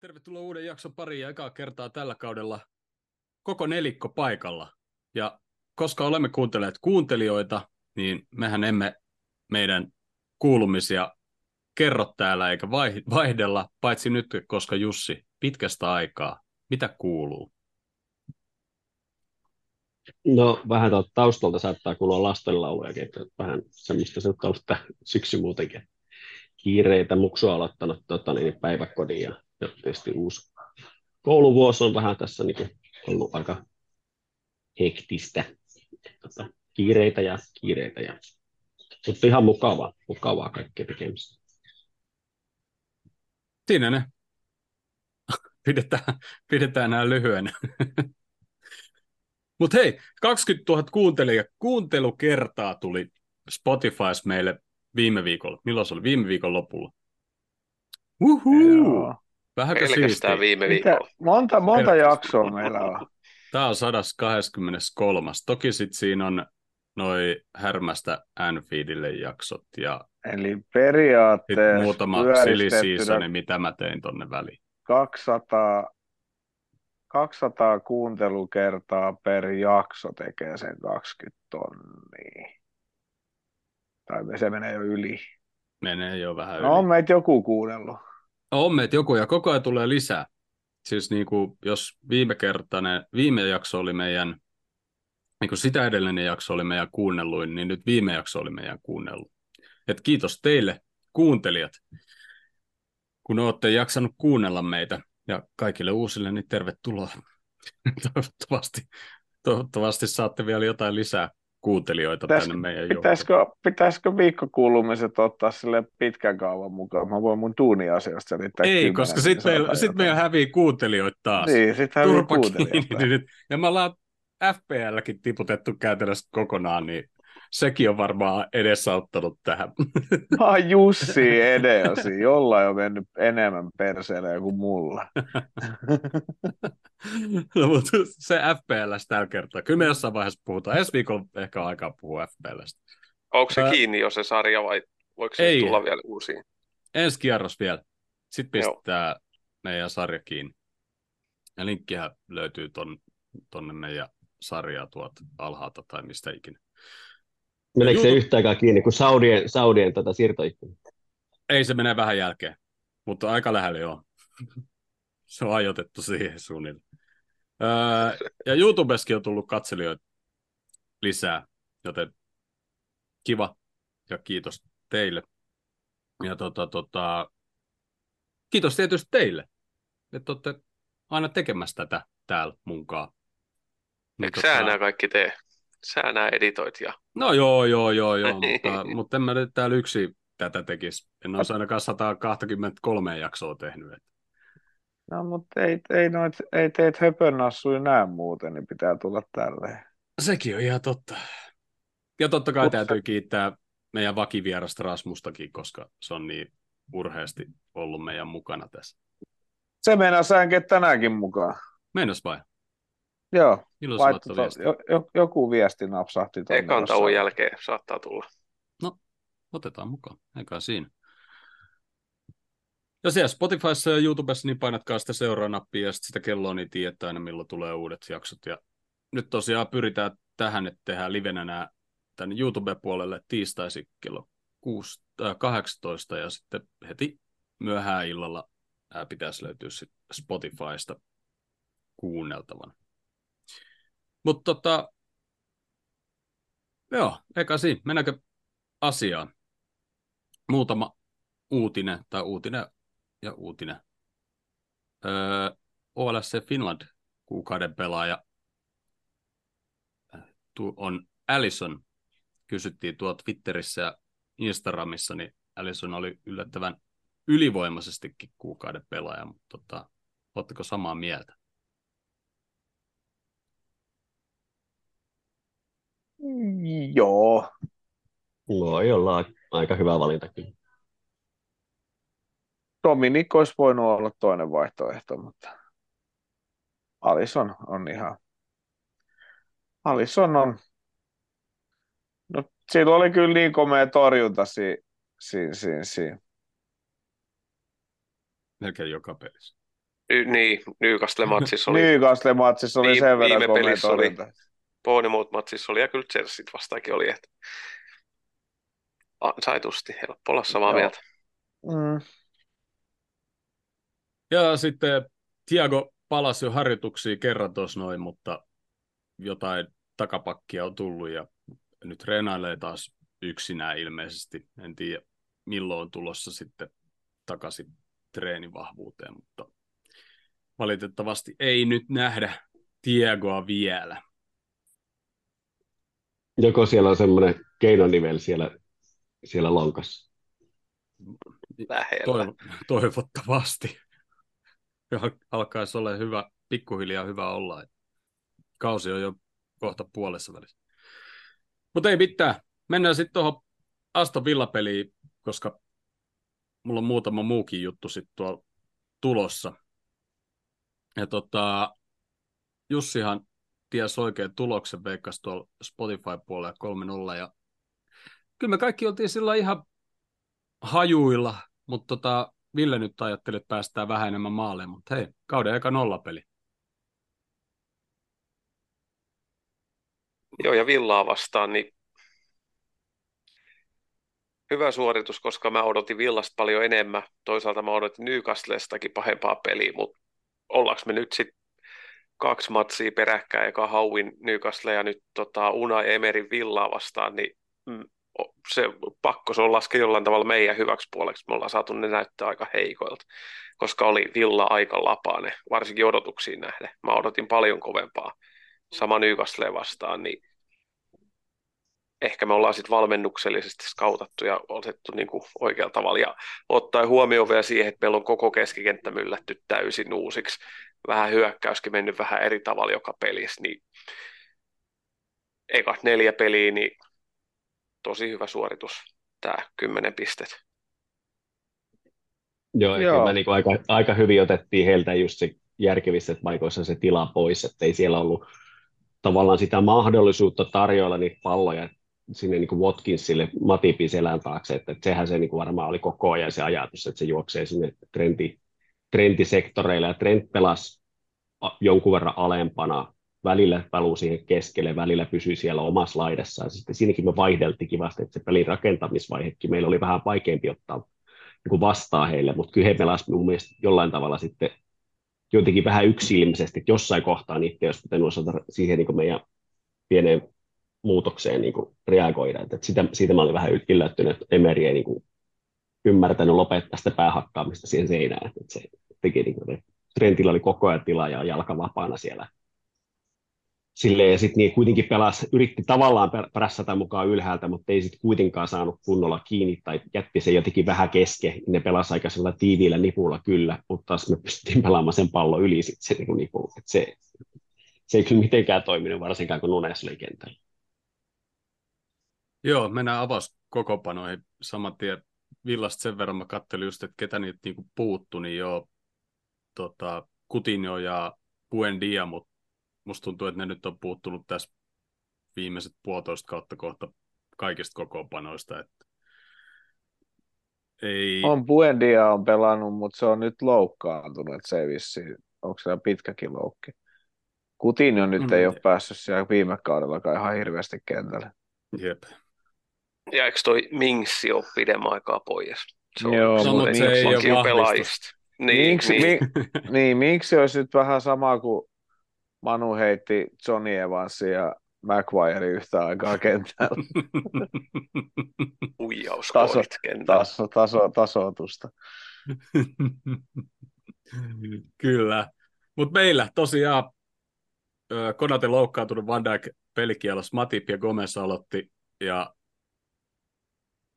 Tervetuloa uuden jakson pariin ja ekaa kertaa tällä kaudella koko nelikko paikalla. Ja koska olemme kuunteleet kuuntelijoita, niin mehän emme meidän kuulumisia kerro täällä eikä vaihdella, paitsi nyt, koska Jussi, pitkästä aikaa, mitä kuuluu? No vähän taustalta saattaa kuulua lastenlaulujakin, että vähän semmoista se on syksy muutenkin. Kiireitä muksu aloittanut tota, niin, päiväkodin ja ja tietysti uusi kouluvuosi on vähän tässä niin kuin ollut aika hektistä. Tota, kiireitä ja kiireitä. Ja... Mutta ihan mukavaa, mukavaa kaikkea tekemistä. Siinä ne. Pidetään, pidetään nämä lyhyenä. Mutta hei, 20 000 kuuntelija, kuuntelukertaa tuli Spotifys meille viime viikolla. Milloin se oli? Viime viikon lopulla. Uhu! Vähänkö siistiä? viime viikolla. Mitä? Monta, monta jaksoa meillä on. Tämä on 123. Toki sitten siinä on noin härmästä Anfeedille jaksot ja Eli periaatteessa muutama silly season, mitä mä tein tonne väliin. 200, 200 kuuntelukertaa per jakso tekee sen 20 tonnia. Tai se menee jo yli. Menee jo vähän no, yli. on meitä joku kuunnellut. On meitä joku ja koko ajan tulee lisää. Siis niin kuin, jos viime kertainen, viime jakso oli meidän, niin kuin sitä edellinen jakso oli meidän kuunnelluin, niin nyt viime jakso oli meidän kuunnellut. Et kiitos teille kuuntelijat, kun olette jaksanut kuunnella meitä ja kaikille uusille, niin tervetuloa. toivottavasti, toivottavasti saatte vielä jotain lisää kuuntelijoita pitäisikö, tänne meidän pitäisikö, pitäisikö viikkokuulumiset ottaa sille pitkän kaavan mukaan? Mä voin mun duuniasioista selittää Ei, koska sitten meillä, sit meillä hävii kuuntelijoita taas. Niin, sitten hävii kuuntelijoita. Ja me ollaan FPLkin tiputettu käytännössä kokonaan, niin sekin on varmaan edesauttanut tähän. Mä Jussi Edeosi, jolla on mennyt enemmän perseelle kuin mulla. no, mutta se FPL tällä kertaa. Kyllä me jossain vaiheessa puhutaan. Ensi viikolla ehkä on aikaa puhua FPLstä. Onko se Ää... kiinni jo se sarja vai voiko se Ei. tulla vielä uusiin? Ensi kierros vielä. Sitten pistetään Joo. meidän sarja kiinni. Ja linkkihän löytyy ton, tonne meidän sarjaa tuolta alhaalta tai mistä ikinä. Meneekö se yhtäänkään kiinni kuin Saudien, Saudien tätä tota siirtoikkuna? Ei se mene vähän jälkeen, mutta aika lähellä joo. se on ajoitettu siihen suunnilleen. Öö, ja YouTubeskin on tullut katselijoita lisää, joten kiva ja kiitos teille. Ja tota, tota, kiitos tietysti teille, että olette aina tekemässä tätä täällä munkaan. Eikö tota... sä nämä kaikki tee? Sä nämä editoit ja... No joo, joo, joo, joo, mutta, mutta en mä nyt täällä yksi tätä tekisi. En olisi ainakaan 123 jaksoa tehnyt. Että. No, mutta ei, ei, noit, ei teet höpönnassuja näe muuten, niin pitää tulla tälleen. Sekin on ihan totta. Ja totta kai mutta... täytyy kiittää meidän vakivierasta Rasmustakin, koska se on niin urheasti ollut meidän mukana tässä. Se meinaa säänkin tänäänkin mukaan. Meinas vai? Joo, viesti. Jo, joku viesti napsahti. Ekan tauon jälkeen saattaa tulla. No, otetaan mukaan. Eikä siinä. Ja siellä Spotifyssa ja YouTubessa, niin painatkaa sitä seuraa-nappia ja sitä kelloa, niin tiedät aina milloin tulee uudet jaksot. Ja nyt tosiaan pyritään tähän, että tehdään livenä nämä tänne YouTube-puolelle tiistaisin kello 6, äh, 18 ja sitten heti myöhään illalla nämä pitäisi löytyä Spotifysta kuunneltavana. Mutta tota, joo, eikä siinä. Mennäänkö asiaan? Muutama uutinen tai uutinen ja uutinen. Öö, OLSC Finland kuukauden pelaaja on Allison. Kysyttiin tuo Twitterissä ja Instagramissa, niin Allison oli yllättävän ylivoimaisestikin kuukauden pelaaja, mutta tota, oletteko samaa mieltä? Joo. Voi olla aika hyvä valinta kyllä. Dominik olisi voinut olla toinen vaihtoehto, mutta Alison on ihan... Alison on... No, sillä oli kyllä niin komea torjunta si, si, si, si. Melkein joka pelissä. Y- niin, Newcastle-matsissa oli. Newcastle-matsissa oli sen verran komea pelissä oli- torjunta. Bournemouth-matsissa oli ja kyllä Chelsea vastaakin oli, että ansaitusti helppo olla samaa Joo. mieltä. Mm. Ja sitten Tiago palasi jo harjoituksiin kerran tuossa noin, mutta jotain takapakkia on tullut ja nyt treenailee taas yksinään ilmeisesti. En tiedä milloin on tulossa sitten takaisin treenivahvuuteen, mutta valitettavasti ei nyt nähdä Tiagoa vielä. Joko siellä on semmoinen keinonivel siellä, siellä lonkassa. Lähellä. Toivo, toivottavasti. Ja alkaisi olla hyvä, pikkuhiljaa hyvä olla. Kausi on jo kohta puolessa välissä. Mutta ei mitään. Mennään sitten tuohon Aston Villa-peliin, koska mulla on muutama muukin juttu sitten tuolla tulossa. Ja tota, Jussihan ties oikein tuloksen, veikkasi tuolla Spotify-puolella 3-0. Ja kyllä me kaikki oltiin sillä ihan hajuilla, mutta tota, Ville nyt ajatteli, että päästään vähän enemmän maaleen, mutta hei, kauden eka nollapeli. Joo, ja Villaa vastaan, niin hyvä suoritus, koska mä odotin Villasta paljon enemmän. Toisaalta mä odotin Newcastlestakin pahempaa peliä, mutta ollaanko me nyt sitten kaksi matsia peräkkäin, joka hauin Newcastle ja nyt tota, Unai Emerin Villaa vastaan, niin mm, se pakko se on laske jollain tavalla meidän hyväksi puoleksi. Me ollaan saatu ne näyttää aika heikoilta, koska oli Villa aika lapaane, varsinkin odotuksiin nähden. Mä odotin paljon kovempaa. Sama Newcastle vastaan, niin ehkä me ollaan sitten valmennuksellisesti skautattu ja otettu niin kuin oikealla tavalla. Ja ottaen huomioon vielä siihen, että meillä on koko keskikenttä myllätty täysin uusiksi. Vähän hyökkäyskin mennyt vähän eri tavalla joka pelissä, niin ekat neljä peliä, niin tosi hyvä suoritus, tämä kymmenen pistet. Joo, Joo. Mä niin aika, aika hyvin otettiin heiltä just se järkevissä paikoissa se tila pois, että ei siellä ollut tavallaan sitä mahdollisuutta tarjoilla niitä palloja sinne niin kuin Watkinsille Matipin selän taakse, että, että sehän se niin kuin varmaan oli koko ajan se ajatus, että se juoksee sinne trendi, trendtisektoreille, ja Trent pelasi jonkun verran alempana, välillä paluu siihen keskelle, välillä pysyi siellä omassa laidassaan, sitten siinäkin me vaihdeltiin kivasti, että se pelin rakentamisvaihekin meillä oli vähän vaikeampi ottaa niin vastaa heille, mutta kyllä he pelasivat mun mielestä jollain tavalla sitten jotenkin vähän yksiilmeisesti, että jossain kohtaa niitä olisi pitänyt osata siihen niin meidän pieneen muutokseen niin reagoida. Että sitä, siitä mä olin vähän yllättynyt, että Emeri ei niin ymmärtänyt lopettaa sitä päähakkaamista siihen seinään. Että se teki niin kuin, Trentillä oli koko ajan tila ja jalka vapaana siellä. Silleen, ja sitten niin kuitenkin pelasi, yritti tavallaan prässätä mukaan ylhäältä, mutta ei sitten kuitenkaan saanut kunnolla kiinni tai jätti se jotenkin vähän keske. Ne pelasi aika sellailla tiiviillä nipulla kyllä, mutta taas me pystyttiin pelaamaan sen pallon yli sit se, niin nipu. Et se, se ei kyllä mitenkään toiminut, varsinkaan kun Nunes oli kentällä. Joo, mennään kokopanoihin saman tien. Villasta sen verran mä kattelin just, että ketä niitä niinku puuttu, niin joo, tota, Coutinho ja Buendia, mutta musta tuntuu, että ne nyt on puuttunut tässä viimeiset puolitoista kautta kohta kaikista kokopanoista. Että ei, On Buendia on pelannut, mutta se on nyt loukkaantunut, että se ei vissiin, onko se pitkäkin loukki. Coutinho nyt Mm, ei ole päässyt siellä viime kaudellakaan ihan hirveästi kentälle. jep. Ja eikö toi Minksi ole pidemmän aikaa pois? Se on Joo, yksi No, mutta se ei ole pelaajista. Niin, miksi, niin. Mi, niin, miksi olisi nyt vähän sama kuin Manu heitti Johnny Evansin ja Maguire yhtä aikaa kentällä kentällä. taso, taso, tasoitusta. Kyllä. Mutta meillä tosiaan Konate loukkaantunut Van Dijk pelikielossa, Matip ja Gomez aloitti ja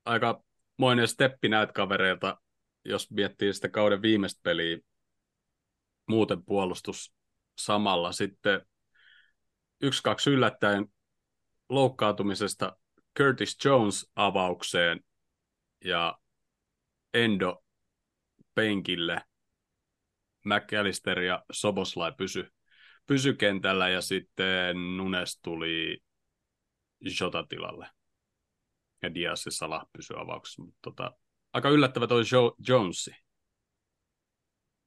aika moinen steppi näitä kavereilta, jos miettii sitä kauden viimeistä peliä, muuten puolustus samalla. Sitten yksi, kaksi yllättäen loukkaantumisesta Curtis Jones avaukseen ja Endo penkille. McAllister ja Soboslai pysy, pysy kentällä ja sitten Nunes tuli Jota tilalle. Ja Diaz ja Salah pysy avauksessa. Mutta tota, aika yllättävä toi jo- Jonesi.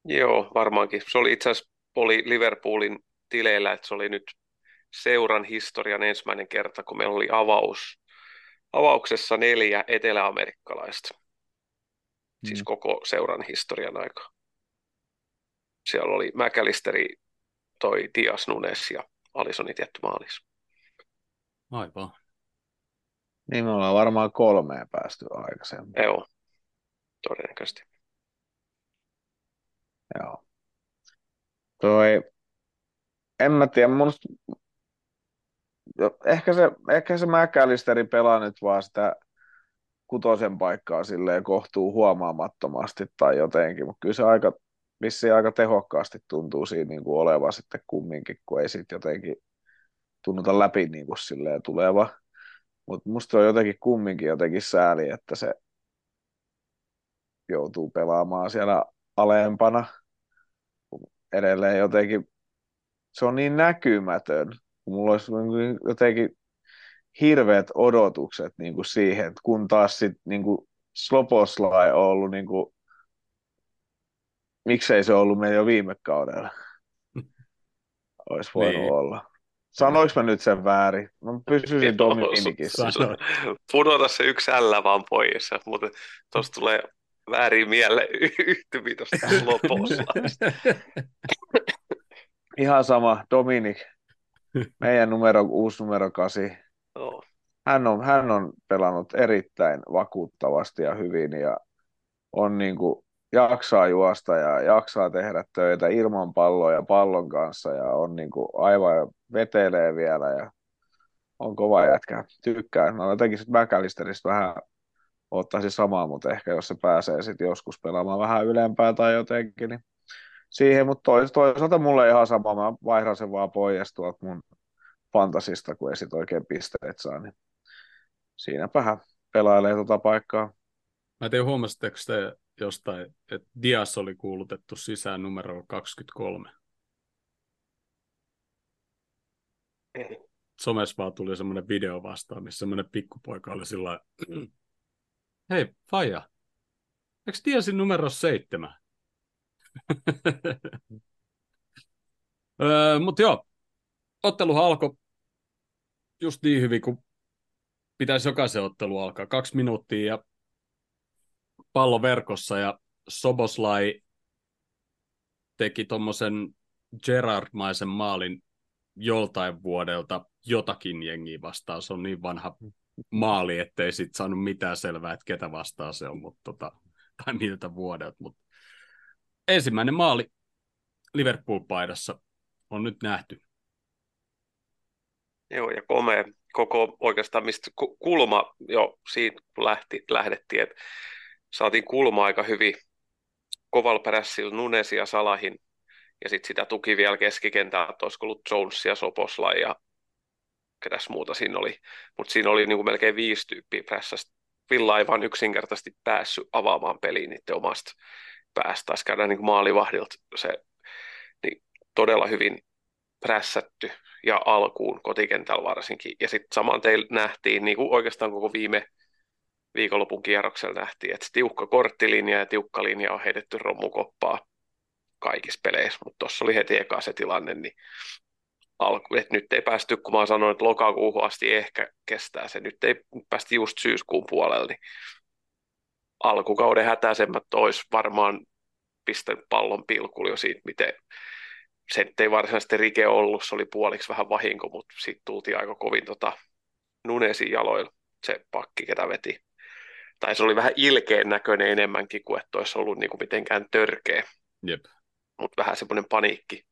Joo, varmaankin. Se oli itse asiassa oli Liverpoolin tileillä, että se oli nyt seuran historian ensimmäinen kerta, kun meillä oli avaus, avauksessa neljä eteläamerikkalaista. Siis mm. Siis koko seuran historian aika. Siellä oli McAllisteri, toi Dias Nunes ja Alisoni tietty maalis. Aivan. Niin me ollaan varmaan kolmeen päästy aikaisemmin. Joo, todennäköisesti. Joo. Toi, en mä tiedä, mun ehkä se, ehkä se McAllisteri pelaa nyt vaan sitä kutosen paikkaa silleen kohtuu huomaamattomasti tai jotenkin, mutta kyllä se aika, vissiin aika tehokkaasti tuntuu siinä niin kuin oleva sitten kumminkin, kun ei sitten jotenkin tunnuta läpi niin kuin silleen tuleva. Mutta musta on jotenkin kumminkin jotenkin sääli, että se joutuu pelaamaan siellä alempana. Edelleen jotenkin se on niin näkymätön, kun mulla olisi niin jotenkin hirveät odotukset niin kuin siihen, kun taas sit, niin kuin Sloposlai on ollut, niin kuin, miksei se ollut meillä jo viime kaudella. Olisi voinut niin. olla. Sanoinko mä nyt sen väärin? Mä pysyisin Dominikissä. Pudota se yksi L vaan pois, mutta tuossa tulee väärin mieleen yhtymiä tuosta Sloposlaista. Ihan sama, Dominik, meidän numero, uusi numero kasi. Oh. Hän, on, hän on pelannut erittäin vakuuttavasti ja hyvin ja on niin kuin, jaksaa juosta ja jaksaa tehdä töitä ilman palloa ja pallon kanssa ja on niin kuin, aivan vetelee vielä ja on kova jätkä. Tykkää. No jotenkin sitten McAllisterista vähän ottaisi samaa, mutta ehkä jos se pääsee sitten joskus pelaamaan vähän ylempää tai jotenkin, niin siihen, mutta tois, toisaalta mulle ihan sama, mä vaihdan sen vaan pois tuolta mun fantasista, kun ei sit oikein pisteet saa, niin siinäpä pelailee tuota paikkaa. Mä tein huomasitteko te jostain, että Dias oli kuulutettu sisään numero 23? Ei. Somessa vaan tuli semmoinen video vastaan, missä semmoinen pikkupoika oli sillä hei, Faija, eikö Diasin numero seitsemän? öö, Mutta joo, ottelu alkoi just niin hyvin kuin pitäisi jokaisen ottelu alkaa. Kaksi minuuttia ja pallo verkossa ja Soboslai teki tuommoisen Gerard-maisen maalin joltain vuodelta jotakin jengiä vastaan. Se on niin vanha maali, ettei sit saanut mitään selvää, että ketä vastaan se on, mutta tota, tai miltä vuodelta. Mutta ensimmäinen maali Liverpool-paidassa on nyt nähty. Joo, ja komea koko oikeastaan, mistä kulma jo siitä lähti, lähdettiin, että saatiin kulma aika hyvin kovalla perässillä Nunesi ja Salahin, ja sitten sitä tuki vielä keskikentää, että olisiko ollut Jones ja Soposla ja ketäs muuta siinä oli, mutta siinä oli niin kuin melkein viisi tyyppiä prässästä. Villa ei vaan yksinkertaisesti päässyt avaamaan peliin niiden omasta päästä. Taisi käydä niin kuin maalivahdilta se niin todella hyvin prässätty ja alkuun kotikentällä varsinkin. Ja sitten saman teillä nähtiin, niin kuin oikeastaan koko viime viikonlopun kierroksella nähtiin, että tiukka korttilinja ja tiukka linja on heitetty romukoppaa kaikissa peleissä, mutta tuossa oli heti eka se tilanne, niin alku, että nyt ei päästy, kun mä sanoin, että lokakuuhun asti ehkä kestää se, nyt ei päästi just syyskuun puolelle, niin alkukauden hätäisemmät olisi varmaan pistänyt pallon pilkulla jo siitä, miten se ei varsinaisesti rike ollut, se oli puoliksi vähän vahinko, mutta sitten tultiin aika kovin tota, Nunesin jaloilla se pakki, ketä veti. Tai se oli vähän ilkeen näköinen enemmänkin kuin että olisi ollut niinku mitenkään törkeä. Jep. Mutta vähän semmoinen paniikki,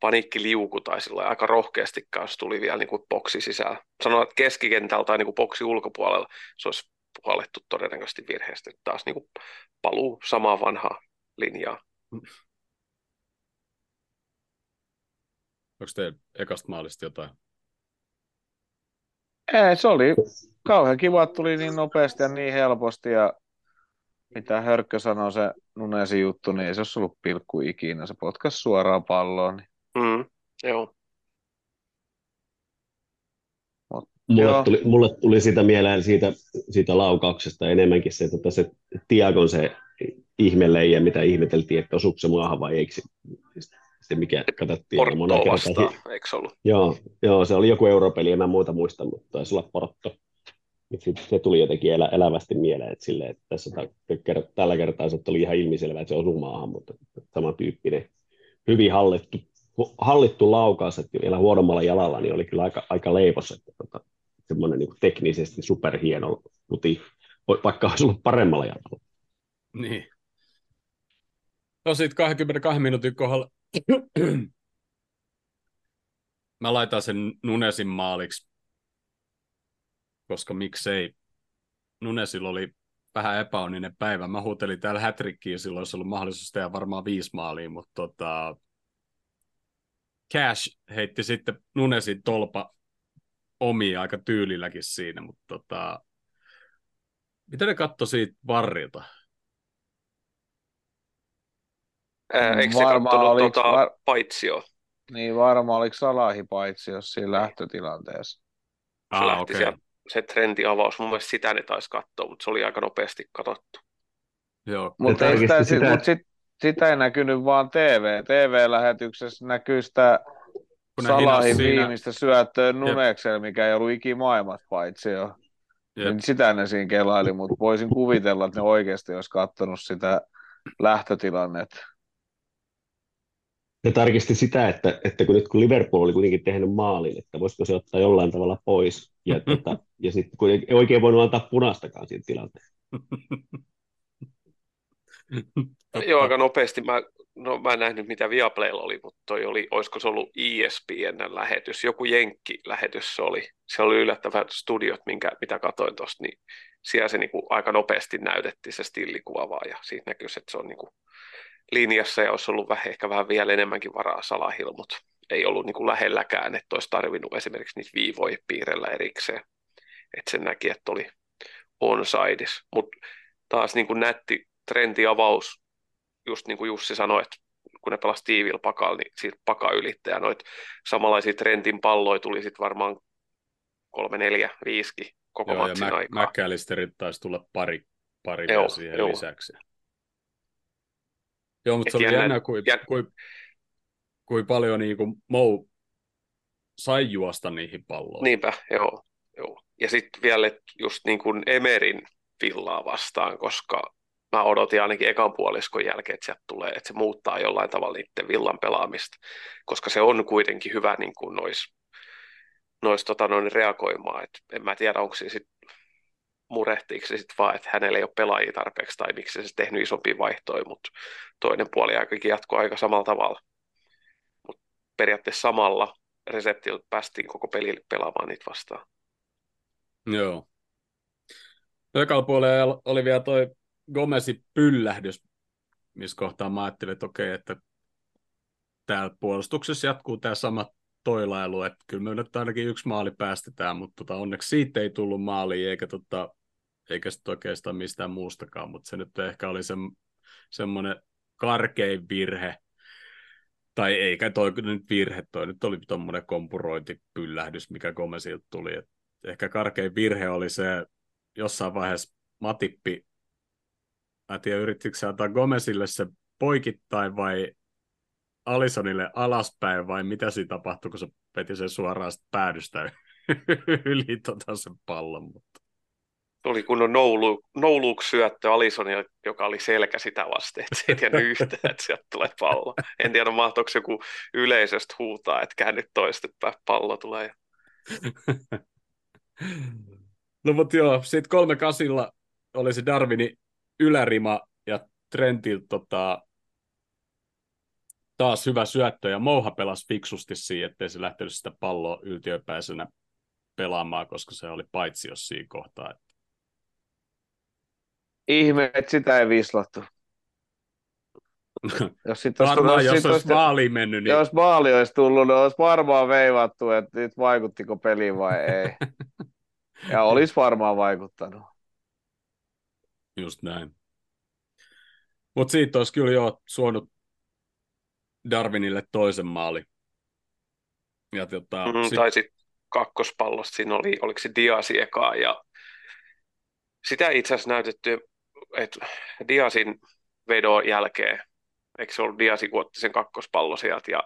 paniikkiliuku tai sillä aika rohkeasti kanssa tuli vielä niin kuin boksi sisään. Sanoin, että keskikentältä tai niin kuin boksi ulkopuolella se olisi puolettu todennäköisesti virheestä. Taas niin kuin paluu samaa vanhaa linjaa. Onko te ekasta maalista jotain? Ei, se oli kauhean kiva, että tuli niin nopeasti ja niin helposti ja mitä Hörkkö sanoi se Nunesi juttu, niin ei se olisi ollut pilkku ikinä. Se potkas suoraan palloon. Niin. Mm, joo. Mulle tuli, mulle tuli siitä mieleen siitä, siitä laukauksesta enemmänkin se, että se Tiagon se ihmelleen, mitä ihmeteltiin, että osuuko se maahan vai eikö se, mikä katsottiin. Portoa vastaan, eikö ollut? Joo, joo, se oli joku europeli, en mä muuta muista, mutta taisi olla Porto. Sitten se tuli jotenkin elä, elävästi mieleen, että, silleen, että tässä tällä kertaa se oli ihan ilmiselvä, että se osui maahan, mutta samantyyppinen, hyvin hallittu, hallittu laukaus, että vielä huonommalla jalalla niin oli kyllä aika, aika leipos, että tota, semmoinen niin teknisesti superhieno puti, vaikka olisi ollut paremmalla jalalla. Niin. No sitten 22 minuutin kohdalla mä laitan sen Nunesin maaliksi, koska miksei. Nunesilla oli vähän epäonninen päivä. Mä huutelin täällä hätrikkiä, silloin olisi ollut mahdollisuus tehdä varmaan viisi maalia, mutta tota, Cash heitti sitten Nunesin tolpa omia aika tyylilläkin siinä, mutta tota, mitä ne katsoi siitä varrilta? Ää, eikö se katsonut tuota var... paitsio? Niin, varmaan oliko Salahi jos siinä lähtötilanteessa. Se, ah, lähti okay. sieltä, se trendiavaus, mun mielestä sitä ne taisi katsoa, mutta se oli aika nopeasti katsottu. Joo. Mutta sitä, sitä... Mut sit, sitä ei näkynyt vaan TV. TV-lähetyksessä näkyy sitä Salahin siinä... viimeistä syöttöä Nunekselle, mikä ei ollut ikimaailmat paitsi jo. Niin sitä ne siinä kelaili, mutta voisin kuvitella, että ne oikeasti olisi katsonut sitä lähtötilannetta. Ne tarkisti sitä, että, että kun nyt kun Liverpool oli kuitenkin tehnyt maalin, että voisiko se ottaa jollain tavalla pois. Ja, tota, ja sitten kun ei oikein voinut antaa punaistakaan siinä tilanteessa. Joo, aika nopeasti. Mä, no, mä en nähnyt, mitä Viaplaylla oli, mutta toi oli, olisiko se ollut ESPN lähetys, joku Jenkki-lähetys se oli. Se oli yllättävät studiot, minkä, mitä katsoin tuosta, niin siellä se niin kuin, aika nopeasti näytettiin se stillikuva vaan, ja siitä näkyy, että se on niin kuin, linjassa ja olisi ollut vähän, ehkä vähän vielä enemmänkin varaa salahilla, mutta ei ollut niin kuin lähelläkään, että olisi tarvinnut esimerkiksi niitä viivoja piirellä erikseen. Että sen näki, että oli onsides. Mutta taas niin kuin nätti trendiavaus, just niin kuin Jussi sanoi, että kun ne pelasi tiivillä pakalla, niin siitä paka ylittää. Ja noit samanlaisia trendin palloja tuli sitten varmaan kolme, neljä, viisikin koko Joo, matsin ja aikaa. McAllisterit taisi tulla pari, pari joo, siihen joo. lisäksi. Joo, mutta se oli jännä, kuin, jän... kuin, kuin paljon niin kuin Mou sai juosta niihin palloihin. Niinpä, joo. joo. Ja sitten vielä just niin kuin Emerin villaa vastaan, koska mä odotin ainakin ekan puoliskon jälkeen, että sieltä tulee, että se muuttaa jollain tavalla niiden villan pelaamista, koska se on kuitenkin hyvä niin kuin nois, nois tota, noin reagoimaan. Et en mä tiedä, onko se sitten murehtiiko se sitten vaan, että hänellä ei ole pelaajia tarpeeksi tai miksi se tehnyt isompia vaihtoja, mutta toinen puoli aikakin jatkoi aika samalla tavalla. Mutta periaatteessa samalla reseptillä päästiin koko peli pelaamaan niitä vastaan. Joo. Toikalla puolella oli vielä toi Gomezin pyllähdys, missä kohtaa mä ajattelin, että okei, että täällä puolustuksessa jatkuu tämä sama toilailu, että kyllä me nyt ainakin yksi maali päästetään, mutta tota, onneksi siitä ei tullut maali, eikä tota, eikä sitten oikeastaan mistään muustakaan, mutta se nyt ehkä oli se, semmoinen karkein virhe, tai eikä toi nyt virhe, toi nyt oli tuommoinen kompurointipyllähdys, mikä Gomezilta tuli. Et ehkä karkein virhe oli se jossain vaiheessa Matippi, mä en tiedä yrittikö se antaa Gomezille se poikittain vai Alisonille alaspäin vai mitä siinä tapahtui, kun se peti sen suoraan päädystä yli tota sen pallon. Mutta tuli kunnon noulu, nouluuks syöttö Alisonille, joka oli selkä sitä vasten, että se ei tiennyt yhtään, että sieltä tulee pallo. En tiedä, mahtoiko joku yleisöstä huutaa, että käännyt toistepäin, pallo tulee. no mutta joo, sitten kolme kasilla oli se Darwini ylärima ja Trentil tota, taas hyvä syöttö ja Mouha pelasi fiksusti siihen, ettei se lähtenyt sitä palloa yltiöpäisenä pelaamaan, koska se oli paitsi jos siinä kohtaa. Ihme, että sitä ei vislattu. jos, sit olisi, varmaan, jos, jos olisi maali mennyt. Niin... Jos maali olisi tullut, niin olisi varmaan veivattu, että nyt vaikuttiko peli vai ei. ja olisi varmaan vaikuttanut. Just näin. Mutta siitä olisi kyllä jo suonut Darwinille toisen maali. Ja tota, mm, sit... Tai sitten kakkospallosta siinä oli, oliko se Diasi ekaa ja sitä itse asiassa näytetty että Diasin vedon jälkeen. Eikö se ollut Diasi, kun otti sen kakkospallo sieltä ja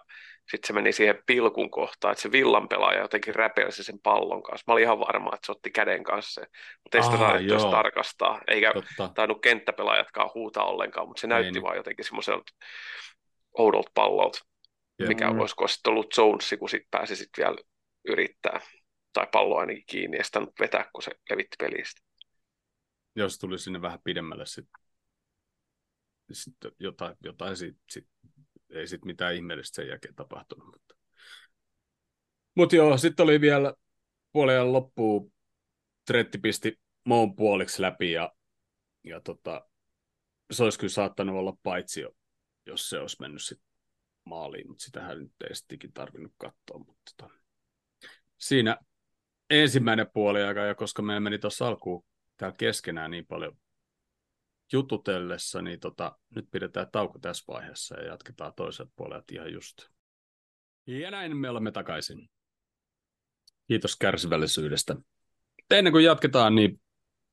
sitten se meni siihen pilkun kohtaan, että se villan pelaaja jotenkin räpelsi sen pallon kanssa. Mä olin ihan varma, että se otti käden kanssa sen, mutta ei sitä saanut tarkastaa, eikä Totta. tainnut kenttäpelaajatkaan huutaa ollenkaan, mutta se näytti ei, niin. vaan jotenkin semmoiselta oudolta pallolta, yeah. mikä mm. olisiko sitten ollut Jonesi, kun sitten pääsi sitten vielä yrittää, tai pallo ainakin kiinni, ja sitä vetää, kun se levitti pelistä. Jos tuli sinne vähän pidemmälle sitten sit jotain, jotain sit, sit, ei sitten mitään ihmeellistä sen jälkeen tapahtunut. Mutta, Mut joo, sitten oli vielä puolen loppuun Tretti pisti Moon puoliksi läpi ja, ja tota, se olisi kyllä saattanut olla paitsi jo, jos se olisi mennyt sit maaliin, mutta sitähän nyt ei sittenkin tarvinnut katsoa. Mutta tota, siinä ensimmäinen puoli aika, ja koska me meni tuossa alkuun täällä keskenään niin paljon jututellessa, niin tota, nyt pidetään tauko tässä vaiheessa ja jatketaan toiselle puolelle ihan just. Ja näin me olemme takaisin. Kiitos kärsivällisyydestä. Ennen kuin jatketaan, niin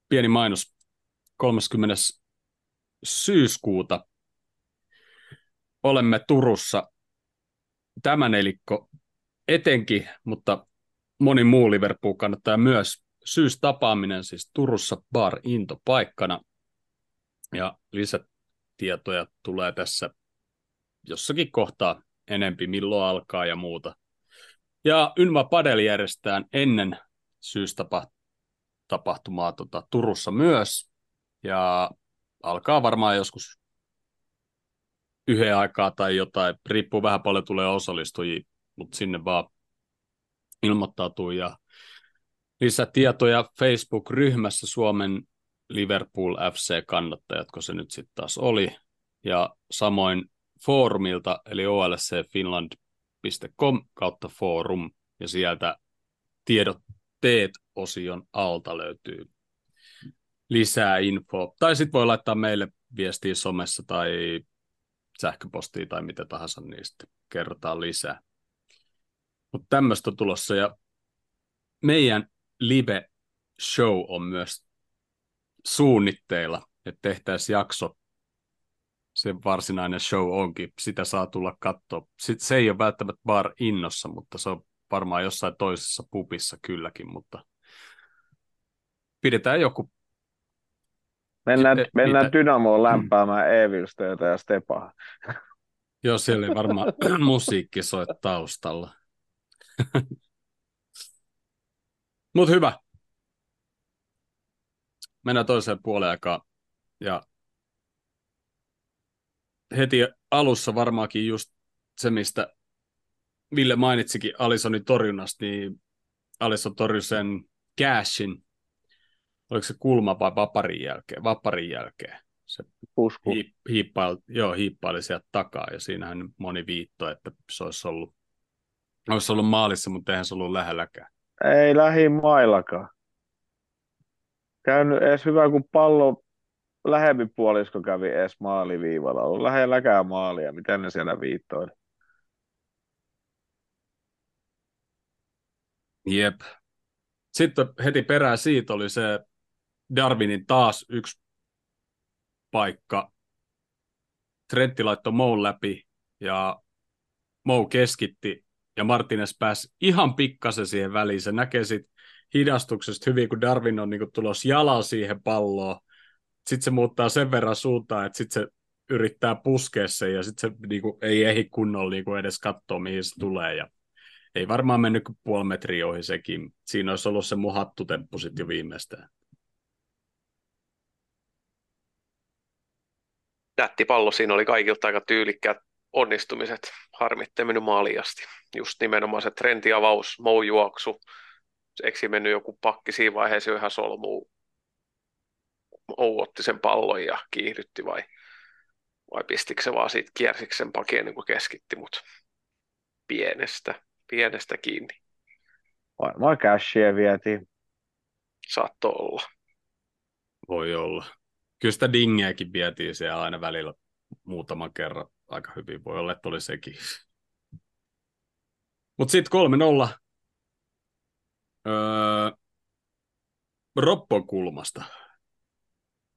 pieni mainos 30. syyskuuta olemme Turussa tämä nelikko etenkin, mutta moni muu Liverpool kannattaa myös syystapaaminen siis Turussa Bar Into paikkana. Ja lisätietoja tulee tässä jossakin kohtaa enempi, milloin alkaa ja muuta. Ja Ynva Padel järjestetään ennen syystapahtumaa tota, Turussa myös. Ja alkaa varmaan joskus yhden aikaa tai jotain. Riippuu vähän paljon tulee osallistujia, mutta sinne vaan ilmoittautuu. Ja lisätietoja Facebook-ryhmässä Suomen Liverpool FC-kannattajat, kun se nyt sitten taas oli. Ja samoin foorumilta, eli olscfinland.com kautta forum, ja sieltä tiedotteet osion alta löytyy lisää info. Tai sitten voi laittaa meille viestiä somessa tai sähköpostia tai mitä tahansa, sitten kerrotaan lisää. Mutta tämmöistä tulossa, ja meidän live show on myös suunnitteilla, että tehtäisiin jakso. Se varsinainen show onkin, sitä saa tulla katsoa. Sitten se ei ole välttämättä bar innossa, mutta se on varmaan jossain toisessa pupissa kylläkin, mutta pidetään joku. Mennään, et, mennään mitä? Dynamoon lämpäämään Evilstöitä ja Stepaa. Joo, siellä ei varmaan musiikki soi taustalla. Mutta hyvä mennään toiseen puoleen aikaan. Ja heti alussa varmaankin just se, mistä Ville mainitsikin Alisonin torjunnasta, niin Alison torjui sen cashin, oliko se kulma vai vaparin jälkeen, vaparin jälkeen. Se Pusku. Hiip, hiippaili, joo, hiippaili sieltä takaa ja siinähän moni viitto, että se olisi ollut, olisi ollut maalissa, mutta eihän se ollut lähelläkään. Ei lähimaillakaan käynyt edes hyvä, kun pallo lähempi puolisko kävi edes maaliviivalla. On lähelläkään maalia. Miten ne siellä viittoili? Jep. Sitten heti perään siitä oli se Darwinin taas yksi paikka. Trentti laittoi Mou läpi ja Mou keskitti ja Martinez pääsi ihan pikkasen siihen väliin. Se näkee sitten hidastuksesta hyvin, kun Darwin on niin tulos jalaa siihen palloon. Sitten se muuttaa sen verran suuntaan, että sitten se yrittää puskea sen ja sitten se niin kuin, ei ehdi kunnolla niin kuin edes katsoa, mihin se tulee. Ja ei varmaan mennyt kuin puoli metriä ohi sekin. Siinä olisi ollut se muhattu temppu sitten jo viimeistään. Nätti pallo, siinä oli kaikilta aika tyylikkäät onnistumiset. Harmitte mennyt maaliin asti. Just nimenomaan se trentiavaus, mou juoksu, eikö mennyt joku pakki siinä vaiheessa ihan solmuun, ouotti sen pallon ja kiihdytti vai, vai pistikö se vaan siitä kiersikö sen pakien niin kuin keskitti, mutta pienestä, pienestä kiinni. Varmaan cashia vietiin. Saatto olla. Voi olla. Kyllä sitä dingeäkin vietiin siellä aina välillä muutaman kerran aika hyvin. Voi olla, että oli sekin. Mutta sitten 3-0 öö, Roppon kulmasta.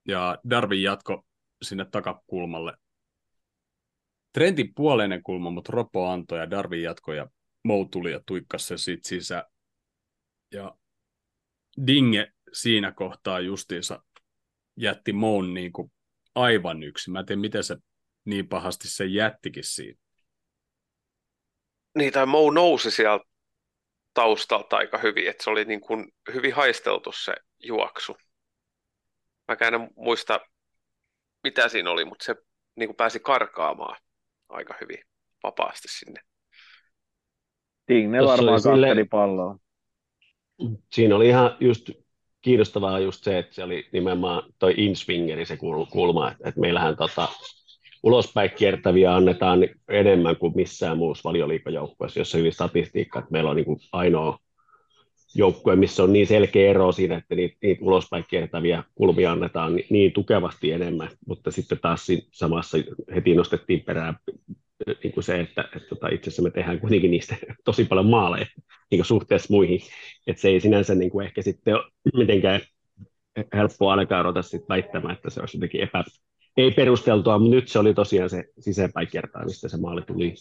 Ja Darwin jatko sinne takakulmalle. Trentin puoleinen kulma, mutta Ropo antoi ja Darwin jatkoi ja Mou tuli ja tuikkasi se sit sisään. Ja Dinge siinä kohtaa justiinsa jätti Moun niin aivan yksi. Mä en tiedä, miten se niin pahasti se jättikin siinä. Niin, tai Mou nousi sieltä taustalta aika hyvin, että se oli niin kuin hyvin haisteltu se juoksu. Mä en muista, mitä siinä oli, mutta se niin kuin pääsi karkaamaan aika hyvin vapaasti sinne. Tigne varmaan sille... katteli palloa. Siinä oli ihan just kiinnostavaa just se, että se oli nimenomaan toi inswingeri se kulma, että, että meillähän tota, ulospäin kiertäviä annetaan enemmän kuin missään muussa valioliikajoukkueessa, jossa hyvin statistiikka, että meillä on niin kuin ainoa joukkue, missä on niin selkeä ero siinä, että niitä, niitä ulospäin kiertäviä kulmia annetaan niin, niin tukevasti enemmän, mutta sitten taas samassa heti nostettiin perään niin kuin se, että, että, että tota, itse asiassa me tehdään kuitenkin niistä tosi paljon maaleja niin kuin suhteessa muihin, että se ei sinänsä niin kuin ehkä sitten ole mitenkään helppoa ainakaan ruveta sitten väittämään, että se olisi jotenkin epä, ei perusteltua, mutta nyt se oli tosiaan se sisäänpäin kertaa, mistä se maali tuli.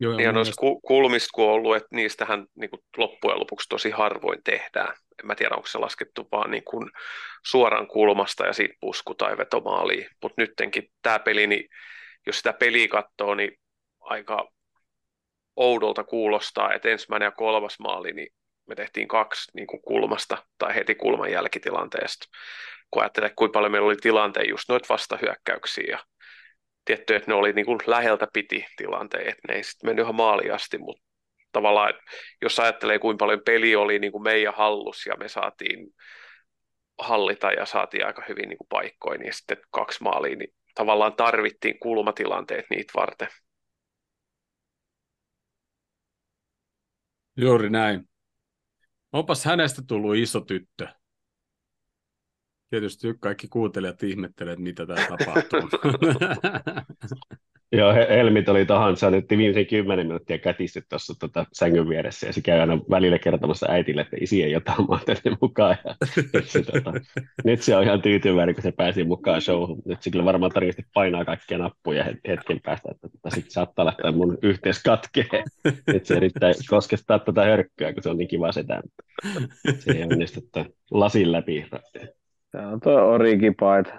Joo, ja noissa mielestä... kulmista kun on ollut, että niistähän niin kuin loppujen lopuksi tosi harvoin tehdään. En mä tiedä, onko se laskettu vaan niin kuin suoran kulmasta ja siitä pusku- tai vetomaaliin. Mutta nyttenkin tämä peli, niin jos sitä peliä katsoo, niin aika oudolta kuulostaa, että ensimmäinen ja kolmas maali, niin me tehtiin kaksi niin kuin kulmasta tai heti kulman jälkitilanteesta. Kun ajattelee, kuinka paljon meillä oli tilanteen just noita vastahyökkäyksiä ja tietty, että ne oli niin kuin läheltä piti tilanteen, että ne ei sitten mennyt ihan maaliin asti, mutta tavallaan, jos ajattelee, kuinka paljon peli oli niin kuin meidän hallus ja me saatiin hallita ja saatiin aika hyvin niin kuin paikkoja, niin sitten kaksi maalia, niin tavallaan tarvittiin kulmatilanteet niitä varten. Juuri näin. Onpas hänestä tullut iso tyttö. Tietysti kaikki kuuntelijat ihmettelevät, mitä tämä tapahtuu. Joo, Helmit oli tuohon, se nyt viimeisen kymmenen minuuttia kätisty tuossa tota, sängyn vieressä, ja se käy aina välillä kertomassa äitille, että isi ei jotain tänne mukaan. Ja, se, tota, nyt se on ihan tyytyväinen, kun se pääsi mukaan showhun. Nyt se kyllä varmaan tarkasti painaa kaikkia nappuja hetken päästä, että tota, sitten saattaa lähteä mun yhteys katkee. Nyt se yrittää koskettaa tätä hörkkyä, kun se on niin kiva sitä. Se ei onnistu lasin läpi. Tämä on tuo origipaita.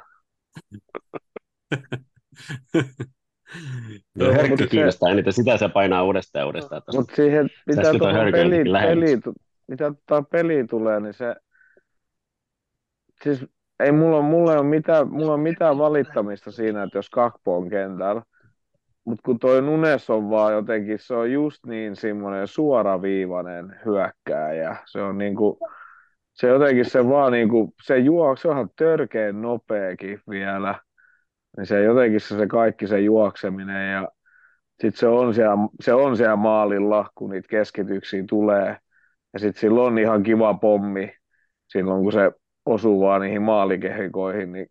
Joo, Hörkkö kiinnostaa se... eniten, sitä se painaa uudestaan ja uudestaan. Mutta siihen, mitä tuohon peli, peli, mitä tuohon peliin tulee, niin se, siis ei mulla, mulla, ole mitään, mulla ole mitään valittamista siinä, että jos Kakpo on kentällä, mutta kun toi Nunes on vaan jotenkin, se on just niin semmoinen suoraviivainen hyökkääjä. Se on niinku, se jotenkin se vaan niinku, se juo, se onhan törkeen nopeakin vielä niin se jotenkin se, se kaikki se juokseminen ja sitten se on, siellä, se on siellä maalilla, kun niitä keskityksiä tulee. Ja sitten sillä on ihan kiva pommi silloin, kun se osuu vaan niihin maalikehikoihin, niin,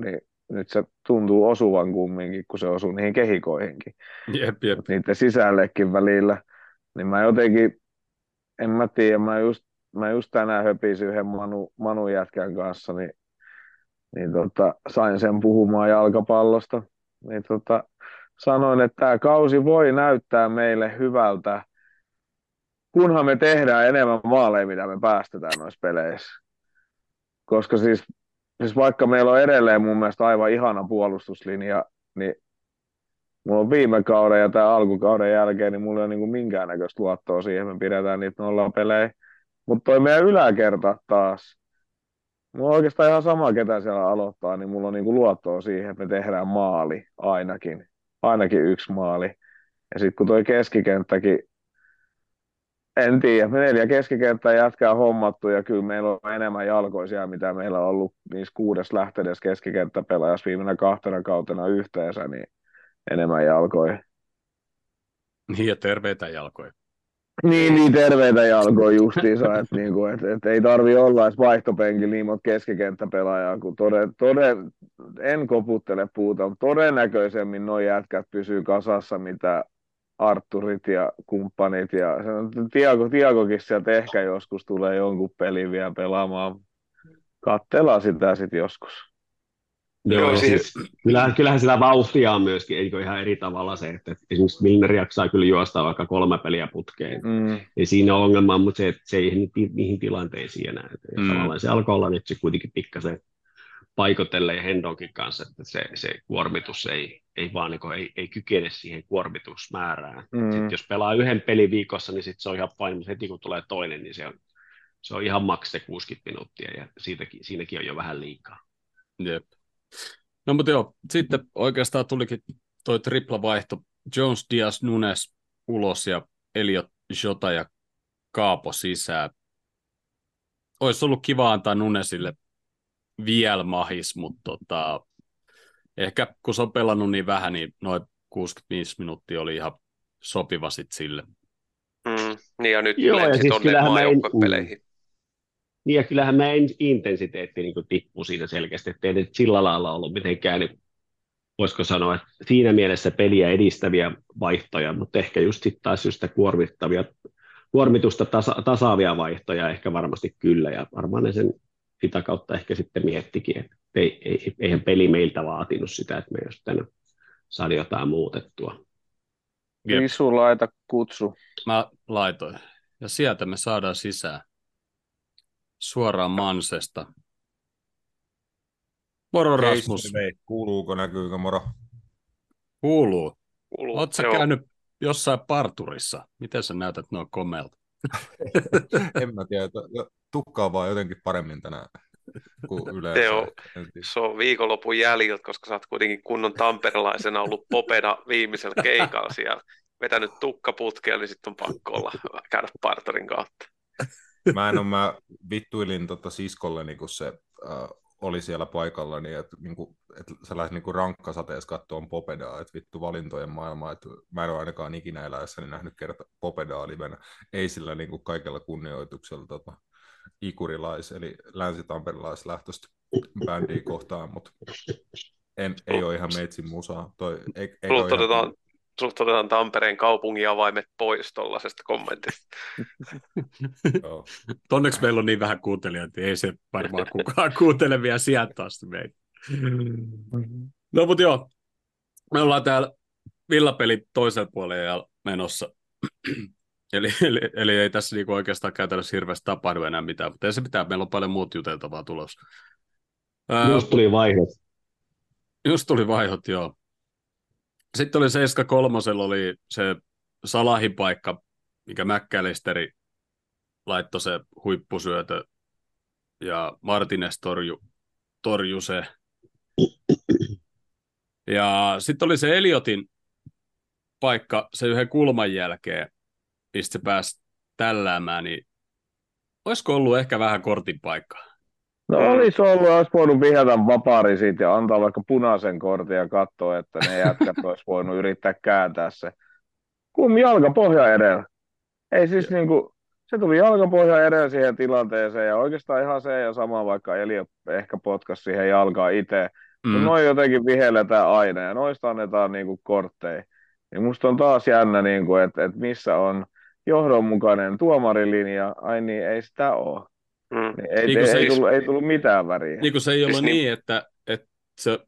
niin nyt se tuntuu osuvan kumminkin, kun se osuu niihin kehikoihinkin. Jep, jep. Niiden sisällekin välillä. Niin mä jotenkin, en mä tiedä, mä just, mä just tänään höpisin yhden Manu, Manu jätkän kanssa, niin niin tota, sain sen puhumaan jalkapallosta. Niin tota, sanoin, että tämä kausi voi näyttää meille hyvältä, kunhan me tehdään enemmän maaleja, mitä me päästetään noissa peleissä. Koska siis, siis vaikka meillä on edelleen mun mielestä aivan ihana puolustuslinja, niin mulla on viime kauden ja tämä alkukauden jälkeen, niin mulla ei ole niin minkäännäköistä luottoa siihen, me pidetään niitä nolla pelejä. Mutta toi meidän yläkerta taas, Mulla on oikeastaan ihan sama, ketä siellä aloittaa, niin mulla on niinku luottoa siihen, että me tehdään maali ainakin. Ainakin yksi maali. Ja sitten kun toi keskikenttäkin, en tiedä, me neljä keskikenttää jätkää hommattu ja kyllä meillä on enemmän jalkoisia, mitä meillä on ollut niissä kuudes lähteessä keskikenttäpelaajassa viimeinen kahtena kautena yhteensä, niin enemmän jalkoja. Niin ja terveitä jalkoja. Niin, niin terveitä jalkoja justiinsa, että niinku, et, et ei tarvi olla edes vaihtopenkillä niin monta keskikenttäpelaajaa, kun toden, toden, en koputtele puuta, mutta todennäköisemmin nuo jätkät pysyy kasassa, mitä Arturit ja kumppanit. Ja Tiago, Tiagokin sieltä ehkä joskus tulee jonkun pelin vielä pelaamaan. Kattelaa sitä sitten joskus. Joo, Joo siis, kyllähän, kyllähän sillä vauhtia on myöskin, eikö ihan eri tavalla se, että esimerkiksi Milner jaksaa kyllä juosta vaikka kolme peliä putkeen. Mm. Ei siinä ole ongelmaa, mutta se, että se ei ni, niihin tilanteisiin enää. Mm. Tavallaan se alkoi olla nyt se kuitenkin pikkasen paikotelleen Hendonkin kanssa, että se, se kuormitus ei, ei vaan niin kuin, ei, ei kykene siihen kuormitusmäärään. Mm. Sitten jos pelaa yhden pelin viikossa, niin sit se on ihan pain, mutta heti kun tulee toinen, niin se on, se on ihan maks se 60 minuuttia, ja siitäkin, siinäkin on jo vähän liikaa. Jep. No mutta joo, sitten oikeastaan tulikin toi tripla vaihto. Jones, Diaz, Nunes ulos ja Eliot, Jota ja Kaapo sisään. Olisi ollut kiva antaa Nunesille vielä mahis, mutta tota, ehkä kun se on pelannut niin vähän, niin noin 65 minuuttia oli ihan sopiva sit sille. Mm, niin ja nyt Joo, ja siis tuonne maajoukkuepeleihin. Niin ja kyllähän meidän intensiteetti niin tippui siinä selkeästi, että ei sillä lailla ollut mitenkään, niin voisiko sanoa, että siinä mielessä peliä edistäviä vaihtoja, mutta ehkä just sitten taas just kuormittavia, kuormitusta tasa, tasaavia vaihtoja ehkä varmasti kyllä, ja varmaan ne sen sitä kautta ehkä sitten miettikin, että ei, ei, eihän peli meiltä vaatinut sitä, että me ei olisi tänne saada jotain muutettua. Visu, laita kutsu. Mä laitoin. Ja sieltä me saadaan sisään. Suoraan Mansesta. Moro Rasmus. Kuuluuko, näkyykö moro? Kuuluu. Kuuluu. Oletko käynyt jossain parturissa? Miten sä näytät noin komelta? en mä tiedä, tukkaa vaan jotenkin paremmin tänään kuin yleensä. Se on, se on viikonlopun jäljiltä, koska sä oot kuitenkin kunnon tamperelaisena ollut popeda viimeisellä keikalla siellä, vetänyt tukkaputkea, niin sitten on pakko olla käydä partarin kautta. Mä en ole, mä vittuilin tota siskolle, kun se äh, oli siellä paikalla, niin että, niin kuin, että sä lähdet niin rankkasateessa katsomaan Popedaa, että vittu valintojen maailmaa, että mä en ole ainakaan ikinä eläessäni nähnyt kerta Popedaa livenä, ei sillä niin kuin kaikella kunnioituksella tota, ikurilais, eli länsitamperilaislähtöistä bändiä kohtaan, mutta en, ei ole ihan meitsin musaa. Toi, ei, ei otetaan, ihan... sulta otetaan Tampereen kaupungin avaimet pois tuollaisesta kommentista. Onneksi meillä on niin vähän kuuntelijoita, ei se varmaan kukaan kuuntele vielä sieltä asti meitä. No mutta joo, me ollaan täällä villapeli toisella puolella menossa. Eli, eli, eli ei tässä niinku oikeastaan käytännössä hirveästi tapahdu enää mitään, mutta ei se mitään, meillä on paljon muut juteltavaa tulossa. Just tuli vaihot. Just tuli vaihot, joo. Sitten oli 7 oli se Salahin paikka, mikä Mäkkälisteri laittoi se huippusyötö ja Martinez torju, torju se. Ja sitten oli se Eliotin paikka se yhden kulman jälkeen, mistä se pääsi tälläämään, niin olisiko ollut ehkä vähän kortin paikka? No olisi ollut, olisi voinut vihjata vapaari siitä ja antaa vaikka punaisen kortin ja katsoa, että ne jätkät olisi voinut yrittää kääntää se. Kun jalkapohja edellä. Ei siis niin kuin, se tuli jalkapohja edellä siihen tilanteeseen ja oikeastaan ihan se ja sama, vaikka Eli ehkä potkasi siihen jalkaan itse. Mm. noin jotenkin vihelletään aina ja noista annetaan niin kuin kortteja. Niin musta on taas jännä, niin kuin, että, että missä on johdonmukainen tuomarilinja, ai niin, ei sitä ole. Mm. Niin ei, niin ei, ei, tullut, ei tullut mitään väriä. Niin kuin se ei ollut siis niin, niin, että, että se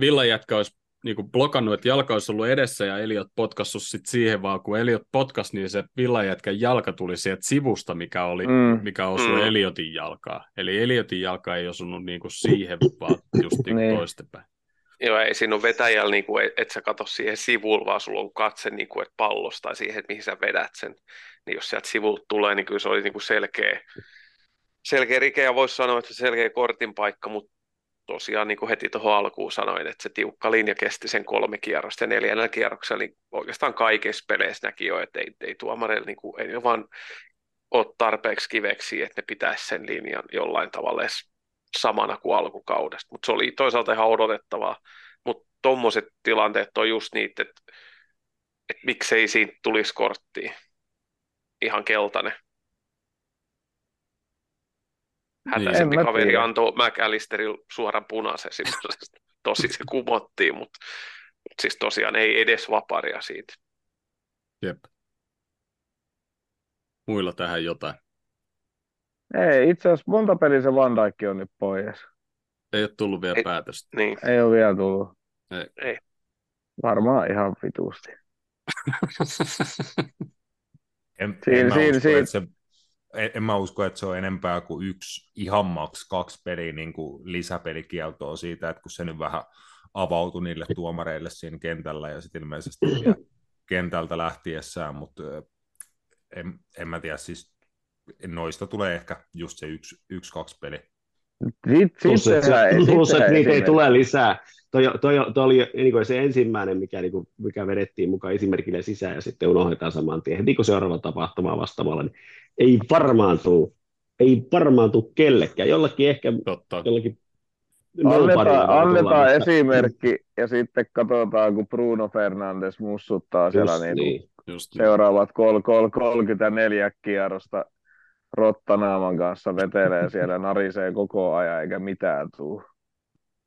villajätkä olisi niin kuin blokannut, että jalka olisi ollut edessä ja Eliot potkassut sit siihen, vaan kun Eliot potkas, niin se villajätkän jalka tuli sieltä sivusta, mikä, oli, mm. mikä osui mm. Eliotin jalkaa. Eli Eliotin jalka ei osunut niin kuin siihen, vaan just niin niin. toistepäin. Joo, ei siinä ole vetäjällä, niin kuin, et, et sä katso siihen sivuun, vaan sulla on katse niin kuin, että pallosta tai siihen, että mihin sä vedät sen. Niin jos sieltä sivulta tulee, niin kyllä se oli niin kuin selkeä, selkeä rike, ja voisi sanoa, että se selkeä kortin paikka, mutta tosiaan niin kuin heti tuohon alkuun sanoin, että se tiukka linja kesti sen kolme kierrosta, ja neljännellä kierroksella niin oikeastaan kaikissa peleissä näki jo, että ei, ei tuomareilla niin kuin, ei vaan ole tarpeeksi kiveksi, että ne pitäisi sen linjan jollain tavalla edes samana kuin alkukaudesta, mutta se oli toisaalta ihan odotettavaa, mutta tuommoiset tilanteet on just niitä, että, että miksei siitä tulisi korttiin ihan keltainen. Hätäisempi niin, kaveri tiedä. antoi McAllisterille suoran punaisen Tosi se kumottiin, mutta, siis tosiaan ei edes vaparia siitä. Jep. Muilla tähän jotain. Ei, itse asiassa monta peliä se Van Dijk on nyt pois. Ei ole tullut vielä Ei- päätöstä. Niin. Ei ole vielä tullut. Ei. Ei. Varmaan ihan vitusti. En, Siin- en, mä siin- usko, siin- että se, en, mä usko, että se on enempää kuin yksi, ihan maks kaksi peliä niin kuin lisäpelikieltoa siitä, että kun se nyt vähän avautui niille tuomareille siinä kentällä ja sitten ilmeisesti kentältä lähtiessään, mutta en, en mä tiedä, siis noista tulee ehkä just se yksi, yksi kaksi peli. Sitten Plus, että, niitä ei tule lisää. Toi, toi, toi oli niin kuin se ensimmäinen, mikä, niin kuin, mikä vedettiin mukaan esimerkille sisään ja sitten unohdetaan saman tien. Heti kun seuraava tapahtuma vastaamalla, niin ei varmaan tule, ei varmaan tule kellekään. Jollakin ehkä, Totta. jollakin Annetaan, annetaan mutta- esimerkki ja sitten katsotaan, kun Bruno Fernandes mussuttaa siellä Just niin niin. Just niin. seuraavat kol, kol, 34 kierrosta rottanaaman kanssa vetelee siellä, narisee koko ajan eikä mitään tuu.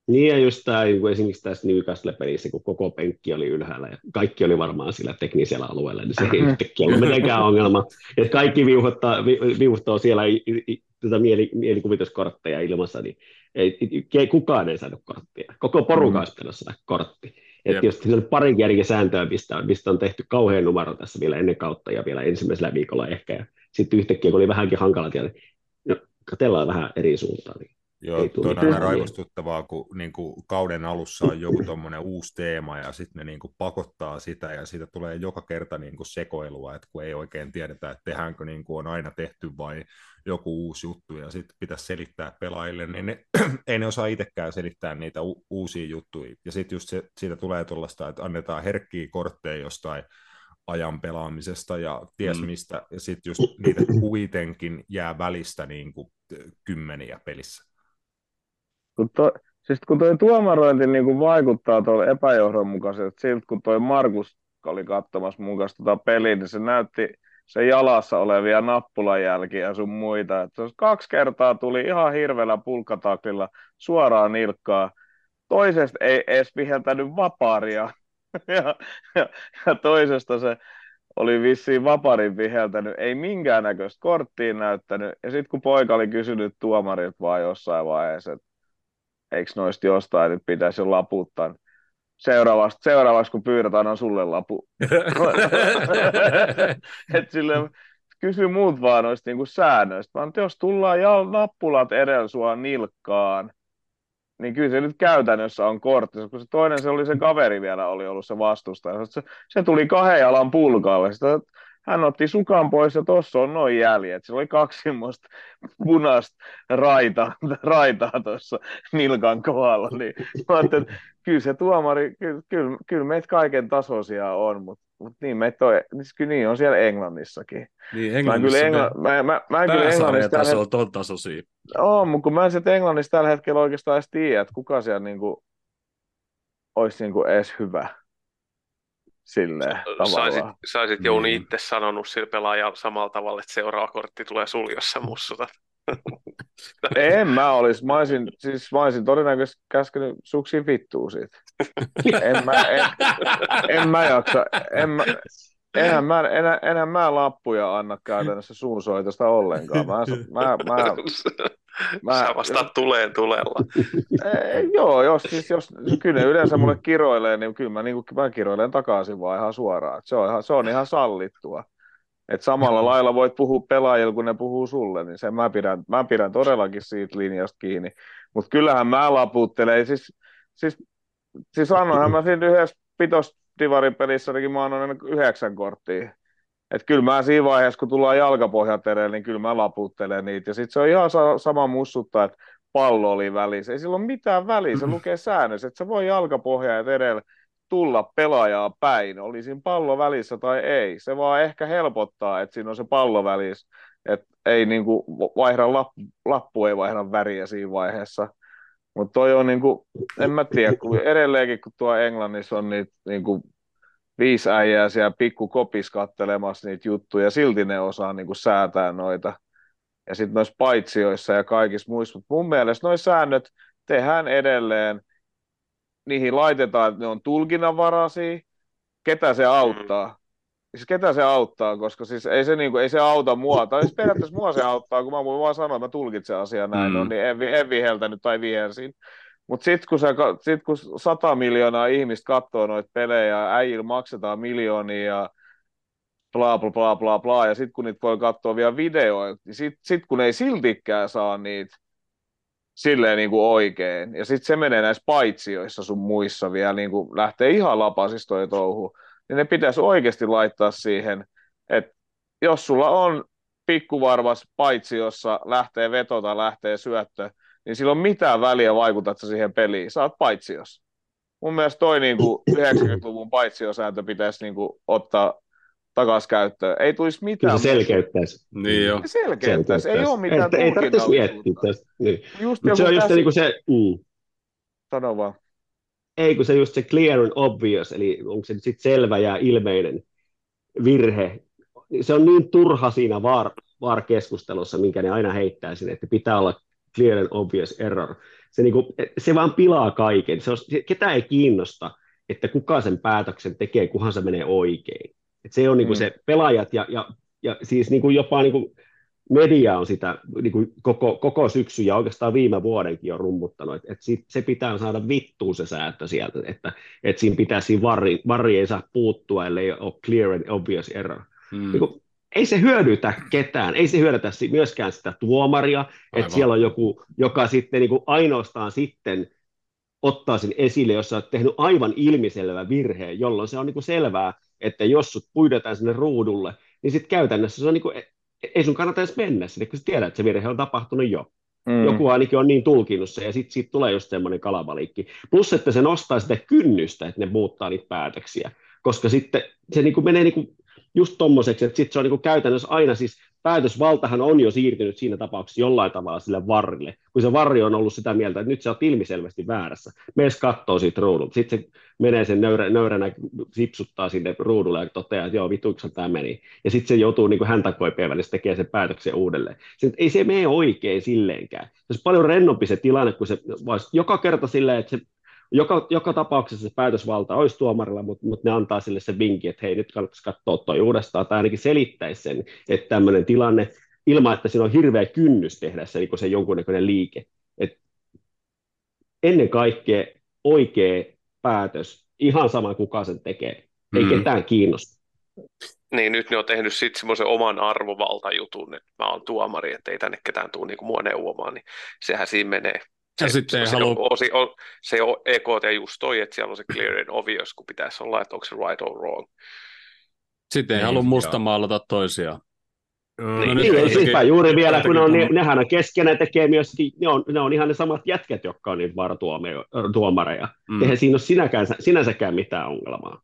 Niin ja just tämä, esimerkiksi tässä Newcastle-pelissä, kun koko penkki oli ylhäällä ja kaikki oli varmaan sillä teknisellä alueella, niin se ei yhtäkkiä ollut mitenkään ongelma. Että kaikki viuhottaa, vi, viuhtoo siellä tätä mieli, mielikuvituskortteja ilmassa, niin ei, ei, kukaan ei saanut korttia. Koko porukka olisi pitänyt saada kortti. Että jos siinä on pari järkeä sääntöä, mistä, on- mistä on tehty kauhean numero tässä vielä ennen kautta ja vielä ensimmäisellä viikolla ehkä. Ja sitten yhtäkkiä, kun oli vähänkin hankala tilanne, no, katsellaan vähän eri suuntaan. Niin Joo, toi on aina raivostuttavaa, kun niin kuin kauden alussa on joku tuommoinen uusi teema ja sitten ne niin kuin pakottaa sitä ja siitä tulee joka kerta niin kuin sekoilua, että kun ei oikein tiedetä, että tehdäänkö niin kuin on aina tehty vai joku uusi juttu ja sitten pitäisi selittää pelaajille, niin ne, ei ne osaa itsekään selittää niitä u- uusia juttuja. Ja sitten just se, siitä tulee tuollaista, että annetaan herkkiä kortteja jostain ajan pelaamisesta ja ties Mm. mistä, ja sitten just niitä kuitenkin jää välistä niin kuin kymmeniä pelissä. Kun toi, siis kun toi tuomarointi niin kuin vaikuttaa tuolla epäjohdonmukaiselta siltä, kun toi Markus oli katsomassa mun kanssa tota peliä, niin se näytti se jalassa olevia nappulanjälkiä ja sun muita. Et se kaksi kertaa tuli ihan hirveällä pulkkataklilla suoraan nilkkaa. Toisesta ei edes viheltänyt vapaaria. ja, ja, ja, toisesta se oli vissiin vaparin viheltänyt, ei minkäännäköistä korttiin näyttänyt. Ja sitten kun poika oli kysynyt tuomarilta vaan jossain vaiheessa, että eikö noista jostain nyt pitäisi jo laputtaa. Seuraavaksi, seuraavaksi kun pyydät, annan sulle lapu. Et sille kysy muut vaan noista niinku säännöistä. Vaan jos tullaan ja nappulat edellä sua nilkkaan, niin kyllä se nyt käytännössä on kortti. Kun se toinen, se oli se kaveri vielä, oli ollut se vastustaja. Se, se tuli kahden jalan pulkalle. Sitä, hän otti sukan pois ja tuossa on noin jäljet. Se oli kaksi semmoista punaista raitaa, raitaa tuossa nilkan kohdalla. Niin mä ajattelin, että kyllä se tuomari, kyllä, kyllä, kyllä meitä kaiken tasoisia on, mutta mut niin, meitä on, niin niin on siellä Englannissakin. Niin, Mä en Englannissa kyllä, Engla, mä, mä, mä en kyllä Englannissa tällä ton tasoisia. on, mutta kun mä en sieltä Englannissa tällä hetkellä oikeastaan edes tiedä, että kuka siellä niinku olisi niinku edes hyvä. Silleen Saisit, saisit Jouni Niin. itse sanonut sillä pelaajalla samalla tavalla, että seuraava kortti tulee sul, jos sä mussutat. En mä olisi, mä olisin, siis mä olisin todennäköisesti käskenyt suksiin vittuun siitä. En mä, en, en mä jaksa, en mä, enhän mä, enää, enää mä lappuja anna käytännössä suunsoitosta ollenkaan. Mä, mä, mä, mä, Sä vastaat tuleen tulella. Ei, joo, jos, siis, jos, kyllä ne yleensä mulle kiroilee, niin kyllä mä, niin kuin, mä kiroilen takaisin vaan ihan suoraan. Se on ihan, se on ihan sallittua. Et samalla lailla voit puhua pelaajille, kun ne puhuu sulle, niin sen mä pidän, mä pidän todellakin siitä linjasta kiinni. Mutta kyllähän mä laputtelen. Siis, siis, siis annoinhan mä siinä yhdessä pitosdivarin pelissä, ainakin mä annoin yhdeksän korttia. Et kyllä mä siinä vaiheessa, kun tullaan jalkapohjatereille, niin kyllä mä laputtelen niitä. Ja sitten se on ihan sa- sama mussuttaa, että pallo oli välissä. Ei sillä ole mitään väliä, se lukee säännössä, että se voi jalkapohja ja edellä tulla pelaajaa päin, oli siinä pallo välissä tai ei. Se vaan ehkä helpottaa, että siinä on se pallo välissä, että ei niinku vaihda lappu, lappu ei vaihda väriä siinä vaiheessa. Mutta toi on niinku, en mä tiedä, kun edelleenkin kun tuo Englannissa on niitä niinku viisi äijää siellä pikku kopis kattelemassa niitä juttuja, silti ne osaa niinku säätää noita. Ja sitten noissa paitsioissa ja kaikissa muissa. Mut mun mielestä noissa säännöt tehdään edelleen. Niihin laitetaan, että ne on tulkinnanvaraisia. Ketä se auttaa? Siis ketä se auttaa, koska siis ei se, niin kuin, ei se auta mua, tai siis periaatteessa mua se auttaa, kun mä voin vaan sanoa, että mä tulkitsen asiaa näin, mm. no, niin en, en viheltänyt tai vihelsin. Mutta sitten kun, sit, kun sata miljoonaa ihmistä katsoo noita pelejä, äijillä maksetaan miljoonia ja bla bla bla bla bla, ja sitten kun niitä voi katsoa vielä videoita, niin sitten sit kun ei siltikään saa niitä silleen niin kuin oikein, ja sitten se menee näissä paitsioissa sun muissa vielä, niin kuin lähtee ihan lapasista toi touhu, niin ne pitäisi oikeasti laittaa siihen, että jos sulla on pikkuvarvas paitsi, jossa lähtee veto tai lähtee syöttö, niin sillä on mitään väliä vaikutat siihen peliin. Saat paitsiossa. Mun mielestä toi niin kuin 90-luvun paitsiosääntö pitäisi niin kuin ottaa takaisin käyttöön. Ei tulisi mitään. se selkeyttäisi. Niin jo. Se selkeyttäisi. Ei ole mitään Ei, ei tarvitsisi miettiä tästä. Niin. Just se on just se, niin kuin se... Mm. Sano vaan. Ei, kun se just se clear and obvious, eli onko se sitten selvä ja ilmeinen virhe. Se on niin turha siinä VAR, VAR-keskustelussa, minkä ne aina heittää sinne, että pitää olla clear and obvious error. Se, niin kuin, se vaan pilaa kaiken. Se on, ketä ei kiinnosta, että kuka sen päätöksen tekee, kunhan se menee oikein. Et se on niin kuin mm. se pelaajat ja, ja, ja siis niin kuin jopa niin kuin media on sitä niin kuin koko, koko syksy ja oikeastaan viime vuodenkin on rummuttanut, että, että sit, se pitää saada vittuun se säätö sieltä, että, että siinä pitäisi varri, varri ei saa puuttua, ellei ole clear and obvious error. Mm. Niin kuin, ei se hyödytä ketään, ei se hyödytä myöskään sitä tuomaria, Aivan. että siellä on joku, joka sitten niin kuin ainoastaan sitten ottaa sen esille, jos olet tehnyt aivan ilmiselvä virhe, jolloin se on niin kuin selvää, että jos sut puidetaan sinne ruudulle, niin sitten käytännössä se on niin kuin, ei sun kannata edes mennä sinne, kun sä tiedät, että se virhe on tapahtunut jo. Mm. Joku ainakin on niin tulkinut se, ja sitten siitä tulee just semmoinen kalavalikki. Plus, että se nostaa sitä kynnystä, että ne muuttaa niitä päätöksiä, koska sitten se niin kuin menee niin kuin just tommoseksi, että sitten se on niin kuin käytännössä aina siis päätösvaltahan on jo siirtynyt siinä tapauksessa jollain tavalla sille varrille, kun se varri on ollut sitä mieltä, että nyt sä oot ilmiselvästi väärässä. Mees kattoo siitä ruudulta. Sitten se menee sen nöyrä, nöyränä, sipsuttaa sinne ruudulle ja toteaa, että joo, vituiksi tämä meni. Ja sitten se joutuu niin häntä koipien välissä tekemään sen päätöksen uudelleen. Sitten, ei se mene oikein silleenkään. Se on paljon rennompi se tilanne, kun se joka kerta silleen, että se joka, joka tapauksessa se päätösvalta olisi tuomarilla, mutta, mutta ne antaa sille se vinkki, että hei, nyt kannattaisi katsoa toi uudestaan, tai ainakin selittäisi sen, että tämmöinen tilanne, ilman että siinä on hirveä kynnys tehdä se, niin se jonkunnäköinen liike. Et ennen kaikkea oikea päätös, ihan sama kuka sen tekee, ei mm. ketään kiinnosta. Niin, nyt ne on tehnyt sitten semmoisen oman arvovaltajutun, että mä oon tuomari, että ei tänne ketään tule niin mua neuvomaan, niin sehän siinä menee. Ja se, sitten se, halua... on, on, se on EKT just toi, että siellä on se clear and obvious, kun pitäisi olla, että onko se right or wrong. Sitten ei niin, halua mustamaalata toisiaan. Mm. No, niin, niin sispä juuri vielä, kun on, ne, nehän on keskenään tekee myös, ne on, ne on ihan ne samat jätkät, jotka on niitä varatuomareja. Mm. Eihän siinä ole sinäkään, sinänsäkään mitään ongelmaa.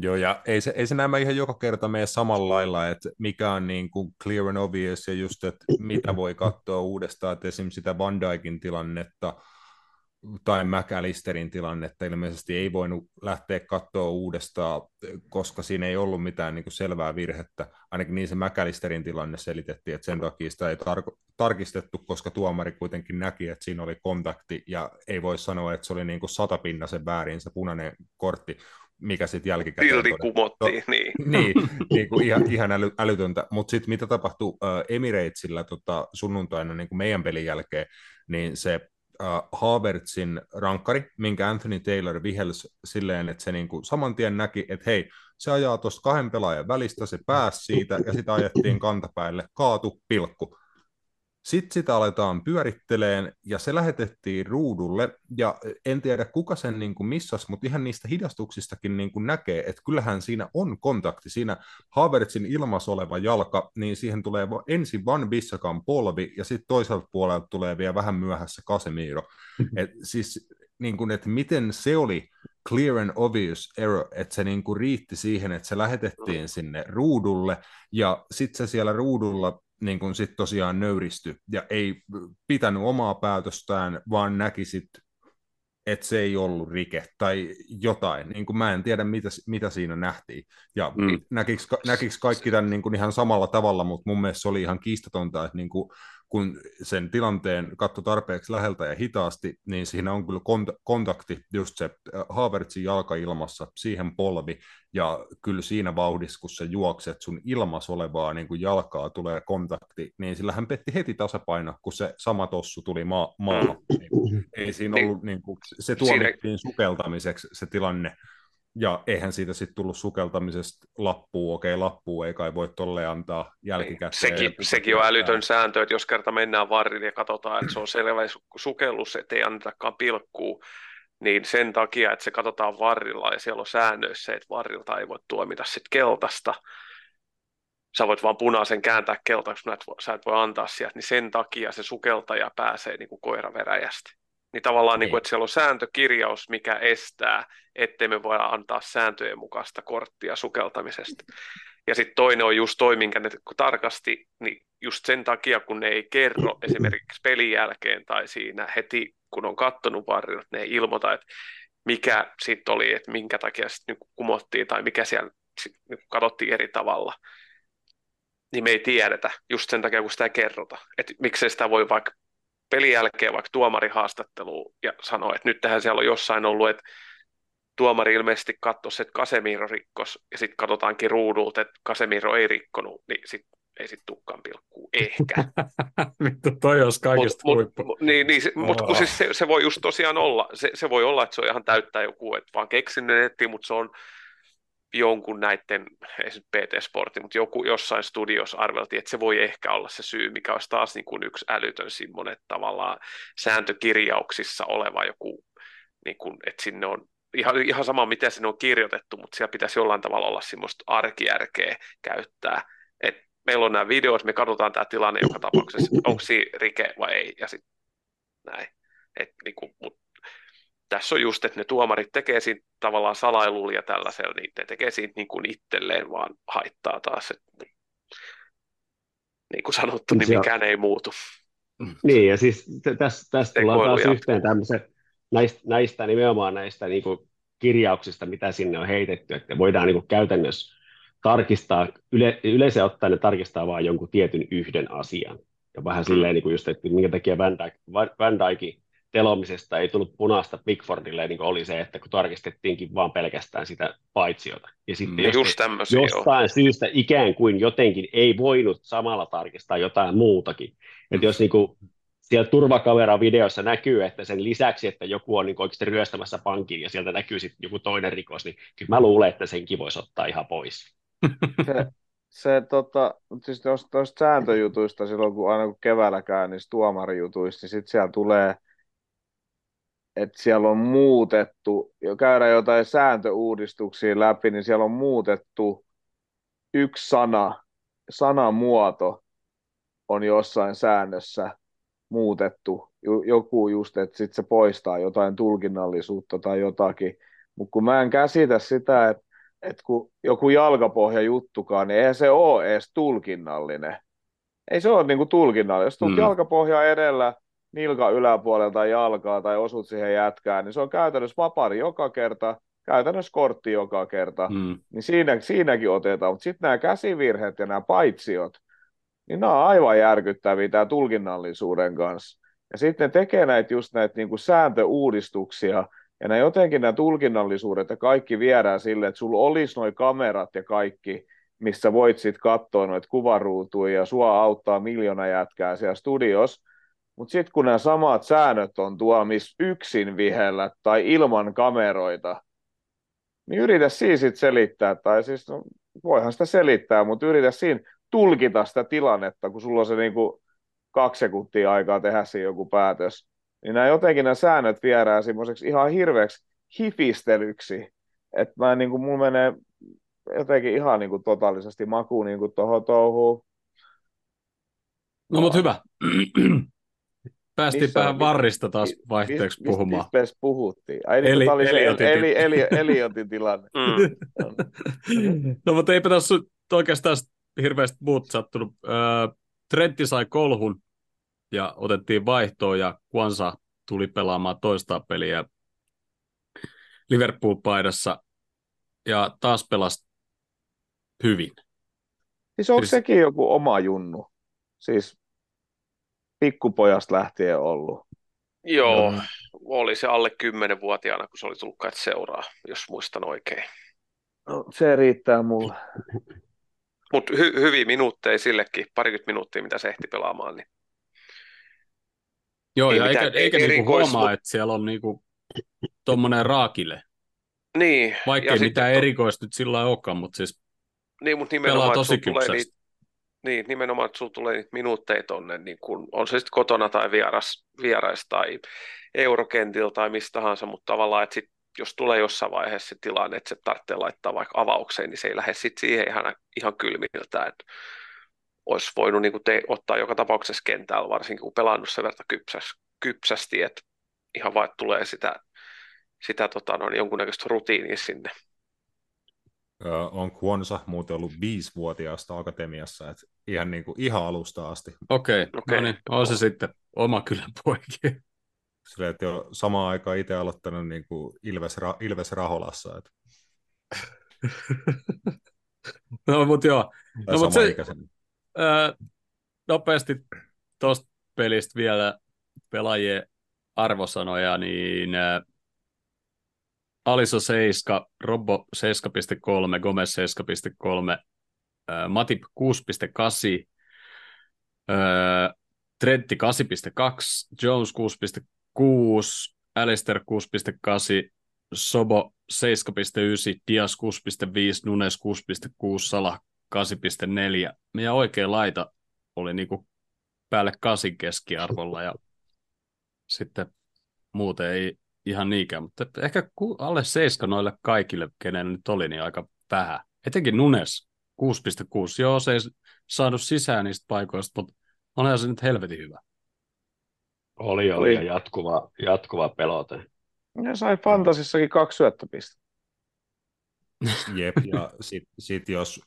Joo, ja ei se, ei se nämä ihan joka kerta mene samalla lailla, että mikä on niin kuin clear and obvious, ja just, että mitä voi katsoa uudestaan, että esimerkiksi sitä Van Dijkin tilannetta, tai McAllisterin tilannetta ilmeisesti ei voinut lähteä katsoa uudestaan, koska siinä ei ollut mitään niin kuin selvää virhettä. Ainakin niin se McAllisterin tilanne selitettiin, että sen takia sitä ei tar- tarkistettu, koska tuomari kuitenkin näki, että siinä oli kontakti, ja ei voi sanoa, että se oli niin kuin satapinnasen väärin se punainen kortti, mikä sitten jälkikäteen... Silti kumottiin, no, niin. niin, niin kuin ihan, ihan äly, älytöntä. Mutta sitten mitä tapahtui uh, Emiratesillä tota, sunnuntaina niin kuin meidän pelin jälkeen, niin se uh, Havertzin rankkari, minkä Anthony Taylor vihelsi silleen, että se niin kuin saman tien näki, että hei, se ajaa tuosta kahden pelaajan välistä, se pääsi siitä ja sitä ajettiin kantapäälle, kaatu, pilkku. Sitten sitä aletaan pyöritteleen ja se lähetettiin ruudulle ja en tiedä kuka sen niin kuin missas, mutta ihan niistä hidastuksistakin niin kuin näkee, että kyllähän siinä on kontakti. Siinä Havertzin ilmassa oleva jalka, niin siihen tulee ensin Van Bissakan polvi ja sitten toiselta puolelta tulee vielä vähän myöhässä Casemiro. Et siis niin kuin, että miten se oli clear and obvious error, että se niin kuin riitti siihen, että se lähetettiin sinne ruudulle, ja sitten se siellä ruudulla niin kuin sit tosiaan nöyristy ja ei pitänyt omaa päätöstään, vaan näki sit, että se ei ollut rike tai jotain. Niin kuin mä en tiedä, mitä, mitä siinä nähtiin. Ja mm. näkikö, näkikö kaikki tämän niin kuin ihan samalla tavalla, mutta mun mielestä se oli ihan kiistatonta, että niin kuin kun sen tilanteen katso tarpeeksi läheltä ja hitaasti, niin siinä on kyllä kont- kontakti, just se Havertzin jalka ilmassa, siihen polvi, ja kyllä siinä vauhdissa, kun sä juokset sun ilmas olevaa niin kuin jalkaa tulee kontakti, niin sillä hän petti heti tasapaino, kun se sama tossu tuli maa- maahan. Ei siinä ollut, niin kuin, se tuomittiin sukeltamiseksi se tilanne, ja eihän siitä sitten tullut sukeltamisesta lappua, okei lappua ei kai voi tolle antaa jälkikäteen. Sekin, sekin on älytön sääntö, että jos kerta mennään varrille ja katsotaan, että se on selvä sukellus, ettei annetakaan pilkkuu, niin sen takia, että se katsotaan varrilla ja siellä on säännöissä, että varrilta ei voi tuomita sitten keltasta, sä voit vaan punaisen kääntää keltaksi, mutta sä et voi antaa sieltä, niin sen takia se sukeltaja pääsee niin kuin koiraveräjästi. Niin tavallaan, niin kuin, että siellä on sääntökirjaus, mikä estää, ettei me voida antaa sääntöjen mukaista korttia sukeltamisesta. Ja sitten toinen on just toi, minkä ne tarkasti, niin just sen takia, kun ne ei kerro esimerkiksi pelin jälkeen tai siinä heti, kun on kattonut varjot, ne ei ilmoita, että mikä sitten oli, että minkä takia sitten niin kumottiin tai mikä siellä niin katsottiin eri tavalla. Niin me ei tiedetä, just sen takia, kun sitä ei kerrota. Että miksei sitä voi vaikka pelin jälkeen vaikka tuomarihaastatteluun ja sanoi, että nyt tähän siellä on jossain ollut, että tuomari ilmeisesti katsoi, että Casemiro rikkos, ja sitten katsotaankin ruudulta, että Casemiro ei rikkonut, niin sit, ei sitten tukkaan pilkkuu, ehkä. Vittu, toi olisi kaikista mut, huippu. Mut, niin, niin, oh. mutta kun siis se, se, voi just tosiaan olla, se, se voi olla, että se on ihan täyttää joku, että vaan keksin ne netti, mutta se on jonkun näiden, ei se PT Sportti, mutta joku jossain studios arveltiin, että se voi ehkä olla se syy, mikä olisi taas niin kuin yksi älytön semmoinen tavallaan sääntökirjauksissa oleva joku, niin kuin, että sinne on ihan, ihan sama, miten sinne on kirjoitettu, mutta siellä pitäisi jollain tavalla olla semmoista arkijärkeä käyttää, että meillä on nämä videot, me katsotaan tämä tilanne joka tapauksessa, onko siinä rike vai ei, ja sitten näin. Et, niin kuin, mut tässä on just, että ne tuomarit tekee siitä tavallaan salailulla ja tällaisella, niin ne tekee siitä niin kuin itselleen vaan haittaa taas. Että, niin kuin sanottu, niin mikään ei muutu. Niin, ja siis tässä, tässä tullaan taas jatkuu. yhteen tämmöisen, näistä, näistä nimenomaan näistä niin kuin kirjauksista, mitä sinne on heitetty, että voidaan niin kuin käytännössä tarkistaa, yle, yleensä ottaen ne tarkistaa vain jonkun tietyn yhden asian. Ja vähän mm. silleen niin kuin just, että minkä takia Van, Dijk, Van Dijkin telomisesta ei tullut punaista Bigfordille, niin kuin oli se, että kun tarkistettiinkin vaan pelkästään sitä paitsiota. Ja sitten mm, just jostain jo. syystä ikään kuin jotenkin ei voinut samalla tarkistaa jotain muutakin. Mm. Että jos niin kuin, siellä turvakamera-videossa näkyy, että sen lisäksi, että joku on niin oikeasti ryöstämässä pankin ja sieltä näkyy sitten joku toinen rikos, niin kyllä mä luulen, että senkin voisi ottaa ihan pois. Se, se tota, siis tuosta sääntöjutuista silloin, kun aina kun keväällä käy niistä tuomarijutuista, niin sitten siellä tulee – että siellä on muutettu, jo käydään jotain sääntöuudistuksia läpi, niin siellä on muutettu yksi sana, sanamuoto on jossain säännössä muutettu, joku just, että sitten se poistaa jotain tulkinnallisuutta tai jotakin, mutta kun mä en käsitä sitä, että, että kun joku jalkapohja juttukaan, niin eihän se ole edes tulkinnallinen. Ei se ole niin kuin tulkinnallinen. Jos mm. jalkapohja edellä, nilka yläpuolelta jalkaa tai osut siihen jätkään, niin se on käytännössä vapari joka kerta, käytännössä kortti joka kerta, mm. niin siinä, siinäkin otetaan, mutta sitten nämä käsivirheet ja nämä paitsiot, niin nämä on aivan järkyttäviä tämä tulkinnallisuuden kanssa. Ja sitten ne tekee näitä just näitä niin kuin sääntöuudistuksia, ja ne jotenkin nämä tulkinnallisuudet ja kaikki viedään sille, että sulla olisi nuo kamerat ja kaikki, missä voit sitten katsoa noita kuvaruutuja ja sua auttaa miljoona jätkää siellä studios, mutta sitten kun nämä samat säännöt on tuomis yksin vihellä tai ilman kameroita, niin yritä siinä sit selittää, tai siis no, voihan sitä selittää, mutta yritä siinä tulkita sitä tilannetta, kun sulla on se niinku kaksi sekuntia aikaa tehdä siinä joku päätös. Niin nämä jotenkin nämä säännöt viedään semmoiseksi ihan hirveäksi hifistelyksi, että mä niinku, mulla menee jotenkin ihan niinku totaalisesti makuun niinku tuohon touhuun. No mutta hyvä. Päästiin vähän varrista taas vaihteeksi mis, puhumaan. Missä puhuttiin? Ai niin, eli, oli Eliotin, eli, eli, eli, Eliotin tilanne. Mm. no mutta eipä tässä oikeastaan hirveästi muut sattunut. Trentti sai kolhun ja otettiin vaihtoon ja Kwansa tuli pelaamaan toista peliä Liverpool-paidassa ja taas pelasi hyvin. Siis onko siis... sekin joku oma junnu? Siis pikkupojasta lähtien ollut. Joo, mm. oli se alle 10-vuotiaana, kun se oli tullut seuraa, jos muistan oikein. No, se riittää mulle. Mutta hy- hyviä minuutteja sillekin, parikymmentä minuuttia, mitä se ehti pelaamaan. Niin... Joo, ei ja eikä, eikä niinku huomaa, että siellä on niinku tuommoinen raakille. Niin. Vaikka ei mitään to... erikoista nyt sillä olekaan, mutta siis niin, mutta pelaa tosi tulee niitä, niin, nimenomaan, että sulla tulee niitä minuutteja tonne, niin kun on se sitten kotona tai vieras, vierais tai eurokentiltä tai mistä tahansa, mutta tavallaan, että sit, jos tulee jossain vaiheessa se tilanne, että se tarvitsee laittaa vaikka avaukseen, niin se ei lähde sitten siihen ihan, ihan kylmiltä, että olisi voinut niin te, ottaa joka tapauksessa kentällä, varsinkin kun pelannut sen verran kypsäs, kypsästi, että ihan vaan tulee sitä, sitä tota, no, jonkunnäköistä rutiinia sinne on Kwonsa muuten ollut viisivuotiaasta akatemiassa, että ihan, niin kuin, ihan alusta asti. Okei, okay, okay. no niin, on se sitten oma kylän poikia. Sillä, että jo samaan aikaan itse aloittanut niin kuin Ilves, Ilves Raholassa. Että... no, mutta joo. No, mutta se, ää, nopeasti tuosta pelistä vielä pelaajien arvosanoja, niin ää, Aliso 7, Robbo 7.3, Gomez 7.3, äh, Matip 6.8, äh, Trentti 8.2, Jones 6.6, Alistair 6.8, Sobo 7.9, Dias 6.5, Nunes 6.6, Salah 8.4. Meidän oikea laita oli niinku päälle kasin keskiarvolla ja sitten muuten ei ihan niinkään, mutta ehkä alle 7 noille kaikille, kenen nyt oli, niin aika vähän. Etenkin Nunes, 6.6. Joo, se ei saanut sisään niistä paikoista, mutta onhan se nyt helvetin hyvä. Oli, oli, ja jatkuva, jatkuva pelote. Ja sai Fantasissakin kaksi syöttöpistä. Jep, ja sitten sit jos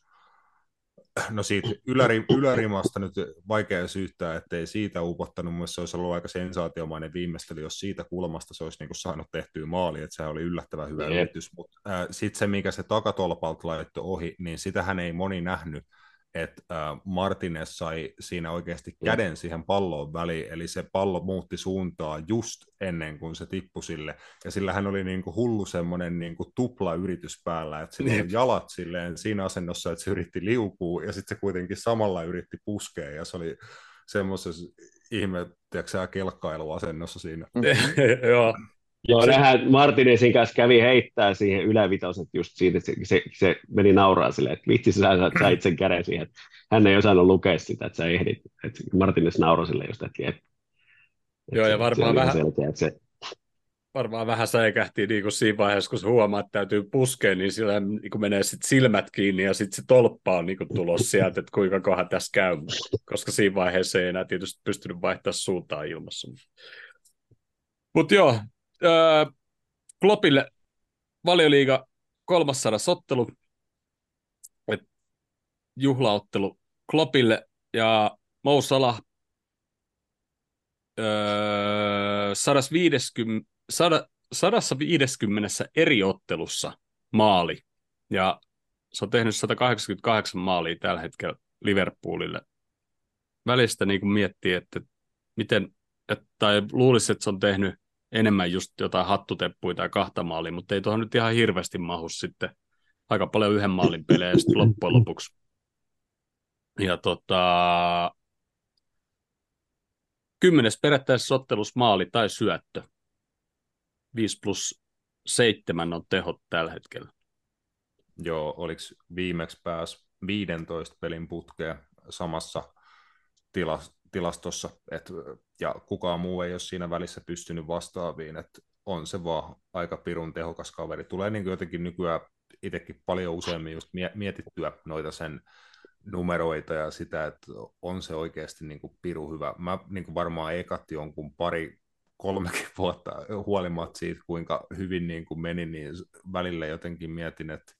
No siitä yläri, ylärimasta nyt vaikea syyttää, ettei siitä upottanut. Mun se olisi ollut aika sensaatiomainen viimeistely, jos siitä kulmasta se olisi niin kuin saanut tehtyä maali, että se oli yllättävän hyvä yep. yritys. Mutta äh, sitten se, mikä se takatolpalta laittoi ohi, niin sitähän ei moni nähnyt että äh, Martinez sai siinä oikeasti käden siihen palloon väliin, eli se pallo muutti suuntaa just ennen kuin se tippui sille, ja sillä hän oli niin kuin hullu semmoinen niin kuin tupla yritys päällä, että sillä oli jalat silleen siinä asennossa, että se yritti liukua, ja sitten se kuitenkin samalla yritti puskea, ja se oli semmoisessa ihme, tiedätkö kelkkailuasennossa siinä. Joo, Joo, se... nähdään Martinezin kanssa kävi heittää siihen ylävitoset just siitä, että se, se, se meni nauraa silleen, että vitsi sä sait sen käden siihen, että hän ei osannut lukea sitä, että sä ehdit. Että Martinez nauroi sille just, että, että Joo, ja varmaan vähän, selkeä, että se... varmaan vähän säikähti niin kuin siinä vaiheessa, kun se huomaa, että täytyy puskea, niin sillä niin kuin menee sit silmät kiinni ja sitten se tolppa on niin kuin tulos sieltä, että kuinka kohan tässä käy, koska siinä vaiheessa ei enää tietysti pystynyt vaihtaa suuntaa ilmassa. Mutta joo, öö, Kloppille valioliiga 300 ottelu, et juhlaottelu Kloppille ja Mo Salah öö, 150, 150 eri ottelussa maali. Ja se on tehnyt 188 maalia tällä hetkellä Liverpoolille. Välistä niin kuin miettii, että miten, että, tai luulisi, että se on tehnyt enemmän just jotain hattuteppuja tai kahta maalia, mutta ei tuohon nyt ihan hirveästi mahu sitten aika paljon yhden maalin pelejä sitten loppujen lopuksi. Ja tota, kymmenes perättäisessä ottelussa maali tai syöttö. 5 plus 7 on tehot tällä hetkellä. Joo, oliko viimeksi pääs 15 pelin putkea samassa tilassa, tilastossa, et, ja kukaan muu ei ole siinä välissä pystynyt vastaaviin, että on se vaan aika pirun tehokas kaveri. Tulee niin jotenkin nykyään itsekin paljon useammin just mietittyä noita sen numeroita ja sitä, että on se oikeasti niin kuin piru hyvä. Mä niin kuin varmaan ekat jonkun pari kolmekin vuotta huolimatta siitä, kuinka hyvin niin kuin meni, niin välillä jotenkin mietin, että,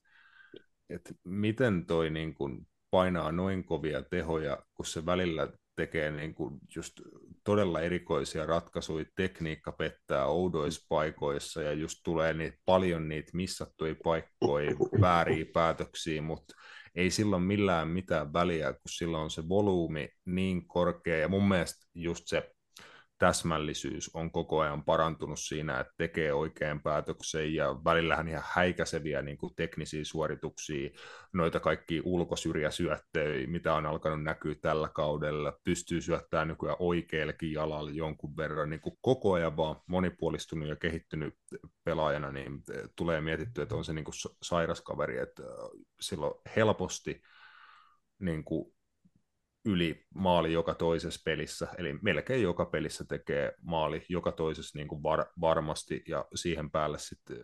että miten toi niin kuin painaa noin kovia tehoja, kun se välillä tekee niin kuin just todella erikoisia ratkaisuja, tekniikka pettää oudoissa paikoissa ja just tulee niitä, paljon niitä missattuja paikkoja, vääriä päätöksiä, mutta ei silloin millään mitään väliä, kun sillä on se volyymi niin korkea, ja mun mielestä just se täsmällisyys on koko ajan parantunut siinä, että tekee oikean päätöksen ja välillähän ihan häikäiseviä niin kuin teknisiä suorituksia, noita kaikki ulkosyrjäsyöttöjä, mitä on alkanut näkyä tällä kaudella, pystyy syöttämään nykyään oikeallekin jalalle jonkun verran, niin kuin koko ajan vaan monipuolistunut ja kehittynyt pelaajana, niin tulee mietittyä, että on se niin kuin sairas kaveri, että silloin helposti niin kuin yli maali joka toisessa pelissä, eli melkein joka pelissä tekee maali joka toisessa niin kuin var, varmasti, ja siihen päälle sitten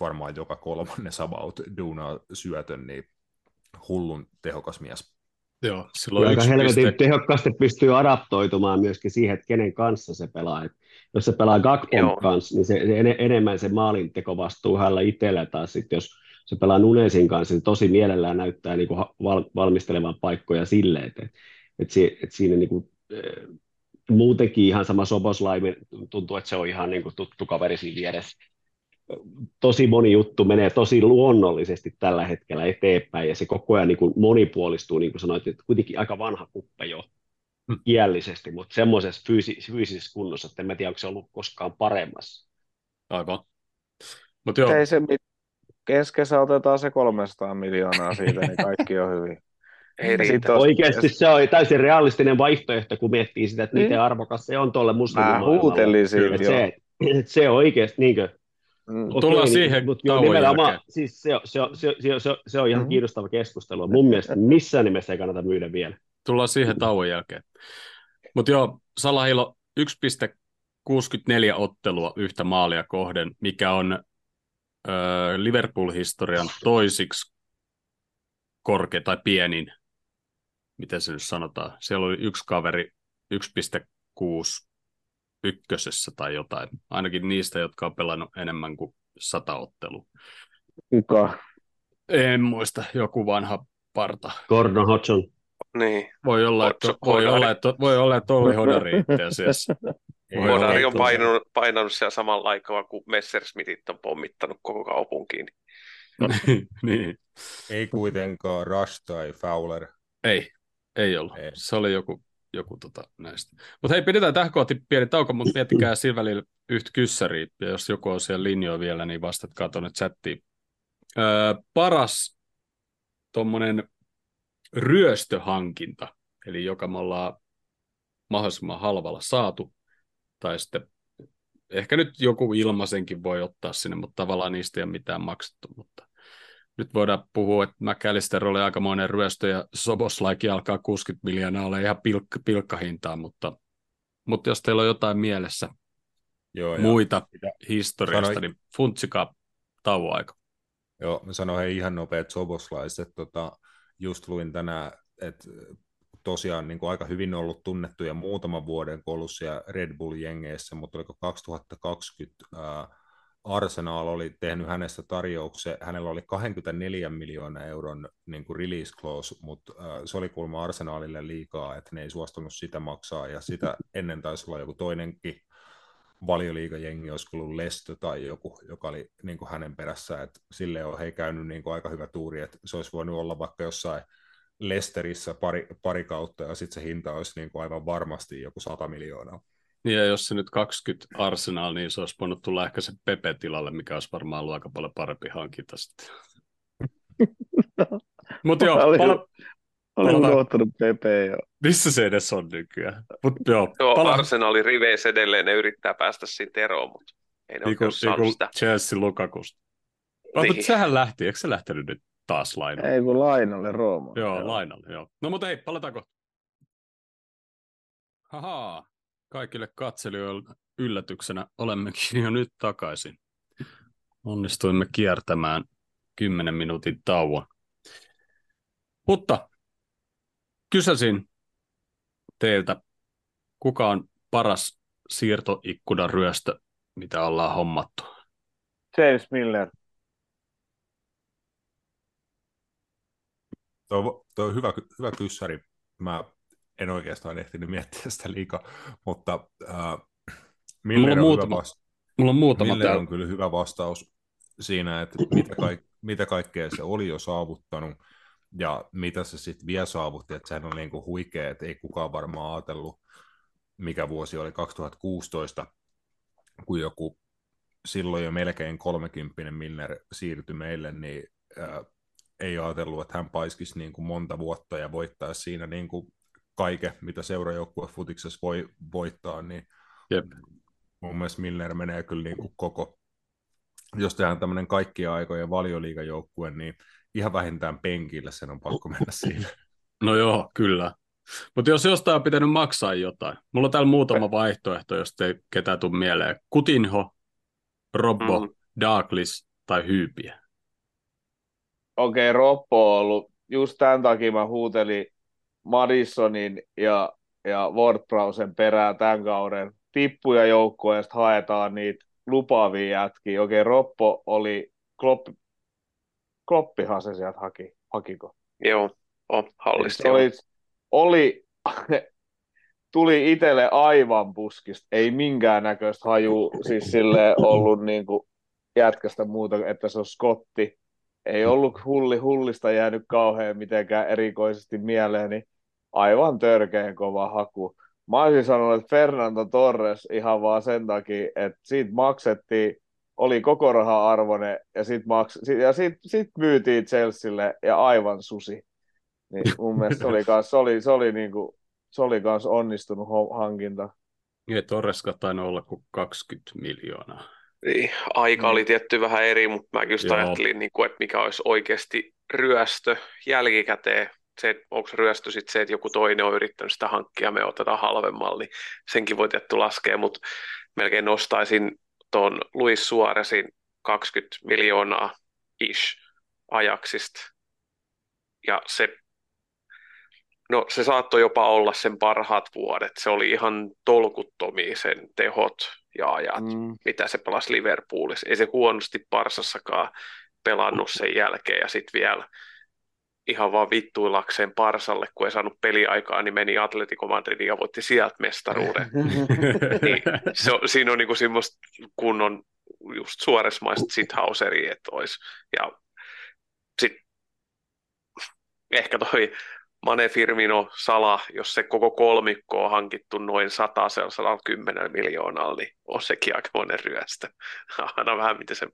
varmaan joka kolmannes about duunaa syötön, niin hullun tehokas mies. Joo, silloin aika helvetin piste... tehokkaasti pystyy adaptoitumaan myöskin siihen, että kenen kanssa se pelaa. Et jos se pelaa Gakpon kanssa, niin se, se en, enemmän se maalintekovastuu hänellä itsellä, tai sitten jos se pelaa Nunesin kanssa, niin tosi mielellään näyttää niin kuin val, valmistelevan paikkoja silleen, että et si, et siinä niin kuin, muutenkin ihan sama Soboslaimen tuntuu, että se on ihan niin kuin tuttu kaveri siinä vieressä. Tosi moni juttu menee tosi luonnollisesti tällä hetkellä eteenpäin ja se koko ajan niin kuin monipuolistuu, niin kuin sanoit, että kuitenkin aika vanha kuppe jo hmm. iällisesti, mutta semmoisessa fyysi- fyysisessä kunnossa, että en mä tiedä, onko se ollut koskaan paremmassa. Aivan. Mut joo. Ei se keskessä otetaan se 300 miljoonaa siitä, niin kaikki on hyvin. Ei riitä. Oikeasti se on täysin realistinen vaihtoehto, kun miettii sitä, että miten niin. arvokas se on tuolle muslimimaailmalle. Mä huutelin siitä, että se, että se on oikeasti niin kuin, Mm. Okay, Tullaan niin, siihen mutta tauon jälkeen. Siis se, se, se, se, se, se on ihan mm. kiinnostava keskustelu. Mun mielestä missään nimessä ei kannata myydä vielä. Tullaan siihen tauon jälkeen. Mutta joo, Salahilo 1,64 ottelua yhtä maalia kohden, mikä on Liverpool-historian toisiksi korkea tai pienin miten se nyt sanotaan, siellä oli yksi kaveri 1.6 ykkösessä tai jotain, ainakin niistä, jotka on pelannut enemmän kuin sata ottelua. Kuka? En muista, joku vanha parta. Gordon Hodgson. Niin. Voi olla, että, voi olla, että, voi olla, että oli Hodari itse asiassa. Hodari on painanut, painanut siellä samalla aikaa, kun Messersmithit on pommittanut koko kaupunkiin. niin. Ei kuitenkaan Rush tai Fowler. Ei, ei ollut. Ei. Se oli joku, joku tota näistä. Mutta hei, pidetään tähän kohti pieni tauko, mutta miettikää sillä välillä yhtä kyssäriä, ja jos joku on siellä linjoilla vielä, niin vastatkaa tuonne chattiin. Öö, paras tuommoinen ryöstöhankinta, eli joka me ollaan mahdollisimman halvalla saatu, tai sitten ehkä nyt joku ilmaisenkin voi ottaa sinne, mutta tavallaan niistä ei ole mitään maksettu, mutta nyt voidaan puhua, että McAllister oli aikamoinen ryöstö ja Soboslaikin alkaa 60 miljoonaa olla ihan pilkka, pilkkahintaa, mutta, mutta jos teillä on jotain mielessä Joo, muita ja historiasta, sanoi... niin funtsikaa tauon aika. Joo, mä sanoin hei ihan nopeat Soboslaiset, tota, just luin tänään, että tosiaan niin kuin aika hyvin ollut tunnettuja muutaman vuoden kolussa ja Red Bull-jengeissä, mutta oliko 2020 ää, Arsenal oli tehnyt hänestä tarjouksen, hänellä oli 24 miljoonaa euron niin kuin release clause, mutta äh, se oli kuulemma Arsenalille liikaa, että ne ei suostunut sitä maksaa, ja sitä ennen taisi olla joku toinenkin valioliikajengi, olisi ollut Lesto tai joku, joka oli niin kuin hänen perässä, että sille on hei käynyt niin kuin aika hyvä tuuri, että se olisi voinut olla vaikka jossain Lesterissä pari, pari kautta, ja sitten se hinta olisi niin kuin aivan varmasti joku 100 miljoonaa. Niin ja jos se nyt 20 Arsenal, niin se olisi voinut tulla ehkä se Pepe tilalle, mikä olisi varmaan ollut aika paljon parempi hankinta sitten. Mutta joo, pala- olen unohtanut Pepe jo. Missä se edes on nykyään? Mut joo, joo pala- Arsenalin riveissä edelleen ne yrittää päästä siitä eroon, mutta ei ne niinku, niinku sitä. Chelsea Lukakusta. Niin. Mutta sehän lähti, eikö se lähtenyt nyt taas lainalle? Ei kun lainalle Rooma. Joo, joo. lainalle, joo. No mutta hei, palataanko? Haha, kaikille katselijoille yllätyksenä olemmekin jo nyt takaisin. Onnistuimme kiertämään 10 minuutin tauon. Mutta kysäsin teiltä, kuka on paras siirtoikkunan ryöstö, mitä ollaan hommattu? James Miller. Tuo, tuo on hyvä, hyvä kyssäri. Mä en oikeastaan ehtinyt miettiä sitä liikaa, mutta äh, Miller, mulla on, muutama, hyvä vasta- mulla on, muutama Miller on kyllä hyvä vastaus siinä, että mitä, kaik- mitä kaikkea se oli jo saavuttanut, ja mitä se sitten vielä saavutti, että sehän on niin kuin huikea, että ei kukaan varmaan ajatellut, mikä vuosi oli 2016, kun joku silloin jo melkein 30 Milner siirtyi meille, niin ää, ei ajatellut, että hän paiskisi niin kuin monta vuotta ja voittaa siinä niin kuin kaiken, mitä seurajoukkue futiksessa voi voittaa, niin Jep. mun mielestä Milner menee kyllä niin kuin koko, jos tehdään tämmöinen kaikkien aikojen valioliigajoukkue, niin ihan vähintään penkille sen on pakko mennä siinä. No joo, kyllä. Mutta jos jostain on pitänyt maksaa jotain, mulla on täällä muutama vaihtoehto, jos te ketään tuu mieleen. Kutinho, Robbo, mm. Darklis tai Hyypiä. Okei, okay, Robbo on ollut, just tämän takia mä huutelin Madisonin ja, ja Wardbrowsen perään tämän kauden tippuja joukkoja, ja haetaan niitä lupaavia jätkiä. Okei, okay, Roppo oli, Klopp, Kloppihan se sieltä haki, hakiko? Joo, on hallisti. Oli, oli, tuli itselle aivan puskista, ei minkään näköistä haju, siis sille ollut niin kuin jätkästä muuta, että se on Scotti. Ei ollut hulli, hullista jäänyt kauhean mitenkään erikoisesti mieleen, niin aivan törkeän kova haku. Mä olisin sanonut, että Fernando Torres ihan vaan sen takia, että siitä maksettiin, oli koko raha arvone ja sitten maks, ja sit, sit myytiin Chelsealle ja aivan susi. Niin mun mielestä se oli, kans, se oli, se oli, niinku, se oli kans onnistunut hankinta. Ei Torreska tainnut olla kuin 20 miljoonaa. Niin, aika oli tietty vähän eri, mutta mä just Joo. ajattelin, niin kuin, että mikä olisi oikeasti ryöstö jälkikäteen se, että onko ryöstö sitten se, että joku toinen on yrittänyt sitä hankkia, me otetaan halvemmalla, niin senkin voi tietty laskea, mutta melkein nostaisin tuon Luis Suoresin 20 miljoonaa ish ajaksista. Ja se, no se saattoi jopa olla sen parhaat vuodet. Se oli ihan tolkuttomia sen tehot ja ajat, mm. mitä se pelasi Liverpoolissa. Ei se huonosti Parsassakaan pelannut sen jälkeen ja sitten vielä ihan vaan vittuillakseen Parsalle, kun ei saanut peliaikaa, niin meni Atletico Madridin ja voitti sieltä mestaruuden. niin, se on, siinä on niinku semmoista kunnon just suoresmaista Sithauseria, että olisi. Ja sitten ehkä toi Mane Firmino Sala, jos se koko kolmikko on hankittu noin 100 110 miljoonalla, niin on sekin aikamoinen ryöstö. Aina vähän miten se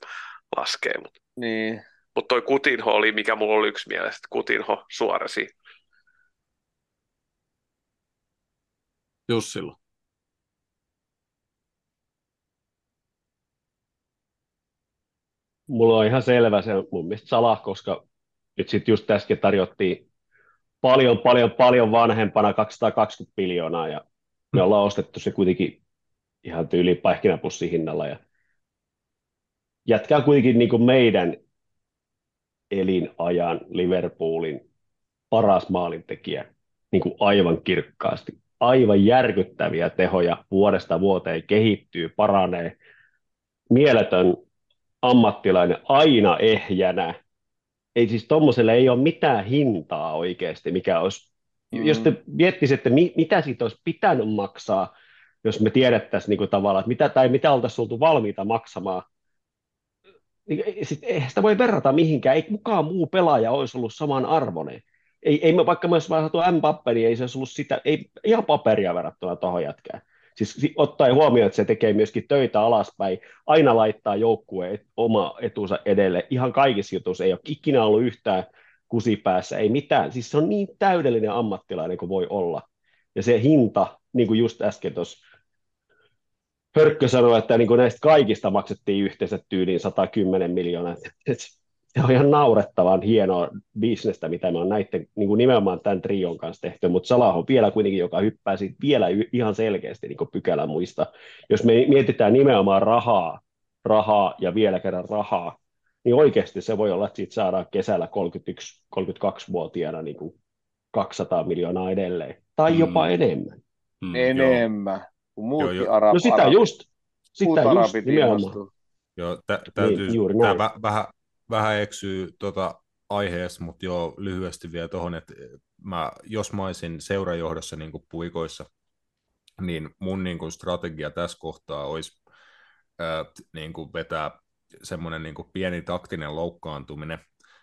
laskee. Mutta. Niin, mutta toi Kutinho oli, mikä mulla oli yksi mielestä, Kutinho suorasi. Jussilla. Mulla on ihan selvä se mun mielestä Salah, koska nyt sitten just äsken tarjottiin paljon, paljon, paljon vanhempana 220 miljoonaa ja me ollaan ostettu se kuitenkin ihan tyyliin pähkinäpussihinnalla ja jätkää kuitenkin niin kuin meidän elinajan Liverpoolin paras maalintekijä niin kuin aivan kirkkaasti. Aivan järkyttäviä tehoja vuodesta vuoteen kehittyy, paranee. Mieletön ammattilainen aina ehjänä. Ei siis tuommoiselle ei ole mitään hintaa oikeasti, mikä olisi, mm. jos te miettisitte, mitä siitä olisi pitänyt maksaa, jos me tiedettäisiin niin kuin tavallaan, että mitä, tai mitä oltaisiin oltu valmiita maksamaan niin sit, eihän sitä voi verrata mihinkään, ei kukaan muu pelaaja olisi ollut saman arvoinen. Ei, ei me, vaikka me olisi saatu Mbappe, niin ei se olisi ollut sitä, ei ihan paperia verrattuna tuohon jätkään. Siis ottaen huomioon, että se tekee myöskin töitä alaspäin, aina laittaa joukkueen oma etunsa edelle. Ihan kaikissa jutuissa ei ole ikinä ollut yhtään kusipäässä, ei mitään. Siis se on niin täydellinen ammattilainen kuin voi olla. Ja se hinta, niin kuin just äsken tuossa Hörkkö sanoi, että niin kuin näistä kaikista maksettiin yhteensä tyyliin 110 miljoonaa. Se on ihan naurettavan hienoa bisnestä, mitä me on näiden niin kuin nimenomaan tämän trion kanssa tehty, mutta Salah on vielä kuitenkin, joka hyppää siitä vielä ihan selkeästi niin kuin pykälän muista. Jos me mietitään nimenomaan rahaa, rahaa ja vielä kerran rahaa, niin oikeasti se voi olla, että siitä saadaan kesällä 31-32-vuotiaana niin kuin 200 miljoonaa edelleen, tai jopa mm. enemmän. Mm, enemmän. Kun muutkin joo, joo. Arab, No sitä just, sitä just nimenomaan. Joo, tä, täytyy, niin, juuri tää vä, vähän, vähän eksyy tota aiheessa, mutta joo, lyhyesti vielä tuohon, että mä, jos mä olisin seurajohdossa niin kuin puikoissa, niin mun niin kuin strategia tässä kohtaa olisi ää, niin kuin vetää semmoinen niin pieni taktinen loukkaantuminen,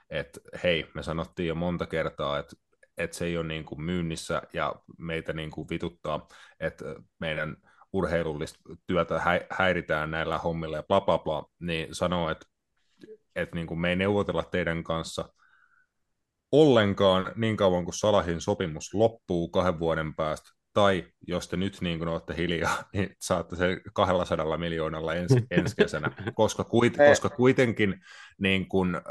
että hei, me sanottiin jo monta kertaa, että että se ei ole niin kuin myynnissä ja meitä niin kuin vituttaa, että meidän urheilullista työtä häiritään näillä hommilla ja bla bla bla, niin sanoo, että, että niin kuin me ei neuvotella teidän kanssa ollenkaan niin kauan kuin Salahin sopimus loppuu kahden vuoden päästä, tai jos te nyt niin kuin olette hiljaa, niin saatte se 200 miljoonalla ensi, ensi kesänä, koska, kuit, koska kuitenkin niin kuin, äh,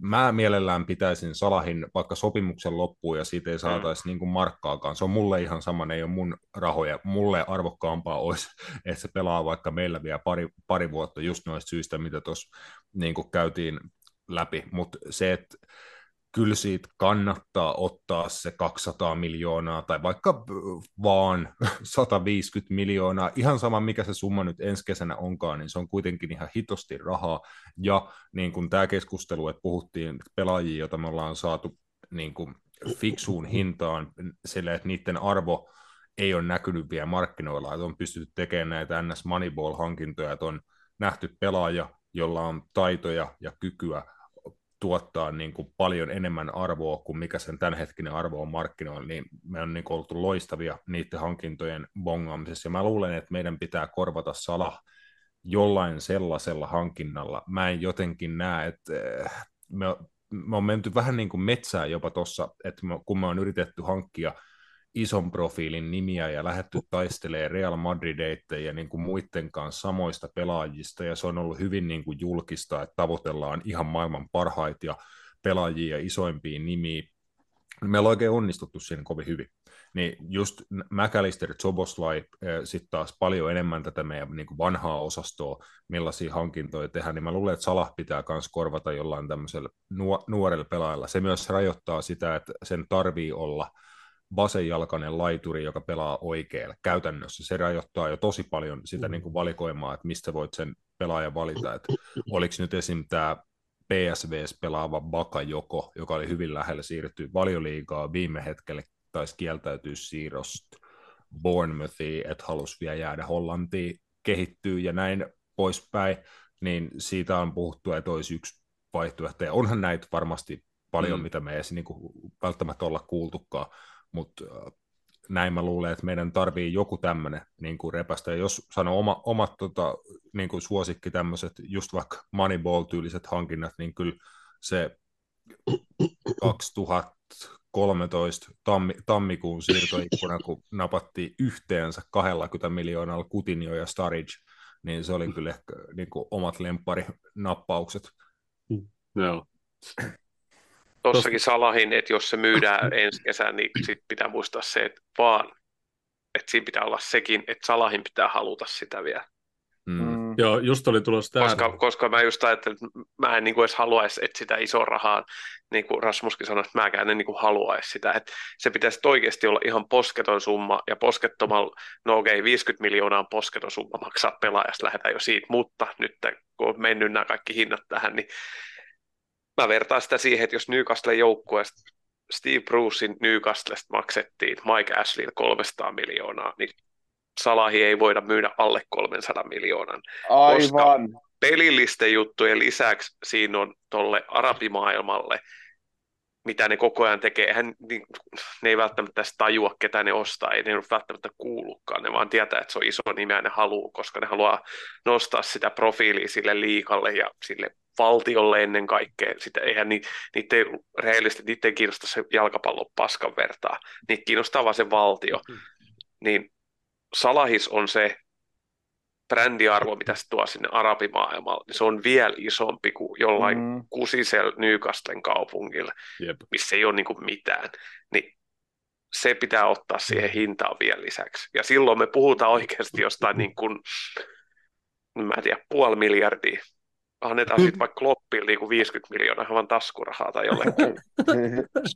mä mielellään pitäisin Salahin vaikka sopimuksen loppuun ja siitä ei saataisi mm. niin kuin markkaakaan. Se on mulle ihan sama, ne ei ole mun rahoja. Mulle arvokkaampaa olisi, että se pelaa vaikka meillä vielä pari, pari vuotta just noista syistä, mitä tuossa niin käytiin läpi, mutta se, että kyllä siitä kannattaa ottaa se 200 miljoonaa tai vaikka vaan 150 miljoonaa, ihan sama mikä se summa nyt ensi kesänä onkaan, niin se on kuitenkin ihan hitosti rahaa. Ja niin kuin tämä keskustelu, että puhuttiin pelaajia, joita me ollaan saatu niin kuin fiksuun hintaan, sillä että niiden arvo ei ole näkynyt vielä markkinoilla, että on pystytty tekemään näitä NS Moneyball-hankintoja, että on nähty pelaaja, jolla on taitoja ja kykyä tuottaa niin kuin paljon enemmän arvoa kuin mikä sen tämänhetkinen arvo on markkinoilla, niin me on niin oltu loistavia niiden hankintojen bongaamisessa. Ja mä luulen, että meidän pitää korvata Sala jollain sellaisella hankinnalla. Mä en jotenkin näe, että eh, me, me on menty vähän niin kuin metsään jopa tuossa, että kun me on yritetty hankkia – ison profiilin nimiä ja lähdetty taistelemaan Real Madrideiden ja niin kuin muiden kanssa samoista pelaajista, ja se on ollut hyvin niin kuin julkista, että tavoitellaan ihan maailman parhaita pelaajia ja isoimpia nimiä. Me ollaan oikein onnistuttu siinä kovin hyvin. Niin just McAllister, Zoboslai, eh, sitten taas paljon enemmän tätä meidän niin kuin vanhaa osastoa, millaisia hankintoja tehdään, niin mä luulen, että Salah pitää myös korvata jollain tämmöisellä nuorella pelaajalla. Se myös rajoittaa sitä, että sen tarvii olla – vasenjalkainen laituri, joka pelaa oikealle. Käytännössä se rajoittaa jo tosi paljon sitä niin kuin valikoimaa, että mistä voit sen pelaajan valita. Että oliko nyt esim. tämä PSVs pelaava Bakajoko, joka oli hyvin lähellä siirtyä valioliigaa viime hetkellä, taisi kieltäytyä siirrosta Bournemouthiin, että halusi vielä jäädä Hollantiin, kehittyy ja näin poispäin, niin siitä on puhuttu, että olisi yksi vaihtoehto. Ja onhan näitä varmasti paljon, mm. mitä me ei edes niin kuin välttämättä olla kuultukaan, mutta näin mä luulen, että meidän tarvii joku tämmöinen niin kuin repästä. Ja jos sanoo oma, omat tota, niin kuin suosikki tämmöiset, just vaikka Moneyball-tyyliset hankinnat, niin kyllä se 2013 tammi, tammikuun siirtoikkuna, kun napattiin yhteensä 20 miljoonalla Kutinio ja Starage, niin se oli kyllä ehkä niin kuin omat lempparinappaukset. Joo tuossakin Salahin, että jos se myydään ensi kesänä, niin sit pitää muistaa se, että vaan, että siinä pitää olla sekin, että Salahin pitää haluta sitä vielä. Mm. Mm. Joo, just oli tulossa tähän. Koska, koska mä just ajattelin, että mä en niin kuin edes haluaisi, että sitä isoa rahaa, niin kuin Rasmuskin sanoi, että mäkään en niin kuin haluaisi sitä. Että se pitäisi oikeasti olla ihan posketon summa, ja poskettomalla, no okei, okay, 50 miljoonaa on posketon summa maksaa pelaajasta, lähdetään jo siitä, mutta nyt kun on mennyt nämä kaikki hinnat tähän, niin mä vertaan sitä siihen, että jos Newcastle joukkueesta Steve Brucein Newcastlesta maksettiin Mike Ashleylle 300 miljoonaa, niin Salahi ei voida myydä alle 300 miljoonan. Aivan. Koska pelillisten juttujen lisäksi siinä on tolle arabimaailmalle, mitä ne koko ajan tekee. Hän, niin, ne ei välttämättä edes tajua, ketä ne ostaa, ei ne välttämättä kuulukaan, ne vaan tietää, että se on iso nimi ja ne haluaa, koska ne haluaa nostaa sitä profiilia sille liikalle ja sille valtiolle ennen kaikkea. Sitä, eihän ni, niitä ei, rehellisesti niitä ei kiinnosta se jalkapallon paskan vertaa. Niitä kiinnostaa vaan se valtio. Mm. Niin Salahis on se brändiarvo, mitä se tuo sinne arabimaailmalle, niin se on vielä isompi kuin jollain mm. kusisella Newcastlen kaupungilla, Jep. missä ei ole niin kuin mitään. Niin se pitää ottaa siihen hintaan vielä lisäksi. Ja silloin me puhutaan oikeasti jostain niin kuin, mä en tiedä, puoli miljardia annetaan sitten vaikka Kloppille niin 50 miljoonaa vaan taskurahaa tai jollekin.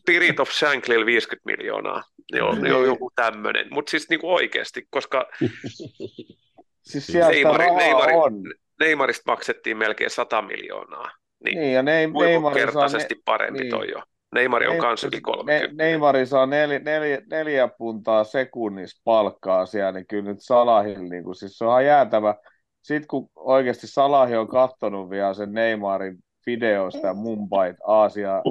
Spirit of Shanklil 50 miljoonaa. Joo, joo joku tämmöinen. Mutta siis niin kuin oikeasti, koska siis Neymari, Neymari, on. Neymarista maksettiin melkein 100 miljoonaa. Niin, niin ja ne, Neymari ne, parempi niin. toi jo. Neymari on kans yli 30. Ne, Neymari saa neljä, neljä, neljä puntaa sekunnissa palkkaa siellä, niin kyllä nyt Salahil, niin kuin, siis se on ihan jäätävä sitten kun oikeasti Salahi on katsonut vielä sen Neymarin videoista ja Mumbait Aasia,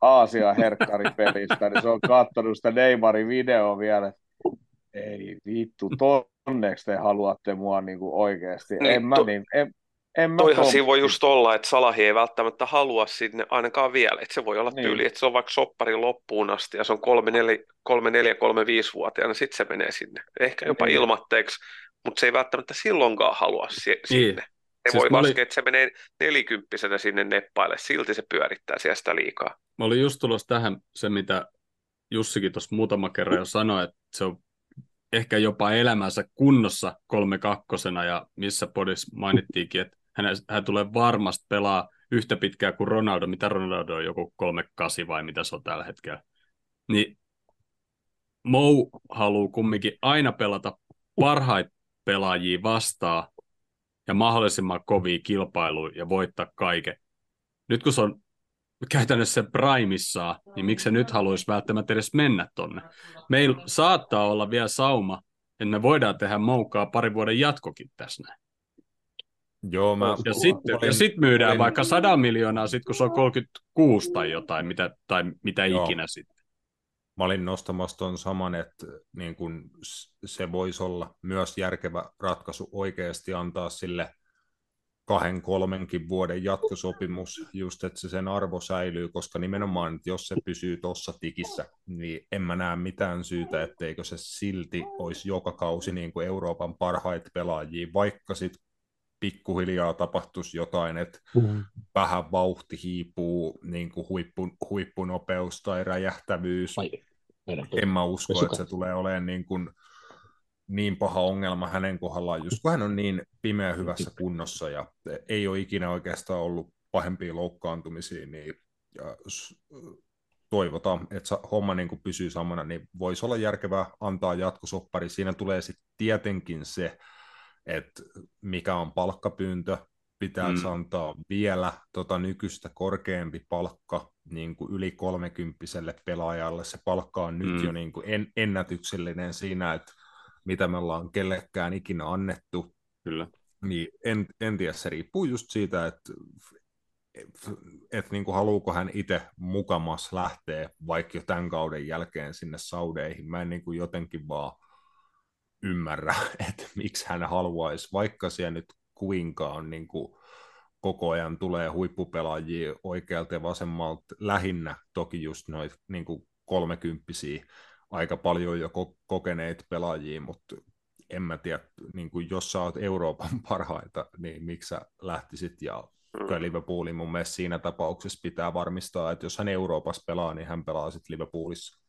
Aasia herkkaripelistä, niin se on katsonut sitä Neymarin videoa vielä, ei vittu, tonneksi te haluatte mua niin kuin oikeasti. Niin, en mä to, niin, en, en mä toihan siinä voi just olla, että Salahi ei välttämättä halua sinne ainakaan vielä. Että se voi olla niin. tyyli, että se on vaikka sopparin loppuun asti ja se on 3-4-3-5-vuotiaana, sitten se menee sinne. Ehkä jopa niin. ilmatteeksi, mutta se ei välttämättä silloinkaan halua si- niin. sinne. Se siis voi laskea, olin... että se menee nelikymppisenä sinne neppaille, silti se pyörittää siellä sitä liikaa. Mä olin just tulossa tähän se, mitä Jussikin tuossa muutama kerran jo sanoi, että se on ehkä jopa elämänsä kunnossa kolme kakkosena ja missä podissa mainittiinkin, että hän, hän tulee varmasti pelaa yhtä pitkää kuin Ronaldo, mitä Ronaldo on joku kolme kasi vai mitä se on tällä hetkellä. Niin Mou haluaa kumminkin aina pelata parhaita pelaajia vastaan ja mahdollisimman kovia kilpailuja ja voittaa kaiken. Nyt kun se on käytännössä primissaan, niin miksi se nyt haluaisi välttämättä edes mennä tonne? Meillä saattaa olla vielä sauma, että me voidaan tehdä moukkaa pari vuoden jatkokin tässä näin. Joo, mä... Ja sitten olin, sit myydään olin... vaikka 100 miljoonaa, sit kun se on 36 tai jotain, mitä, tai mitä Joo. ikinä sitten. Mä olin nostamassa tuon saman, että niin kun se voisi olla myös järkevä ratkaisu oikeasti antaa sille kahden, kolmenkin vuoden jatkosopimus, just että se sen arvo säilyy, koska nimenomaan, että jos se pysyy tuossa tikissä, niin en mä näe mitään syytä, etteikö se silti olisi joka kausi niin kuin Euroopan parhaita pelaajia, vaikka sitten pikkuhiljaa tapahtuisi jotain, että mm. vähän vauhti hiipuu, niin kuin huippu, huippunopeus tai räjähtävyys. Ai, en mä usko, että se tulee olemaan niin kuin niin paha ongelma hänen kohdallaan, just kun hän on niin pimeä hyvässä kunnossa ja ei ole ikinä oikeastaan ollut pahempia loukkaantumisia, niin ja toivotaan, että homma niin kuin pysyy samana, niin voisi olla järkevää antaa jatkosoppari. Siinä tulee sitten tietenkin se, että mikä on palkkapyyntö, pitää mm. antaa vielä tota nykyistä korkeampi palkka niin kuin yli kolmekymppiselle pelaajalle. Se palkka on nyt mm. jo niin kuin en, ennätyksellinen siinä, että mitä me ollaan kellekään ikinä annettu. Kyllä. Niin en, en tiedä, se riippuu just siitä, että että et niin kuin haluuko hän itse mukamas lähteä vaikka jo tämän kauden jälkeen sinne Saudeihin. Mä en niin kuin jotenkin vaan ymmärrä, että miksi hän haluaisi, vaikka siellä nyt kuinka on niin kuin koko ajan tulee huippupelaajia oikealta ja vasemmalta, lähinnä toki just noita niin kuin kolmekymppisiä, aika paljon jo ko- kokeneita pelaajia, mutta en mä tiedä, niin kuin jos sä oot Euroopan parhaita, niin miksi sä lähtisit ja mm. Liverpoolin mun mielestä siinä tapauksessa pitää varmistaa, että jos hän Euroopassa pelaa, niin hän pelaa sitten Liverpoolissa.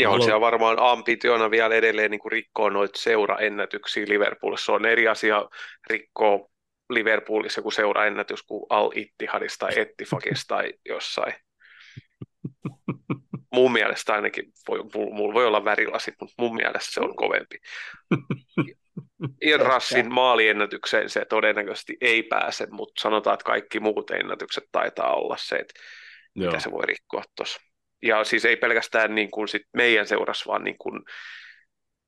Ja on siellä varmaan ambitiona vielä edelleen niin kuin rikkoa noita seuraennätyksiä Liverpoolissa. Se on eri asia rikkoa Liverpoolissa kuin seuraennätys kuin Al Ittihadista tai Ettifakista tai jossain. mun mielestä ainakin, voi, mulla voi olla värilasit, mutta mun mielestä se on kovempi. Irrassin maaliennätykseen se todennäköisesti ei pääse, mutta sanotaan, että kaikki muut ennätykset taitaa olla se, että Joo. mitä se voi rikkoa tuossa. Ja siis ei pelkästään niin kuin sit meidän seurassa, vaan niin kuin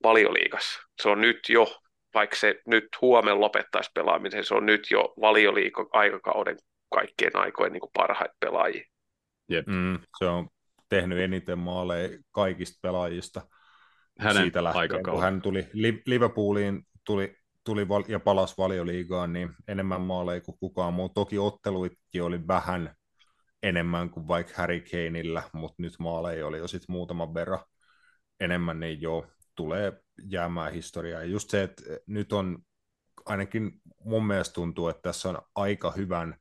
valioliigas. Se on nyt jo, vaikka se nyt huomenna lopettaisi pelaamisen, se on nyt jo valioliiga aikakauden kaikkien aikojen niin kuin parhaita pelaajia. Jep. Mm, se on tehnyt eniten maaleja kaikista pelaajista Hänen siitä lähtien, kun hän tuli Liverpooliin tuli, tuli val- ja palasi valioliigaan, niin enemmän maaleja kuin kukaan muu. Toki otteluitkin oli vähän enemmän kuin vaikka Harry Kaneillä, mutta nyt maaleja oli jo sitten muutaman verran enemmän, niin joo, tulee jäämään historiaa. Ja just se, että nyt on ainakin mun mielestä tuntuu, että tässä on aika hyvän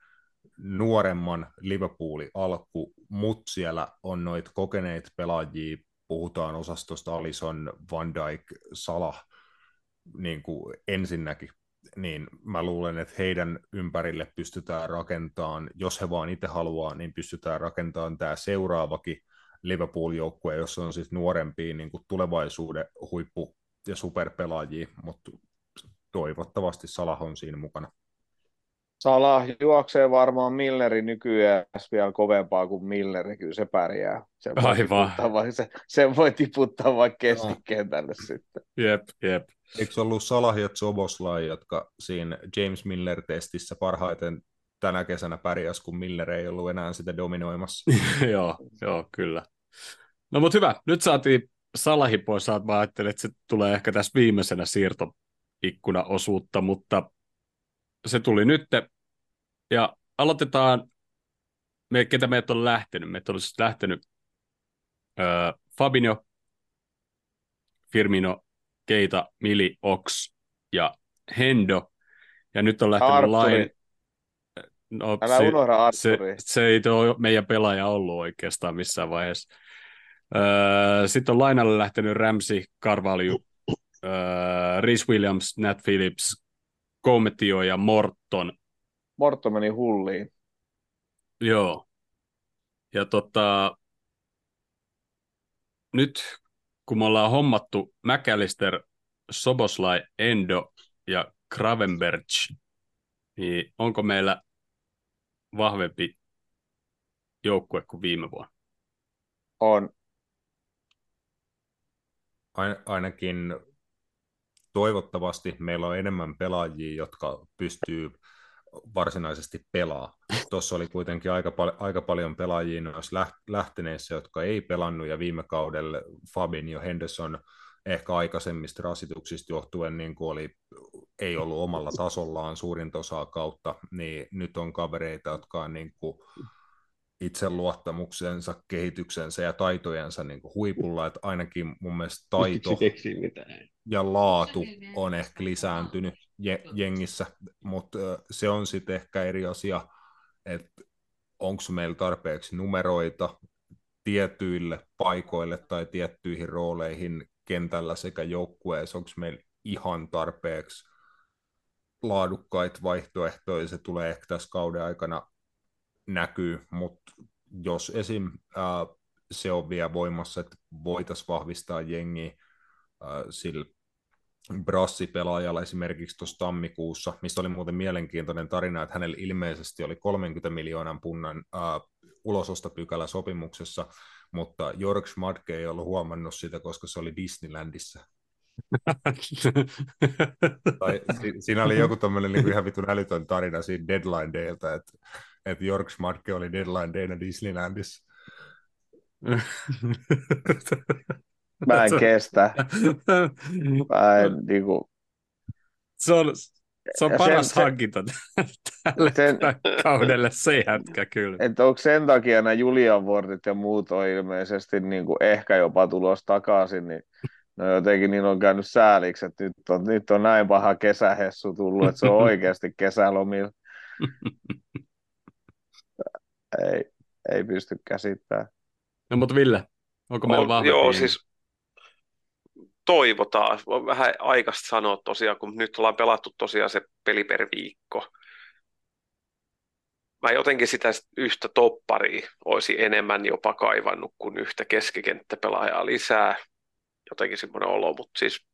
nuoremman Liverpoolin alku, mutta siellä on noita kokeneita pelaajia, puhutaan osastosta Alison, Van Dijk, Salah, niin kuin ensinnäkin, niin mä luulen, että heidän ympärille pystytään rakentamaan, jos he vaan itse haluaa, niin pystytään rakentamaan tämä seuraavakin Liverpool-joukkue, jossa on siis nuorempia niin kuin tulevaisuuden huippu- ja superpelaajia, mutta toivottavasti Salah on siinä mukana. Salah juoksee varmaan Milleri nykyään vielä kovempaa kuin Milleri, kyllä se pärjää. Sen voi Aivan. Vai, se, sen voi tiputtaa vaikka keskikentälle no. sitten. Jep, jep. Eikö ollut Salah ja Zoboslai, jotka siinä James Miller-testissä parhaiten tänä kesänä pärjäs, kun Miller ei ollut enää sitä dominoimassa. joo, joo, kyllä. No mutta hyvä, nyt saatiin Salahi pois, saat mä ajattelin, että se tulee ehkä tässä viimeisenä siirtoikkuna-osuutta, mutta se tuli nyt. Ja aloitetaan, me, ketä meitä on lähtenyt. Meitä on siis lähtenyt öö, Fabinho, Firmino, Keita, Mili, Ox ja Hendo. Ja nyt on lähtenyt Lain... No, Älä se, unohda se, se ei ole meidän pelaaja ollut oikeastaan missään vaiheessa. Öö, sitten on lainalle lähtenyt Ramsey, Carvalho, öö, Rhys Williams, Nat Phillips, Kometio ja Morton. Morton meni hulliin. Joo. Ja tota, nyt kun me ollaan hommattu McAllister, Soboslai, Endo ja Gravenberg, niin onko meillä vahvempi joukkue kuin viime vuonna? On ainakin toivottavasti meillä on enemmän pelaajia, jotka pystyy varsinaisesti pelaa. Tuossa oli kuitenkin aika, pal- aika paljon pelaajia noissa lähteneissä, jotka ei pelannut, ja viime kaudella Fabin ja Henderson ehkä aikaisemmista rasituksista johtuen niin kuin oli, ei ollut omalla tasollaan suurin osaa kautta, niin nyt on kavereita, jotka on niin kuin itseluottamuksensa, kehityksensä ja taitojensa niin kuin huipulla, että ainakin mun mielestä taito ja laatu on ehkä lisääntynyt jengissä, mutta se on sitten ehkä eri asia, että onko meillä tarpeeksi numeroita tietyille paikoille tai tiettyihin rooleihin kentällä sekä joukkueessa, onko meillä ihan tarpeeksi laadukkaita vaihtoehtoja, se tulee ehkä tässä kauden aikana näkyy, mutta jos esim. Ää, se on vielä voimassa, että voitaisiin vahvistaa jengiä ää, sillä brassipelaajalla esimerkiksi tuossa tammikuussa, mistä oli muuten mielenkiintoinen tarina, että hänellä ilmeisesti oli 30 miljoonan punnan ää, ulosostopykälä sopimuksessa, mutta Jorg Schmadke ei ollut huomannut sitä, koska se oli Disneylandissa. tai, si, siinä oli joku tämmöinen niin ihan vitun älytön tarina siinä Deadline Daylta, että että York Schmarke oli deadline dayna Disneylandissa. Mä en kestä. Mä en, niin kuin... Se on, se on paras sen, hankinta tälle sen, kaudelle, se jätkä kyllä. Että onko sen takia nämä Julian Wardit ja muut on ilmeisesti niin kuin ehkä jopa tulos takaisin, niin no jotenkin niin on käynyt sääliksi, että nyt on, nyt on näin paha kesähessu tullut, että se on oikeasti kesälomilla ei, ei pysty käsittämään. No mutta Ville, onko meillä vahva Joo, siis toivotaan. On vähän aikaista sanoa tosiaan, kun nyt ollaan pelattu tosiaan se peli per viikko. Mä jotenkin sitä yhtä topparia olisi enemmän jopa kaivannut kuin yhtä keskikenttäpelaajaa lisää. Jotenkin semmoinen olo, mutta siis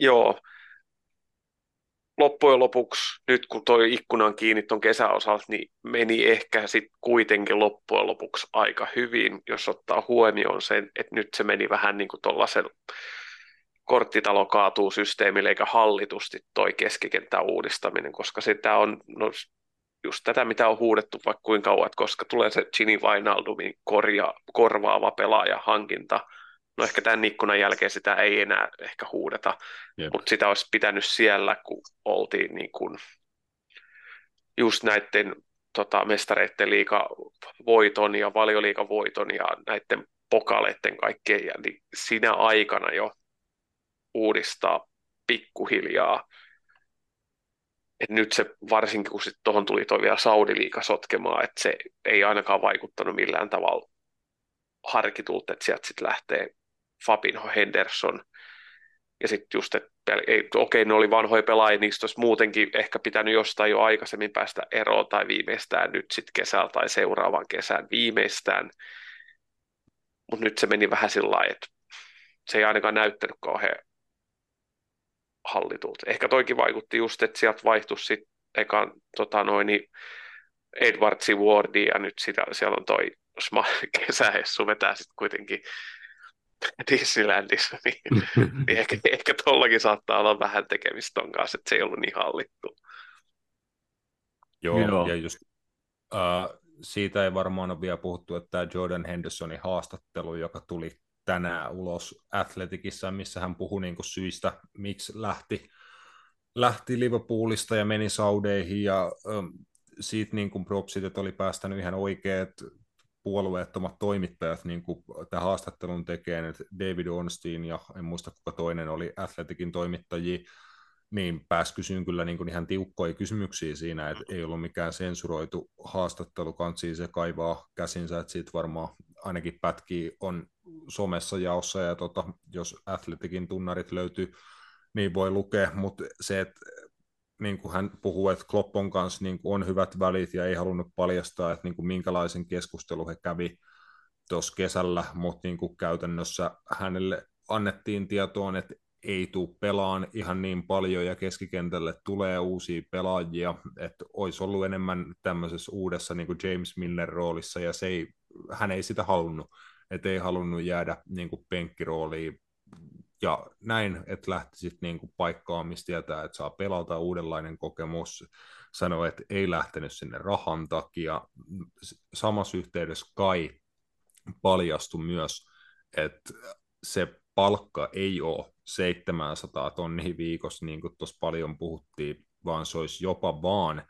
joo, loppujen lopuksi, nyt kun toi ikkuna on kiinni tuon kesäosalta, niin meni ehkä sitten kuitenkin loppujen lopuksi aika hyvin, jos ottaa huomioon sen, että nyt se meni vähän niin kuin tuollaisen korttitalo kaatuu systeemille eikä hallitusti toi keskikentän uudistaminen, koska sitä on no, just tätä, mitä on huudettu vaikka kuinka kauan, että koska tulee se Gini Wijnaldumin korja, korvaava pelaaja hankinta, No ehkä tämän ikkunan jälkeen sitä ei enää ehkä huudeta, mutta sitä olisi pitänyt siellä, kun oltiin niin kuin just näiden tota, mestareiden liikavoiton ja valioliikavoiton ja näiden pokaleiden kaikkien, ja niin siinä aikana jo uudistaa pikkuhiljaa. Et nyt se, varsinkin kun sitten tuohon tuli tuo vielä Saudi-liiga sotkemaan, että se ei ainakaan vaikuttanut millään tavalla harkitulta, että sieltä sitten lähtee Fabinho Henderson. Ja sitten just, että ei, okei, ne oli vanhoja pelaajia, niistä olisi muutenkin ehkä pitänyt jostain jo aikaisemmin päästä eroon tai viimeistään nyt sitten kesällä tai seuraavan kesän viimeistään. Mutta nyt se meni vähän sillä lailla, että se ei ainakaan näyttänyt kauhean hallitulta. Ehkä toikin vaikutti just, että sieltä vaihtui sitten ekan tota noin, niin Edward C. Wardi ja nyt sitä, siellä on toi kesähessu vetää sitten kuitenkin Disneylandissa, niin, niin ehkä, ehkä tuollakin saattaa olla vähän tekemistä ton kanssa, että se ei ollut niin hallittu. Joo, Joo. ja just uh, siitä ei varmaan ole vielä puhuttu, että tämä Jordan Hendersonin haastattelu, joka tuli tänään ulos Athleticissa, missä hän puhui niin kuin syistä, miksi lähti, lähti Liverpoolista ja meni Saudeihin ja um, siitä niin kuin propsit, että oli päästänyt ihan oikeat puolueettomat toimittajat niin kuin tämän haastattelun tekee, että David Ornstein ja en muista kuka toinen oli Athleticin toimittajia, niin pääsi kysyyn kyllä niin kuin ihan tiukkoja kysymyksiä siinä, että ei ollut mikään sensuroitu haastattelu, kansi se kaivaa käsinsä, että siitä varmaan ainakin pätki on somessa jaossa, ja tota, jos Athletikin tunnarit löytyy, niin voi lukea, mutta se, että niin kuin hän puhuu, että Kloppon kanssa niin kuin on hyvät välit ja ei halunnut paljastaa, että niin kuin minkälaisen keskustelun he kävi tuossa kesällä, mutta niin kuin käytännössä hänelle annettiin tietoon, että ei tule pelaan ihan niin paljon ja keskikentälle tulee uusia pelaajia, että olisi ollut enemmän tämmöisessä uudessa niin kuin James Miller roolissa ja se ei, hän ei sitä halunnut, että ei halunnut jäädä niin kuin penkkirooliin ja näin, että lähti sitten niin kuin paikkaan, mistä tietää, että saa pelata uudenlainen kokemus, sanoi, että ei lähtenyt sinne rahan takia. Samassa yhteydessä Kai paljastui myös, että se palkka ei ole 700 tonnia viikossa, niin kuin tuossa paljon puhuttiin, vaan se olisi jopa vaan,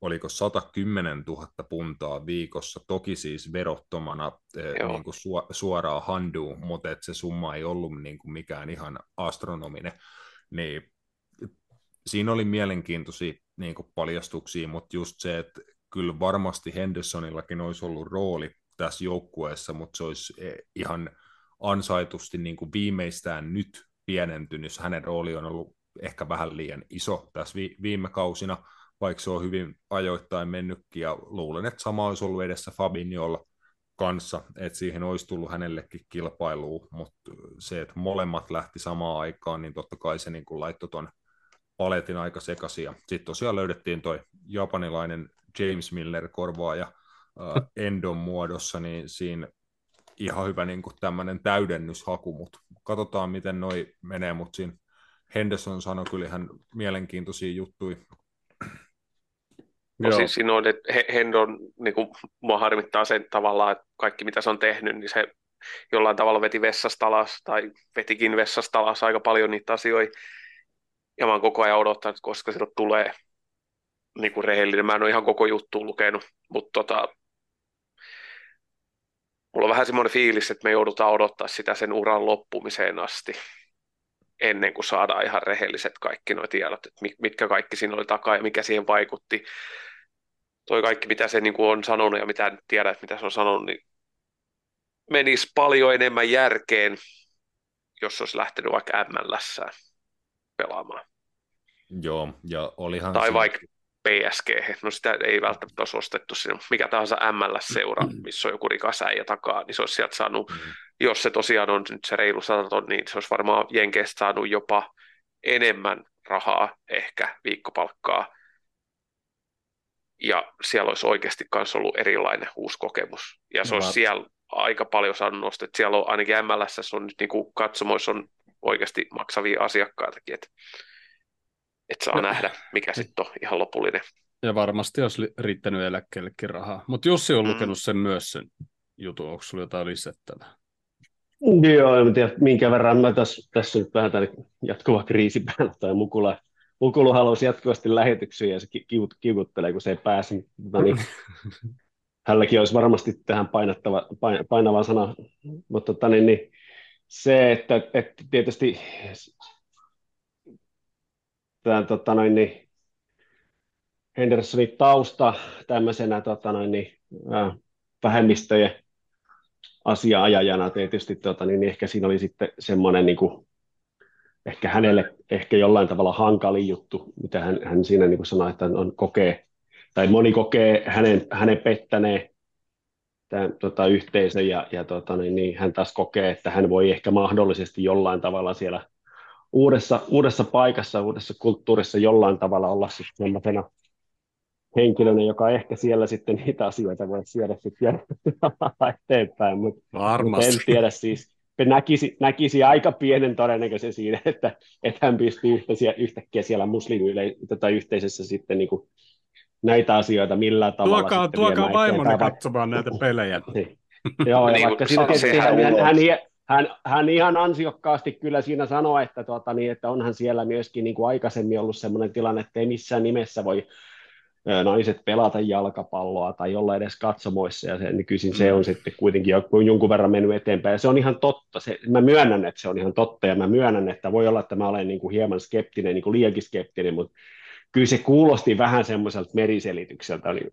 oliko 110 000 puntaa viikossa, toki siis verottomana eh, niin kuin su- suoraan handuun, mutta että se summa ei ollut niin kuin mikään ihan astronominen, niin siinä oli mielenkiintoisia niin kuin paljastuksia, mutta just se, että kyllä varmasti Hendersonillakin olisi ollut rooli tässä joukkueessa, mutta se olisi eh, ihan ansaitusti niin kuin viimeistään nyt pienentynyt. Hänen rooli on ollut ehkä vähän liian iso tässä vi- viime kausina, vaikka se on hyvin ajoittain mennytkin, ja luulen, että sama olisi ollut edessä Fabinholla kanssa, että siihen olisi tullut hänellekin kilpailua, mutta se, että molemmat lähti samaan aikaan, niin totta kai se niin kuin laittoi tuon paletin aika sekaisin. Sitten tosiaan löydettiin toi japanilainen James Miller korvaaja äh, Endon muodossa, niin siinä ihan hyvä niin kuin tämmöinen täydennyshaku, mutta katsotaan miten noi menee, mutta siinä Henderson sanoi kyllä ihan mielenkiintoisia juttuja. No siis siinä on, että Hendon, niin kuin, mua harmittaa sen tavallaan, että kaikki mitä se on tehnyt, niin se jollain tavalla veti vessasta alas, tai vetikin vessasta alas aika paljon niitä asioita. Ja mä oon koko ajan odottanut, koska sieltä tulee niin kuin rehellinen. Mä en ole ihan koko juttu lukenut, mutta tota, mulla on vähän semmoinen fiilis, että me joudutaan odottaa sitä sen uran loppumiseen asti ennen kuin saadaan ihan rehelliset kaikki nuo tiedot, että mitkä kaikki siinä oli takaa ja mikä siihen vaikutti. Toi kaikki, mitä se niin kuin on sanonut ja mitä en tiedä, että mitä se on sanonut, niin menisi paljon enemmän järkeen, jos olisi lähtenyt vaikka MLS pelaamaan. Joo, ja olihan Tai se... vaikka PSG, no sitä ei välttämättä olisi ostettu sinne, mikä tahansa MLS-seura, missä on joku rikas äijä takaa, niin se olisi sieltä saanut, mm. jos se tosiaan on nyt se reilu 100 ton, niin se olisi varmaan Jenkeistä saanut jopa enemmän rahaa, ehkä viikkopalkkaa, ja siellä olisi oikeasti myös ollut erilainen uusi kokemus, ja se no, olisi siellä aika paljon saanut nostaa, että siellä on ainakin MLS on nyt niin kuin katsomoissa on oikeasti maksavia asiakkaitakin, että että saa no. nähdä, mikä sitten on ihan lopullinen. Ja varmasti olisi riittänyt eläkkeellekin rahaa. Mutta Jussi on mm. lukenut sen myös sen jutun. Onko sinulla jotain lisättävää? Joo, en tiedä minkä verran. Mä tässä, tässä nyt vähän jatkuva kriisi päällä tai mukula. Mukulu halusi jatkuvasti lähetyksiä ja se kiut, kiukuttelee, kun se ei pääse. No niin, hänelläkin olisi varmasti tähän painattava, painava sana, mutta tota, niin, niin, se, että, että tietysti tämän tota noin, niin Hendersonin tausta tämmöisenä tota noin, niin, äh, vähemmistöjen asiaajajana tietysti, tota, niin ehkä siinä oli sitten semmoinen niin kuin, ehkä hänelle ehkä jollain tavalla hankali juttu, mitä hän, hän siinä niin kuin sanoi, että on kokee, tai moni kokee hänen, hänen pettäneen tämän tota, yhteisön, ja, ja tota, niin, niin, hän taas kokee, että hän voi ehkä mahdollisesti jollain tavalla siellä uudessa, uudessa paikassa, uudessa kulttuurissa jollain tavalla olla sitten sellaisena henkilönä, joka ehkä siellä sitten niitä asioita voi syödä sitten eteenpäin, mutta mut en tiedä siis, näkisi, näkisi aika pienen todennäköisen siinä, että, että hän pystyy yhtäkkiä, yhtäkkiä siellä muslimiyle, tätä yhteisössä sitten niin kuin näitä asioita millään tavalla. Tuokaa, tuokaa vaimoni katsomaan näitä pelejä. niin. Joo, ja niin, vaikka siinä tietysti hän, hän, hän, hän, hän, ihan ansiokkaasti kyllä siinä sanoo, että, tuota, niin, että onhan siellä myöskin niin kuin aikaisemmin ollut sellainen tilanne, että ei missään nimessä voi naiset pelata jalkapalloa tai olla edes katsomoissa, ja se, nykyisin se on mm. sitten kuitenkin jonkun verran mennyt eteenpäin, ja se on ihan totta, se, mä myönnän, että se on ihan totta, ja mä myönnän, että voi olla, että mä olen niin kuin hieman skeptinen, niin kuin liiankin skeptinen, mutta kyllä se kuulosti vähän semmoiselta meriselitykseltä, niin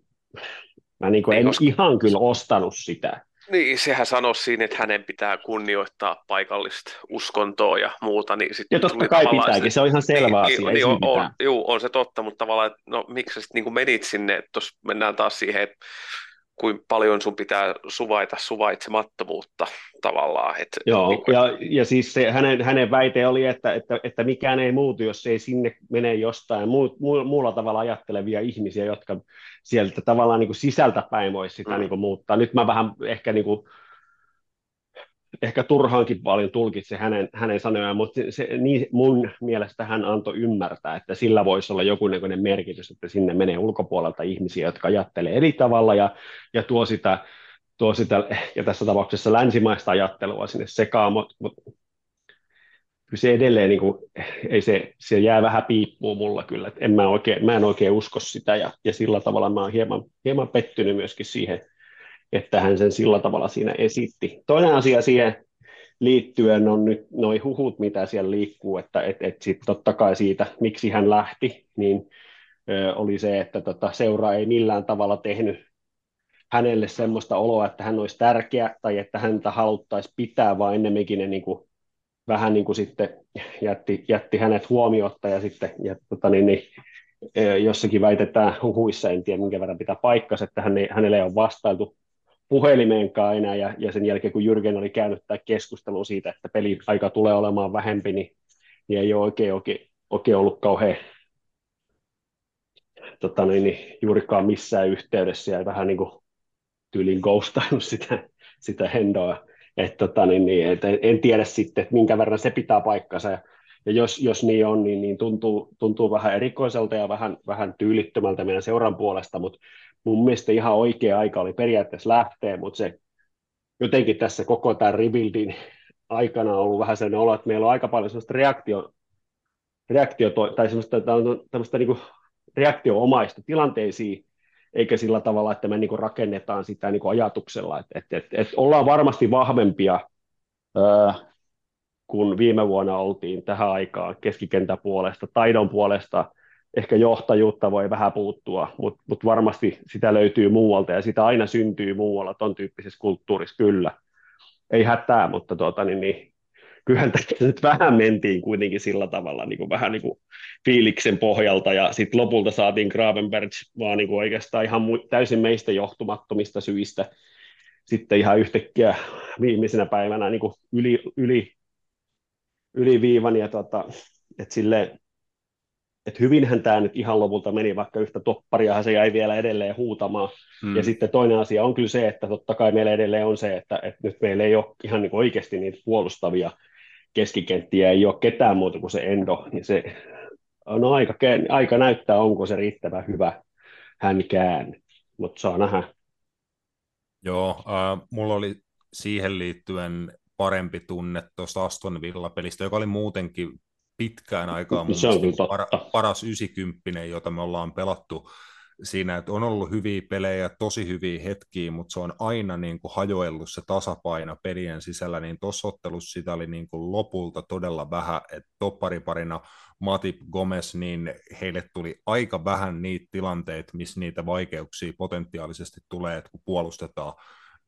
mä niin kuin en koska... ihan kyllä ostanut sitä. Niin, sehän sanoi siinä, että hänen pitää kunnioittaa paikallista uskontoa ja muuta. Niin sit ja totta kai pitääkin, se on ihan selvä niin, asia. Niin, on, on, juu, on se totta, mutta tavallaan, että no miksi sä niin menit sinne, että tuossa mennään taas siihen, että kuin paljon sun pitää suvaita suvaitsemattomuutta tavallaan. Että, Joo, niin kuin... ja, ja siis se, hänen, hänen väite oli, että, että, että mikään ei muutu, jos ei sinne mene jostain muu, muu, muulla tavalla ajattelevia ihmisiä, jotka sieltä tavallaan niin kuin sisältä päin voisi sitä mm. niin kuin muuttaa. Nyt mä vähän ehkä niin kuin ehkä turhaankin paljon tulkitse hänen, hänen sanojaan, mutta se, niin mun mielestä hän antoi ymmärtää, että sillä voisi olla joku merkitys, että sinne menee ulkopuolelta ihmisiä, jotka ajattelee eri tavalla ja, ja tuo sitä, tuo sitä, ja tässä tapauksessa länsimaista ajattelua sinne sekaan, mutta mut, kyllä se edelleen, niin kuin, ei se, se jää vähän piippuun mulla kyllä, että en mä, oikein, mä en oikein usko sitä, ja, ja sillä tavalla mä oon hieman, hieman pettynyt myöskin siihen, että hän sen sillä tavalla siinä esitti. Toinen asia siihen liittyen on nyt noin huhut, mitä siellä liikkuu, että et, et sit totta kai siitä, miksi hän lähti, niin ö, oli se, että tota, seura ei millään tavalla tehnyt hänelle semmoista oloa, että hän olisi tärkeä tai että häntä haluttaisiin pitää, vaan ennemminkin ne niin kuin, vähän niin kuin sitten jätti, jätti hänet huomiotta ja sitten ja, tota, niin, niin, jossakin väitetään huhuissa, en tiedä minkä verran pitää paikkansa, että hän ei, hänelle on vastailtu puhelimeenkaan enää, ja, ja sen jälkeen kun Jyrgen oli käynyt tämä keskustelu siitä, että peli aika tulee olemaan vähempi, niin, niin ei ole oikein, oikein, oikein ollut kauhean tota niin, niin, juurikaan missään yhteydessä, ja vähän niin kuin tyylin ghostannut sitä, sitä hendoa, et, tota, niin, niin, et, en tiedä sitten, että minkä verran se pitää paikkansa, ja, ja jos, jos niin on, niin, niin tuntuu, tuntuu vähän erikoiselta ja vähän, vähän tyylittömältä meidän seuran puolesta, mutta mun mielestä ihan oikea aika oli periaatteessa lähteä, mutta se jotenkin tässä koko tämän rebuildin aikana on ollut vähän sellainen olo, että meillä on aika paljon sellaista reaktio, reaktio tai sellaista tämmöistä niin reaktioomaista tilanteisiin, eikä sillä tavalla, että me niin rakennetaan sitä niin ajatuksella, että, että, että, että ollaan varmasti vahvempia, ää, kun viime vuonna oltiin tähän aikaan keskikentän puolesta, taidon puolesta, ehkä johtajuutta voi vähän puuttua, mutta mut varmasti sitä löytyy muualta ja sitä aina syntyy muualla ton tyyppisessä kulttuurissa kyllä. Ei hätää, mutta tuota, niin, niin, kyllähän tässä nyt vähän mentiin kuitenkin sillä tavalla niin kuin vähän niin kuin fiiliksen pohjalta ja sitten lopulta saatiin Gravenberg vaan niin kuin oikeastaan ihan täysin meistä johtumattomista syistä sitten ihan yhtäkkiä viimeisenä päivänä niin kuin yli, yli, yli viivan ja tota, että silleen, että hyvinhän tämä nyt ihan lopulta meni, vaikka yhtä toppariahan se jäi vielä edelleen huutamaan. Hmm. Ja sitten toinen asia on kyllä se, että totta kai meillä edelleen on se, että, että nyt meillä ei ole ihan niin oikeasti niitä puolustavia keskikenttiä, ei ole ketään muuta kuin se Endo, niin se on aika, aika näyttää, onko se riittävän hyvä hänkään, mutta saa nähdä. Joo, äh, mulla oli siihen liittyen parempi tunne tuosta Aston Villa-pelistä, joka oli muutenkin pitkään aikaan mun se on par- paras 90, jota me ollaan pelattu siinä, että on ollut hyviä pelejä, tosi hyviä hetkiä, mutta se on aina niin kuin hajoillut se tasapaino pelien sisällä, niin tuossa ottelussa sitä oli niin kuin lopulta todella vähän, että toppariparina Matip Gomez, niin heille tuli aika vähän niitä tilanteita, missä niitä vaikeuksia potentiaalisesti tulee, että kun puolustetaan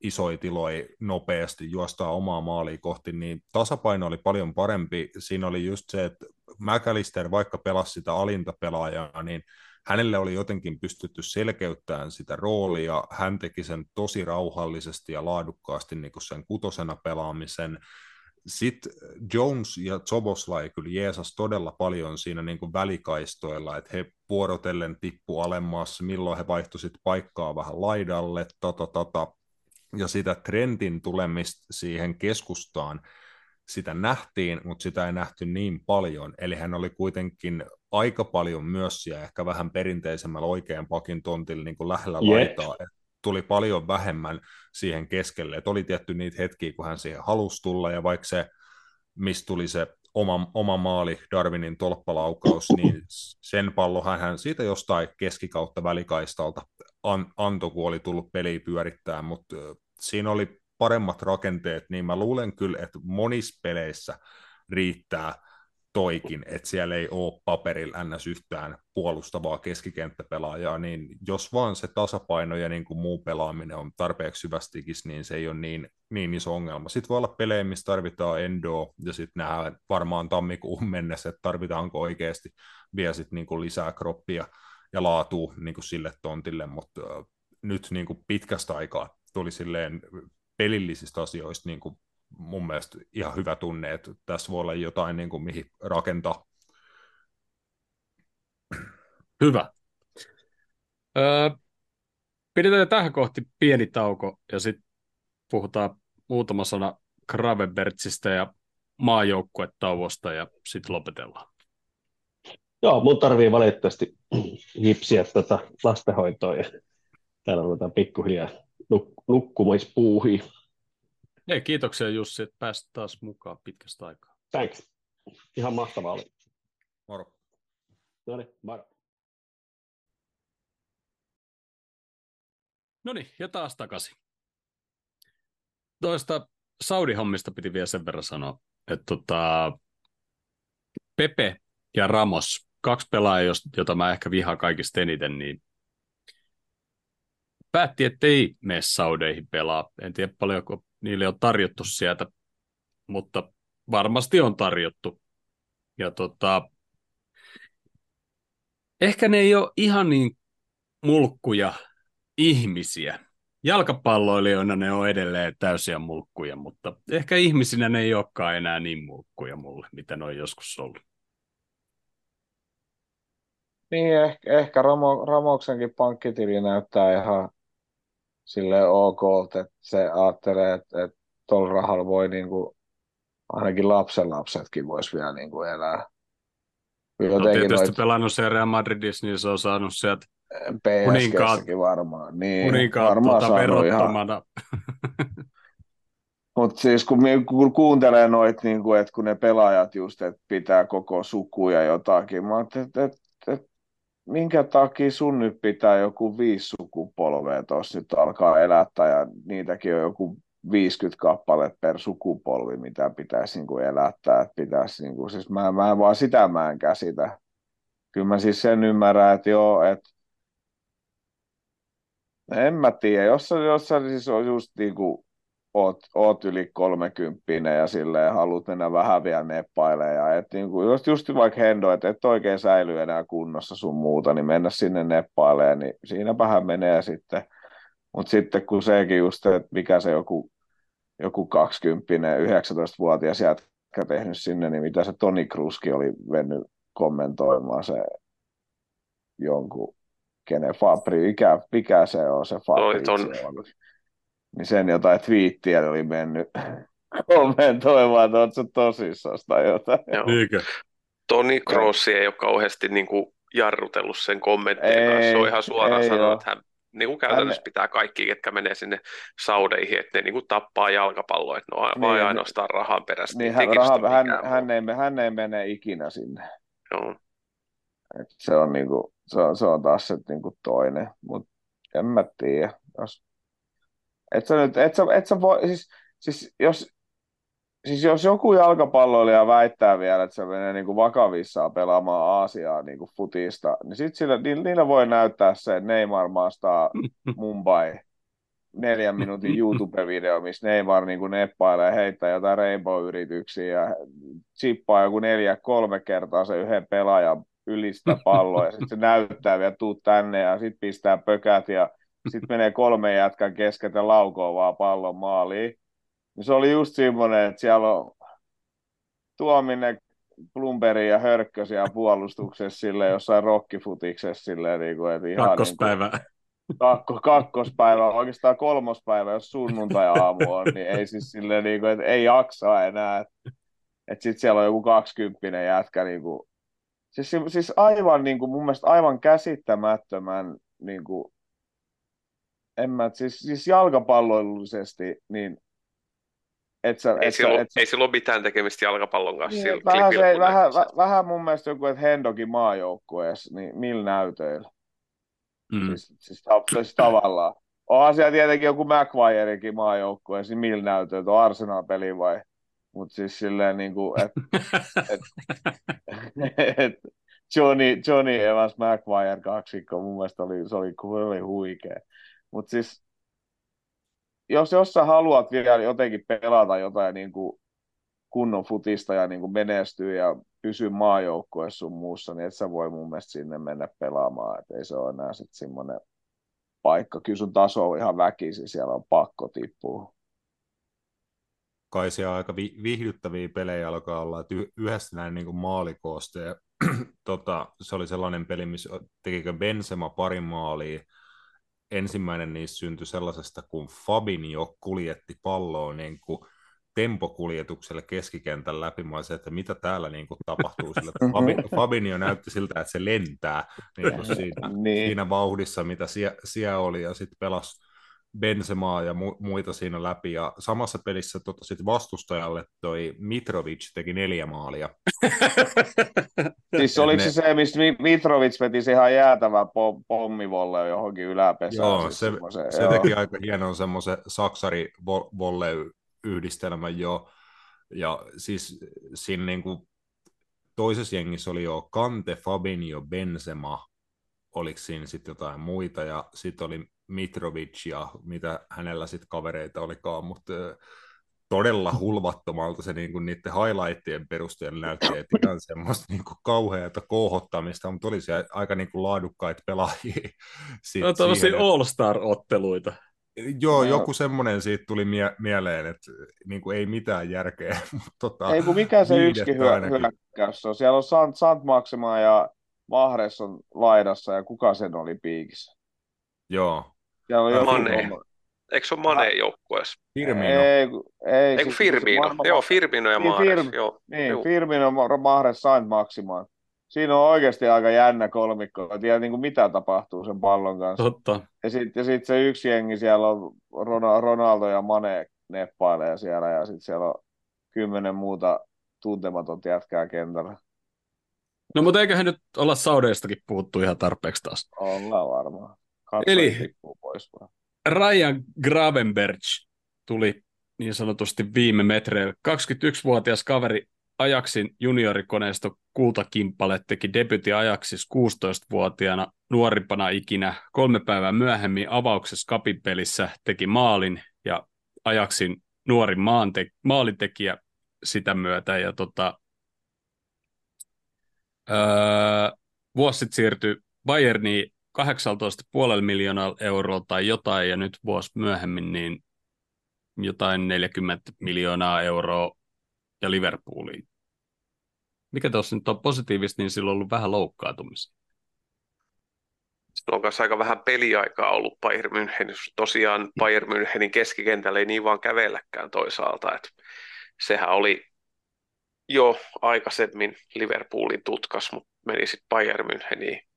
isoja tiloja nopeasti, juostaa omaa maalia kohti, niin tasapaino oli paljon parempi. Siinä oli just se, että McAllister vaikka pelasi sitä alintapelaajaa, niin hänelle oli jotenkin pystytty selkeyttämään sitä roolia, hän teki sen tosi rauhallisesti ja laadukkaasti niin kuin sen kutosena pelaamisen. Sitten Jones ja Zoboslai kyllä jeesas todella paljon siinä niin kuin välikaistoilla, että he vuorotellen tippu alemmas, milloin he vaihtuivat paikkaa vähän laidalle, tota, tota, ja sitä trendin tulemista siihen keskustaan, sitä nähtiin, mutta sitä ei nähty niin paljon. Eli hän oli kuitenkin aika paljon myös siellä ehkä vähän perinteisemmällä oikean pakin tontilla niin kuin lähellä yep. laitaa. Et tuli paljon vähemmän siihen keskelle. Et oli tietty niitä hetkiä, kun hän siihen halusi tulla, ja vaikka se, mistä tuli se oma, oma maali, Darwinin tolppalaukaus, niin sen pallohan hän siitä jostain keskikautta välikaistalta an, antoi, kun oli tullut peli pyörittää, mutta siinä oli paremmat rakenteet, niin mä luulen kyllä, että monissa peleissä riittää toikin, että siellä ei ole paperilla ns. yhtään puolustavaa keskikenttäpelaajaa, niin jos vaan se tasapaino ja niin kuin muu pelaaminen on tarpeeksi hyvästikin, niin se ei ole niin, niin iso ongelma. Sitten voi olla pelejä, missä tarvitaan endoa, ja sitten nähdään varmaan tammikuun mennessä, että tarvitaanko oikeasti vielä sit niin kuin lisää kroppia ja laatua niin kuin sille tontille, mutta nyt niin kuin pitkästä aikaa tuli silleen pelillisistä asioista niin kuin mun mielestä ihan hyvä tunne, että tässä voi olla jotain, niin kuin, mihin rakentaa. Hyvä. Öö, pidetään tähän kohti pieni tauko ja sitten puhutaan muutama sana Gravenbertsistä ja maajoukkuetauosta ja sitten lopetellaan. Joo, mun tarvii valitettavasti hipsiä tätä lastenhoitoa ja täällä ruvetaan pikkuhiljaa nuk- nukkumispuuhiin. Hei, kiitoksia Jussi, että pääsit taas mukaan pitkästä aikaa. Thanks. Ihan mahtavaa oli. Moro. No niin, moro. No niin, ja taas takaisin. Toista Saudi-hommista piti vielä sen verran sanoa, että tota, Pepe ja Ramos, kaksi pelaajaa, jota mä ehkä vihaan kaikista eniten, niin päätti, että ei mene Saudeihin pelaa. En tiedä paljonko niille on tarjottu sieltä, mutta varmasti on tarjottu. Ja tota, ehkä ne ei ole ihan niin mulkkuja ihmisiä. Jalkapalloilijoina ne on edelleen täysiä mulkkuja, mutta ehkä ihmisinä ne ei olekaan enää niin mulkkuja mulle, mitä ne on joskus ollut. Niin, ehkä, ehkä Ramo, Ramoksenkin pankkitili näyttää ihan sille ok, että se ajattelee, että, että tuolla rahalla voi niin kuin, ainakin lapsen lapsetkin voisi vielä niin kuin elää. Kyllä no, tietysti noit... pelannut se Real Madridissa, niin se on saanut sieltä kuninkaat, varmaan. Niin, kuninkaat varmaan tuota verottomana. Mutta siis kun, kun kuuntelee noita, niin kuin, että kun ne pelaajat just, että pitää koko suku ja jotakin, mä että, että minkä takia sun nyt pitää joku viisi sukupolvea tuossa nyt alkaa elättää ja niitäkin on joku 50 kappale per sukupolvi, mitä pitäisi niin kuin elättää. Että pitäisi, niin kuin, siis mä, mä en vaan sitä mä en käsitä. Kyllä mä siis sen ymmärrän, että joo, että en mä tiedä, jos jos siis on just niin kuin oot, oot yli kolmekymppinen ja silleen haluat mennä vähän vielä neppailemaan. Ja et niin kuin, just, just vaikka Hendo, että et oikein säily enää kunnossa sun muuta, niin mennä sinne neppailemaan, niin siinä vähän menee sitten. Mutta sitten kun sekin just, että mikä se joku, joku 20 19-vuotias jätkä tehnyt sinne, niin mitä se Toni Kruski oli mennyt kommentoimaan se jonkun, kenen Fabri, mikä, mikä se on se Fabri. Ton, niin sen jotain twiittiä oli mennyt kommentoimaan, että oletko tosissaan tai jotain. Joo. Toni Crossi ei ole kauheasti niin kuin jarrutellut sen kommenttien ei, kanssa. Se on ihan suoraan sanoa, että hän niin kuin käytännössä hän... pitää kaikki, ketkä menee sinne saudeihin, että ne niin kuin tappaa jalkapalloa, että ne on niin, vain ainoastaan rahan perässä. Niin, hän, raha, hän, hän, ei, hän ei mene ikinä sinne. Joo. Et se, on niin kuin, se, on, se on taas se niin kuin toinen, mutta en mä tiedä. Jos et sä nyt, et sä, et sä voi, siis, siis, jos, siis jos joku jalkapalloilija väittää vielä, että se menee niin kuin vakavissaan pelaamaan Aasiaa niin kuin futista, niin sitten sillä, niillä voi näyttää se Neymar maastaa Mumbai neljän minuutin YouTube-video, missä Neymar niin kuin neppailee, heittää jotain Rainbow-yrityksiä ja chippaa joku neljä, kolme kertaa se yhden pelaajan ylistä palloa ja sitten se näyttää vielä, tuu tänne ja sitten pistää pökät ja sitten menee kolme jätkän kesken ja laukoo vaan pallon maaliin. Niin se oli just semmoinen, että siellä on tuominen Plumberi ja Hörkkösiä puolustuksessa sille jossain rockifutiksessa silleen, niin kuin, että ihan Kakkospäivä. Niin kuin, kakko, kakkospäivä, oikeastaan kolmospäivä, jos sunnuntai-aamu on, niin ei siis silleen, niin kuin, että ei jaksa enää. Että, että sitten siellä on joku kaksikymppinen jätkä niin kuin, Siis, siis aivan niin kuin, mun mielestä aivan käsittämättömän niin kuin, en mä, siis, siis jalkapallollisesti, niin et sä, ei, et sillä, sä, et ei sillä ole mitään tekemistä jalkapallon kanssa. Niin, vähän, se, vähän, väh, vähän mun mielestä joku, että Hendokin maajoukkueessa, niin millä näytöillä? Mm. Siis, siis, siis tavallaan. Onhan siellä tietenkin joku McGuirekin maajoukkueessa, niin millä näytöillä? On Arsenal-peli vai? Mutta siis silleen niin kuin, että et, et, Johnny, Johnny Evans McGuire kaksikko mun mielestä oli, se oli, oli huikea. Mutta siis jos, jos sä haluat vielä jotenkin pelata jotain niin kuin kunnon futista ja niin kuin menestyä ja pysyä maajoukkueessa sun muussa, niin et sä voi mun mielestä sinne mennä pelaamaan, että ei se ole enää sitten semmoinen paikka. Kyllä sun taso on ihan väkisin, siellä on pakko tippua. Kai siellä aika vi- viihdyttäviä pelejä alkaa olla, että yhdessä näin niin maalikoosta. Ja, tota, se oli sellainen peli, missä tekikö Benzema pari maalia, ensimmäinen niistä syntyi sellaisesta, kun Fabinho kuljetti palloa niin kuin tempokuljetukselle keskikentän läpi. Mä olisin, että mitä täällä niin kuin tapahtuu sillä, että Fabinho näytti siltä, että se lentää niin kuin siinä, niin. siinä vauhdissa, mitä siellä, siellä oli, ja sitten pelasi Bensemaa ja mu- muita siinä läpi, ja samassa pelissä tota, sit vastustajalle toi Mitrovic teki neljä maalia. siis oliko ne... se se, mistä Mitrovic veti se ihan jäätävä pom- pommivolle johonkin yläpesään? Joo, siis se, se joo. teki aika hienon semmoisen saksari volle yhdistelmän jo, ja siis siinä niin kuin toisessa jengissä oli jo Kante, Fabinho, Benzema, oliko siinä sitten jotain muita, ja sitten oli Mitrovic ja mitä hänellä sitten kavereita olikaan, mutta todella hulvattomalta se niin kuin niiden highlightien perusteella näytti, että ihan semmoista niin kuin kauheata kohottamista, mutta oli se aika niin kuin laadukkaita pelaajia. No tämmöisiä All-Star-otteluita. Joo, no. joku semmoinen siitä tuli mie- mieleen, että niin kuin ei mitään järkeä. Mutta tota, ei kun mikä se yksi hyökkäys on. Siellä on Sant, Sant Maxima ja Mahres on laidassa ja kuka sen oli piikissä? Joo. Siellä on Mane. Eikö se ole Mane joukkueessa? Firmino. Ei, ei, ei siis, Firmino. Ma- joo, Firmino ja niin, Mahrez. Fir- joo. Niin, Firmino, Mahrez, Saint Maximaan. Siinä on oikeasti aika jännä kolmikko. En tiedä niin kuin mitä tapahtuu sen pallon kanssa. Totta. Ja sitten sit se yksi jengi siellä on Ronaldo ja Mane neppailee siellä ja sitten siellä on kymmenen muuta tuntematon jätkää kentällä. No mutta eiköhän nyt olla Saudeistakin puhuttu ihan tarpeeksi taas. Ollaan varmaan. Eli pois vaan. Ryan Gravenberg tuli niin sanotusti viime metreillä. 21-vuotias kaveri Ajaksin juniorikoneisto kultakimpale teki debytti Ajaksis 16-vuotiaana nuorimpana ikinä. Kolme päivää myöhemmin avauksessa kapipelissä teki maalin ja Ajaksin nuori maante- maalintekijä sitä myötä. Ja tota, öö, vuosi sitten siirtyi Bayerniin 18,5 miljoonaa euroa tai jotain, ja nyt vuosi myöhemmin niin jotain 40 miljoonaa euroa ja Liverpooliin. Mikä tuossa nyt on positiivista, niin silloin on ollut vähän loukkaantumisia. Sillä on kanssa aika vähän peliaikaa ollut Bayern München. Tosiaan Bayern Münchenin keskikentällä ei niin vaan kävelläkään toisaalta. Että sehän oli jo aikaisemmin Liverpoolin tutkas, mutta meni sitten Bayern Müncheniin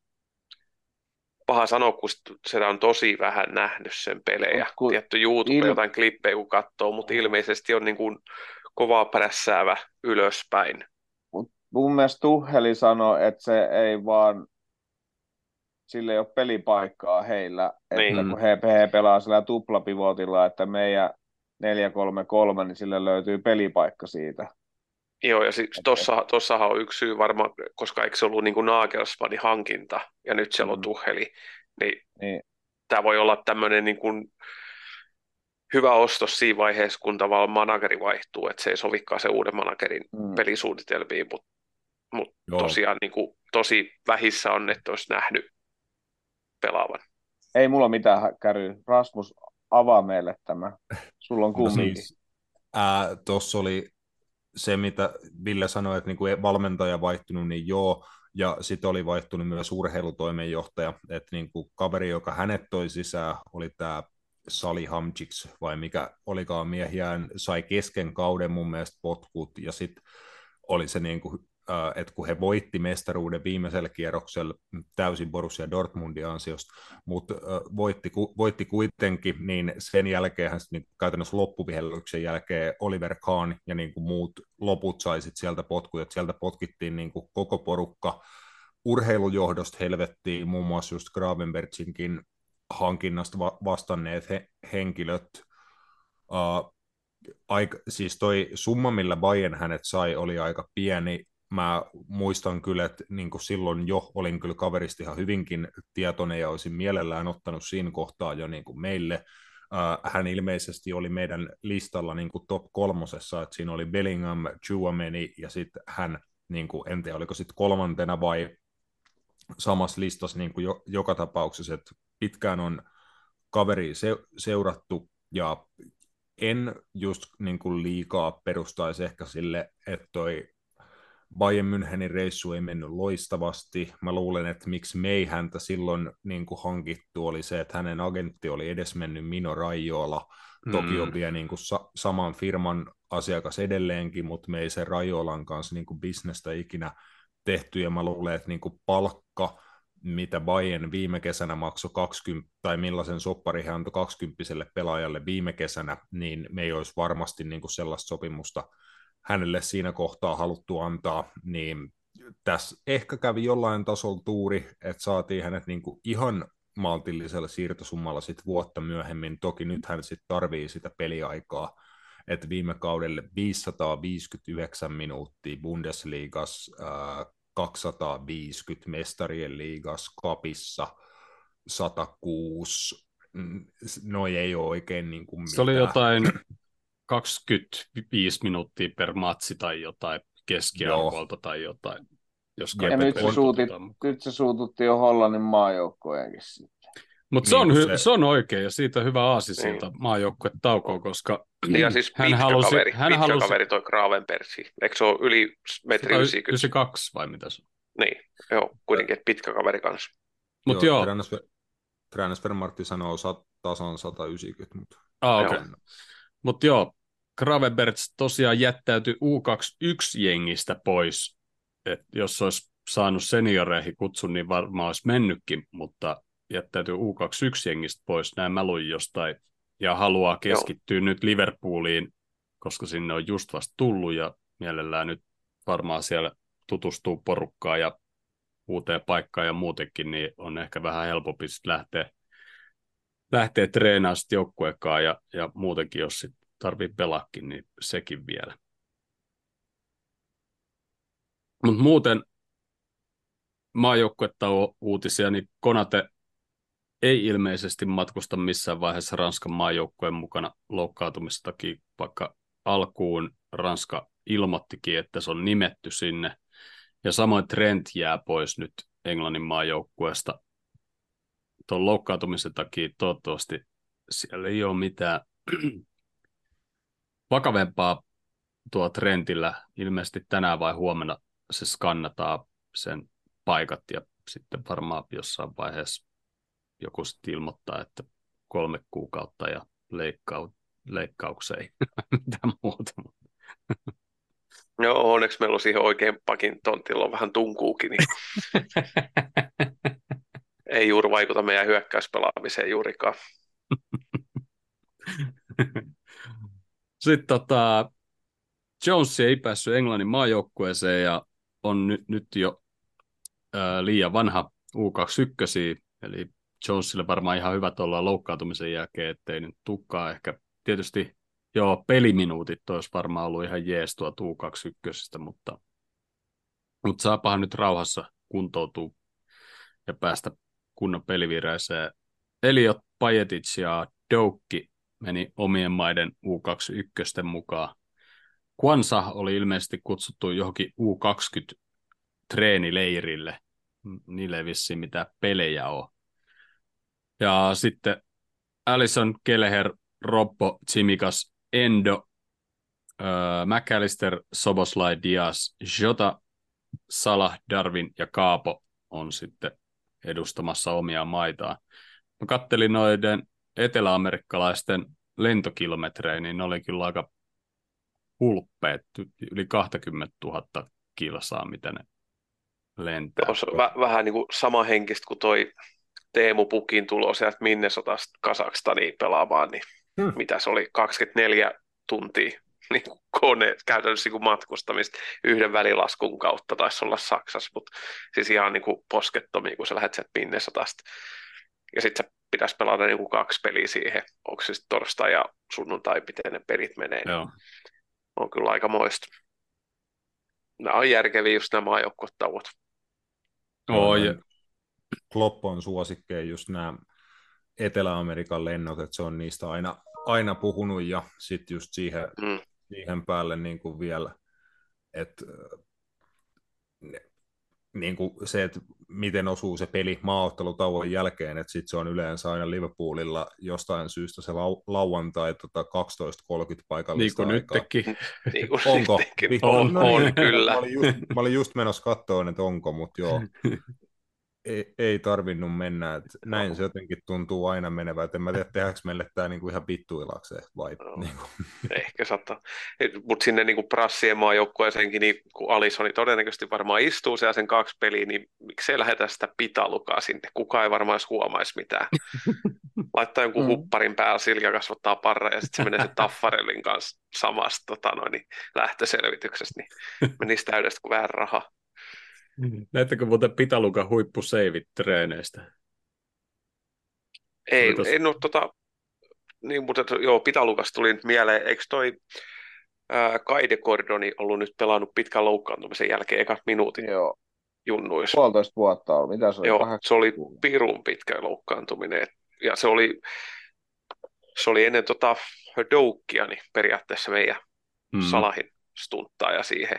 paha sanoa, kun sitä on tosi vähän nähnyt sen pelejä. Kun Tietty YouTube il... jotain klippejä kun katsoo, mutta ilmeisesti on niin kuin kovaa prässäävä ylöspäin. Mut mun mielestä Tuheli sanoi, että se ei vaan, sille ei ole pelipaikkaa heillä, niin. että kun he, he pelaa sillä tuplapivotilla, että meidän 4-3-3, niin sille löytyy pelipaikka siitä. Joo, ja siis tuossa, tuossahan on yksi syy varmaan, koska eikö se ollut niin kuin Nagelsmannin hankinta, ja nyt siellä on mm. Tuheli, niin, niin. tämä voi olla tämmöinen niin kuin hyvä ostos siinä vaiheessa, kun tavallaan manageri vaihtuu, että se ei sovikaan se uuden managerin mm. pelisuunnitelmiin, mutta mut tosiaan niin kuin, tosi vähissä on, että olisi nähnyt pelaavan. Ei mulla mitään käry. Rasmus, avaa meille tämä. Sulla on kumminkin. No siis, Tuossa oli se, mitä Ville sanoi, että niin kuin valmentaja vaihtunut, niin joo, ja sitten oli vaihtunut myös urheilutoimenjohtaja, että niin kuin kaveri, joka hänet toi sisään, oli tämä Sali Hamjiks, vai mikä olikaan miehiään, sai kesken kauden mun mielestä potkut, ja sitten oli se niin kuin että kun he voitti mestaruuden viimeisellä kierroksella täysin Borussia Dortmundin ansiosta, mutta voitti, voitti kuitenkin, niin sen jälkeen niin käytännössä loppuvihellyksen jälkeen Oliver Kahn ja niin kuin muut loput saisit sieltä potkuja, sieltä potkittiin niin kuin koko porukka urheilujohdosta helvettiin, muun muassa just Gravenberginkin hankinnasta va- vastanneet he- henkilöt. Uh, aika, siis toi summa, millä Bayern hänet sai, oli aika pieni. Mä muistan kyllä, että niin silloin jo olin kyllä kaverista ihan hyvinkin tietoinen ja olisin mielellään ottanut siinä kohtaa jo niin meille. Uh, hän ilmeisesti oli meidän listalla niin top kolmosessa, että siinä oli Bellingham, Chouameni ja sitten hän, niin kuin, en tiedä oliko sitten kolmantena vai samassa listassa niin kuin jo, joka tapauksessa, että pitkään on kaveri se, seurattu ja en just niin kuin liikaa perustaisi ehkä sille, että toi Bayern Münchenin reissu ei mennyt loistavasti. Mä luulen, että miksi me ei häntä silloin niin kuin hankittu oli se, että hänen agentti oli edes mennyt Mino Rajola. Toki on mm. vielä niin kuin sa- saman firman asiakas edelleenkin, mutta me ei sen Rajolan kanssa niin kuin bisnestä ikinä tehty, ja mä luulen, että niin kuin palkka mitä Bayern viime kesänä maksoi 20, tai millaisen soppari he antoi 20 pelaajalle viime kesänä, niin me ei olisi varmasti niin kuin sellaista sopimusta hänelle siinä kohtaa haluttu antaa, niin tässä ehkä kävi jollain tasolla tuuri, että saatiin hänet niin kuin ihan maltillisella siirtosummalla sit vuotta myöhemmin. Toki nyt hän sitten tarvii sitä peliaikaa, että viime kaudelle 559 minuuttia Bundesligas, 250 mestarien liigas kapissa, 106, no ei ole oikein niin kuin mitään. Se oli jotain 25 minuuttia per matsi tai jotain keskiarvolta tai jotain. Jos ja nyt se, suutit, nyt se suututti jo Hollannin maajoukkojenkin sitten. Mutta se, niin, se... se on oikein ja siitä hyvä aasisilta niin. maajoukkue taukoon, koska niin ja siis hän pitkä halusi, kaveri, hän pitkä halusi... kaveri toi Gravenbersi. Eikö se ole yli metri 90? 92 vai mitä se on? Niin, joo, kuitenkin pitkä kaveri kanssa. Mut joo. joo. Transfer, Martti sanoo sat, tasan 190, mutta... Ah, okay. Mutta joo, Gravenberts tosiaan jättäytyi U21-jengistä pois. Et jos olisi saanut senioreihin kutsun, niin varmaan olisi mennytkin, mutta jättäytyy U21-jengistä pois, näin mä luin jostain, ja haluaa keskittyä Joo. nyt Liverpooliin, koska sinne on just vasta tullut, ja mielellään nyt varmaan siellä tutustuu porukkaan ja uuteen paikkaan ja muutenkin, niin on ehkä vähän helpompi lähteä, lähteä treenaamaan sitten joukkuekaan ja, ja muutenkin, jos sit tarvii pelaakin, niin sekin vielä. Mutta muuten maajoukkuetta uutisia, niin Konate ei ilmeisesti matkusta missään vaiheessa Ranskan maajoukkojen mukana loukkaantumistakin, vaikka alkuun Ranska ilmoittikin, että se on nimetty sinne. Ja samoin Trent jää pois nyt Englannin maajoukkueesta tuon loukkaantumisen takia. Toivottavasti siellä ei ole mitään vakavempaa tuo Trentillä. Ilmeisesti tänään vai huomenna se skannataan sen paikat ja sitten varmaan jossain vaiheessa joku sitten ilmoittaa, että kolme kuukautta ja leikkau, leikkaukseen, mitä muuta. No onneksi meillä on siihen oikein pakin tontilla on vähän tunkuukin, niin ei juuri vaikuta meidän hyökkäyspelaamiseen juurikaan. Sitten tota, Jones ei päässyt Englannin maajoukkueeseen ja on nyt, nyt jo ää, liian vanha U21, eli Jonesille varmaan ihan hyvä olla loukkaantumisen jälkeen, ettei nyt tukkaa ehkä. Tietysti joo, peliminuutit olisi varmaan ollut ihan jees tuo 21 mutta, mutta saapahan nyt rauhassa kuntoutua ja päästä kunnon pelivireeseen. Eliot, Pajetic ja Doukki meni omien maiden U21 mukaan. Kwansa oli ilmeisesti kutsuttu johonkin U20 treenileirille. Niille ei vissiin mitään pelejä ole. Ja sitten Alison, Keleher, Robbo, Tsimikas, Endo, äh, McAllister, Soboslai, Diaz, Jota, Salah, Darwin ja Kaapo on sitten edustamassa omia maitaan. Mä kattelin noiden eteläamerikkalaisten lentokilometrejä, niin ne oli kyllä aika hulppeet, yli 20 000 kilsaa, mitä ne lentää. Joo, se on väh- vähän niin kuin sama henkistä kuin toi Teemu Pukin tulo sieltä Minnesotasta Kasakstaniin pelaamaan, niin hmm. mitä se oli, 24 tuntia niin kuin kone, käytännössä niin kuin matkustamista yhden välilaskun kautta taisi olla Saksassa, mutta siis ihan niin kuin poskettomia, kun sä lähdet sieltä Minnesotasta. Ja sitten sä pitäisi pelata niin kuin kaksi peliä siihen, onko se sitten torstai ja sunnuntai, miten ne pelit menee. Joo. On kyllä aika moista. Nämä on järkeviä just nämä maajoukkuetauot. Oh, ja... Klopp on suosikkeen just nämä Etelä-Amerikan lennot, että se on niistä aina, aina puhunut ja sitten just siihen, mm. siihen päälle niin kuin vielä, että niin kuin se, että miten osuu se peli maaottelutauon jälkeen, että sitten se on yleensä aina Liverpoolilla jostain syystä se lau- lauantai tota 12.30 paikallista Niin kuin nytkin. niin kuin onko? On, on, on, kyllä. Mä olin, just, mä olin just menossa katsoa, että onko, mutta joo. ei, ei tarvinnut mennä. Että näin se jotenkin tuntuu aina menevä. Et en mä tiedä, tehdäänkö meille tämä niinku ihan vittuilakseen vai? No, niinku. Ehkä saattaa. Mutta sinne niinku prassien maajoukkueeseenkin, niin kun Alisoni todennäköisesti varmaan istuu siellä sen kaksi peliä, niin miksei lähetä sitä pitalukaa sinne? Kuka ei varmaan edes huomaisi mitään. Laittaa jonkun mm. hupparin päällä, Silja kasvattaa parra ja sitten se menee se Taffarellin kanssa samasta tota noin, niin lähtöselvityksestä, niin menisi täydestä kuin vähän rahaa. Näettekö muuten Pitalukan huippuseivit treeneistä? Ei, tos... en ole tota, niin, mutta joo, Pitalukas tuli nyt mieleen, eikö toi ää, Kaide Gordoni ollut nyt pelannut pitkän loukkaantumisen jälkeen ekat minuutin Joo. junnuissa? Puolitoista vuotta on, mitä se oli? Joo, se oli pirun pitkä loukkaantuminen, ja se oli, se oli ennen tota Doukkia, niin periaatteessa meidän Mm. mm. Salahin stunttaa ja siihen,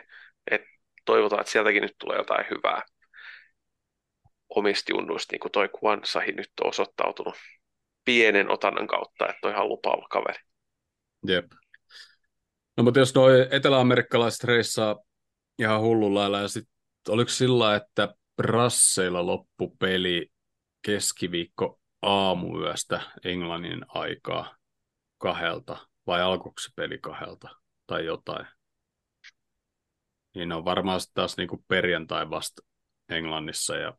toivotaan, että sieltäkin nyt tulee jotain hyvää omista junnuista, niin kuin toi Kwansahi nyt on osoittautunut pienen otannan kautta, että on ihan lupaava kaveri. Jep. No mutta jos noi eteläamerikkalaiset reissaa ihan hullun lailla, ja sitten oliko sillä, että Brasseilla loppupeli keskiviikko aamuyöstä Englannin aikaa kahdelta, vai alkoiko se peli kahdelta, tai jotain? Niin on varmaan taas niinku perjantai vasta Englannissa, ja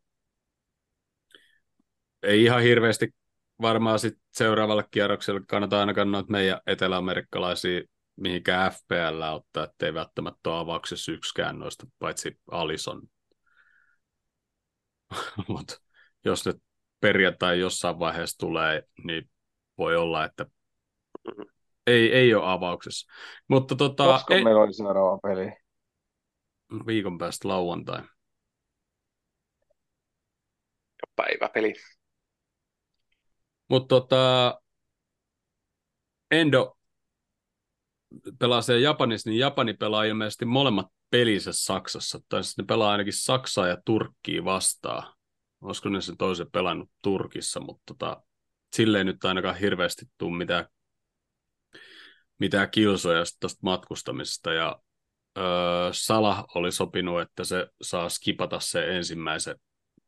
ei ihan hirveästi varmaan sit seuraavalle kierrokselle kannata ainakaan noita meidän eteläamerikkalaisia mihinkään FPL ottaa, ettei välttämättä ole avauksessa yksikään noista, paitsi Alison. Mutta jos nyt perjantai jossain vaiheessa tulee, niin voi olla, että ei, ei ole avauksessa. Mutta tota, Koska ei, meillä oli seuraava peli? Viikon päästä lauantai. Päiväpeli. Mutta tota, Endo pelaa siellä Japanissa, niin Japani pelaa ilmeisesti molemmat pelinsä Saksassa. Tai siis ne pelaa ainakin Saksaa ja Turkkiä vastaan. Olisiko ne sen toisen pelannut Turkissa, mutta tota, silleen nyt ainakaan hirveästi tule mitään, mitään kilsoja tuosta matkustamisesta. Ja öö, Salah oli sopinut, että se saa skipata se ensimmäisen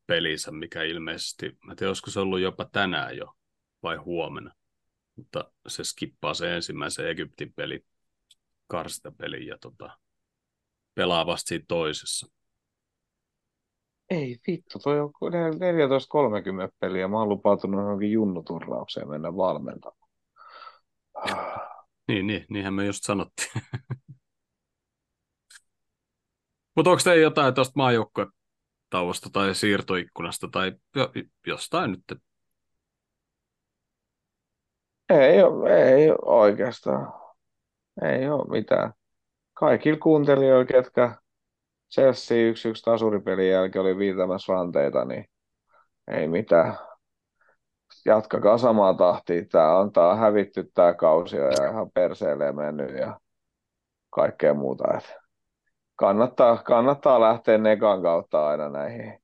pelinsä, mikä ilmeisesti, mä en tiedä, olisiko se ollut jopa tänään jo vai huomenna, mutta se skippaa se ensimmäisen Egyptin peli, karstapelin ja tota, pelaa vasta siinä toisessa. Ei vittu, toi on 14.30 peliä. Mä oon lupautunut johonkin junnuturraukseen mennä valmentamaan. Niin, niin, niinhän me just sanottiin. Mutta onko teillä jotain tuosta maajoukkuetauosta tai siirtoikkunasta tai jo, jostain nyt? Ei, oo- ei oo oikeastaan. Ei ole mitään. Kaikilla kuuntelijoilla, ketkä Chelsea 1-1 tasuripelin jälkeen oli viitämässä ranteita, niin ei mitään. Jatkakaa samaa tahtia. Tämä on, tää on hävitty tämä kausi ja ihan perseelle mennyt ja kaikkea muuta. Et kannattaa, kannattaa lähteä nekan kautta aina näihin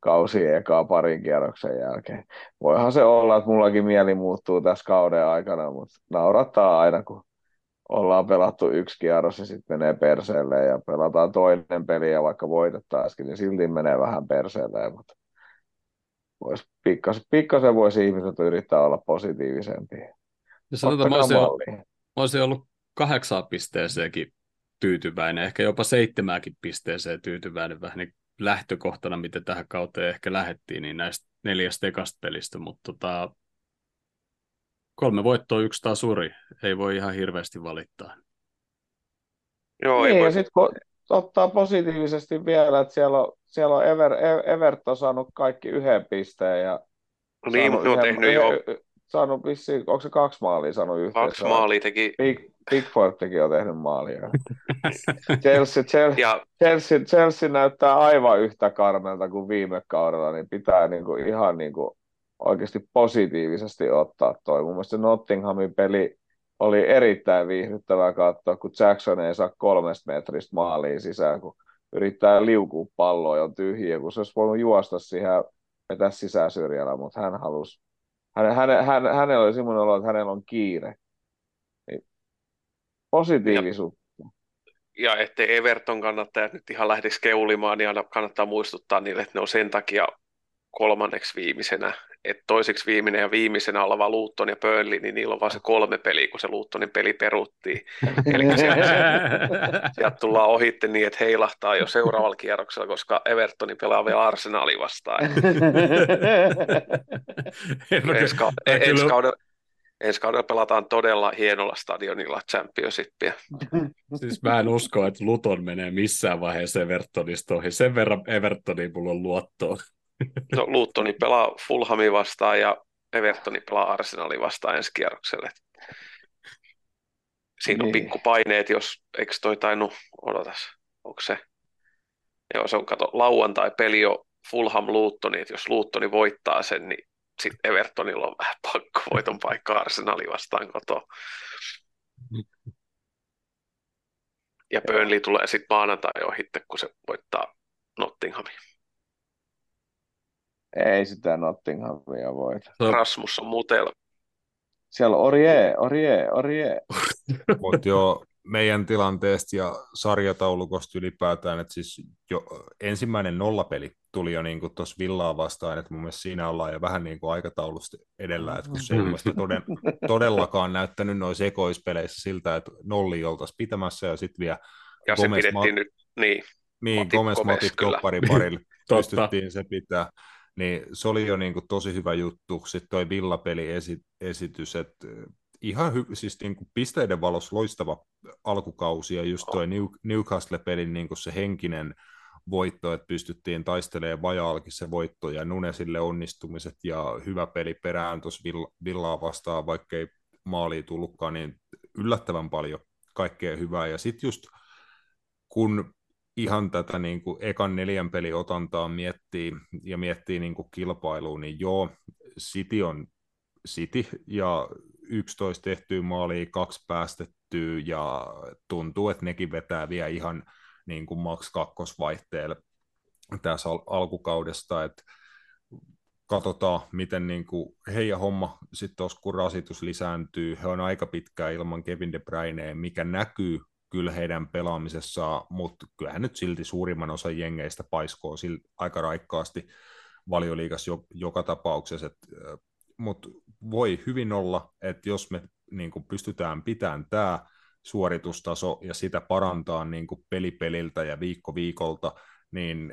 kausiin ekaa parin kierroksen jälkeen. Voihan se olla, että mullakin mieli muuttuu tässä kauden aikana, mutta naurattaa aina, kun ollaan pelattu yksi kierros ja sitten menee perseelle ja pelataan toinen peli ja vaikka voitettaisikin, niin silti menee vähän perseelle, mutta vois pikkasen, pikkasen voisi ihmiset yrittää olla positiivisempia. Ja sanotaan, mä olisin, mä olisin ollut kahdeksaan pisteeseenkin tyytyväinen, ehkä jopa seitsemääkin pisteeseen tyytyväinen vähän niin lähtökohtana, miten tähän kauteen ehkä lähettiin, niin näistä neljästä ekasta pelistä, mutta tota, kolme voittoa, yksi tasuri, ei voi ihan hirveästi valittaa. Joo, niin, ei voi... ja sitten kun ottaa positiivisesti vielä, että siellä on, siellä on Ever, Everton saanut kaikki yhden pisteen ja niin, ne on tehnyt jo saanut vissiin, onko se kaksi maalia saanut yhteensä? Kaksi maalia teki. Big, Pickfordkin on tehnyt maalia. Chelsea, Chelsea, ja... Chelsea, Chelsea, näyttää aivan yhtä karmelta kuin viime kaudella, niin pitää niinku ihan niinku oikeasti positiivisesti ottaa toi. Mun mielestä Nottinghamin peli oli erittäin viihdyttävää katsoa, kun Jackson ei saa kolmesta metristä maaliin sisään, kun yrittää liukua palloa ja on tyhjiä, kun se olisi voinut juosta siihen vetää sisäsyrjällä, mutta hän halusi hän, hän, hän, hänellä oli semmoinen olo, että hänellä on kiire. Niin positiivisuutta. Ja, ja ettei Everton kannattajat nyt ihan lähdisi keulimaan, niin aina kannattaa muistuttaa niille, että ne on sen takia kolmanneksi viimeisenä, että toiseksi viimeinen ja viimeisenä oleva Luutton ja Burnley, niin niillä on vain se kolme peliä, kun se Luuttonin peli peruttiin. Eli sieltä, sieltä tullaan ohitte niin, että heilahtaa jo seuraavalla kierroksella, koska Evertoni pelaa vielä Arsenali vastaan. ensi, kaudella, ensi, kaudella, ensi kaudella pelataan todella hienolla stadionilla Championshipia. Siis mä en usko, että Luton menee missään vaiheessa Evertonista ohi. Sen verran Evertoniin mulla on luottoa. No Luuttoni pelaa Fulhami vastaan ja Evertoni pelaa Arsenali vastaan ensi kierrokselle. Siinä on niin. pikkupaineet, jos eikö toi tainnut, odotas, onko se, joo se on, kato, lauantai-peli on Fulham Luuttoni, että jos Luuttoni voittaa sen, niin sitten Evertonilla on vähän pakko voiton paikka Arsenali vastaan kotoa. Ja Burnley tulee sitten maanantai ohitte, kun se voittaa Nottinghamin. Ei sitä Nottinghamia voita. Rasmus on mutella. Siellä on Orie, Orie, Orie. Mutta jo meidän tilanteesta ja sarjataulukosta ylipäätään, että siis jo ensimmäinen nollapeli tuli jo niin tuossa Villaa vastaan, että mun mielestä siinä ollaan jo vähän niin kuin aikataulusta edellä, että kun se ei toden, todellakaan näyttänyt noissa ekoispeleissä siltä, että nolli oltaisiin pitämässä ja sitten vielä ja Gomez, se pidettiin Ma- nyt, niin. Niin, Matip, Gomez, Gomez Matip parilla pystyttiin se pitää niin se oli jo niin kuin tosi hyvä juttu. Sitten toi Villapeli-esitys, että ihan hy- siis niin kuin pisteiden valossa loistava alkukausi, ja just toi New- Newcastle-pelin niin kuin se henkinen voitto, että pystyttiin taistelemaan vajaalkin se voitto, ja Nunesille onnistumiset, ja hyvä peli perään tuossa Villaa vastaan, vaikkei maali tullutkaan, niin yllättävän paljon kaikkea hyvää, ja sitten just kun ihan tätä niin kuin ekan neljän peli otantaa miettii ja miettii niin kuin kilpailuun, niin joo, City on City ja 11 tehtyä maalia, kaksi päästettyä ja tuntuu, että nekin vetää vielä ihan niin kuin max kakkosvaihteella tässä al- alkukaudesta, että katsotaan, miten niin kuin heidän homma sitten kun rasitus lisääntyy. He on aika pitkään ilman Kevin De Bruynea, mikä näkyy kyllä heidän pelaamisessaan, mutta kyllähän nyt silti suurimman osan jengeistä paiskoo aika raikkaasti valioliigassa jo, joka tapauksessa, mutta voi hyvin olla, että jos me niin kuin pystytään pitämään tämä suoritustaso ja sitä parantaa niin kuin pelipeliltä ja viikko viikolta, niin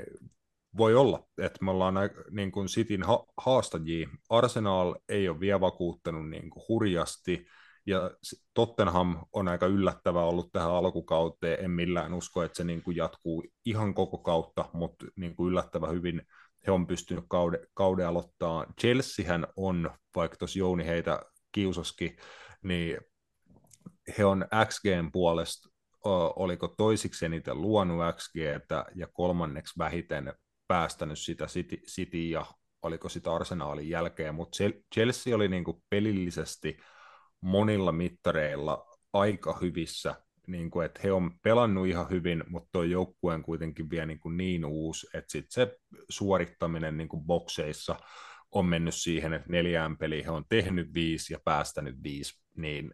voi olla, että me ollaan niin kuin Cityn ha- haastajia. Arsenal ei ole vielä vakuuttanut niin kuin hurjasti, ja Tottenham on aika yllättävä ollut tähän alkukauteen, en millään usko, että se niin kuin jatkuu ihan koko kautta, mutta niin kuin yllättävä hyvin he on pystynyt kauden, kauden aloittaa. Chelseahän on, vaikka tuossa Jouni heitä kiusaski, niin he on XGn puolesta, oliko toisiksi eniten luonut XGtä ja kolmanneksi vähiten päästänyt sitä City, City ja oliko sitä arsenaalin jälkeen, mutta Chelsea oli niin kuin pelillisesti – monilla mittareilla aika hyvissä, niin kuin, että he on pelannut ihan hyvin, mutta tuo joukkue on kuitenkin vielä niin, kuin niin uusi, että sit se suorittaminen niin kuin bokseissa on mennyt siihen, että neljään peliin he on tehnyt viisi ja päästänyt viisi, niin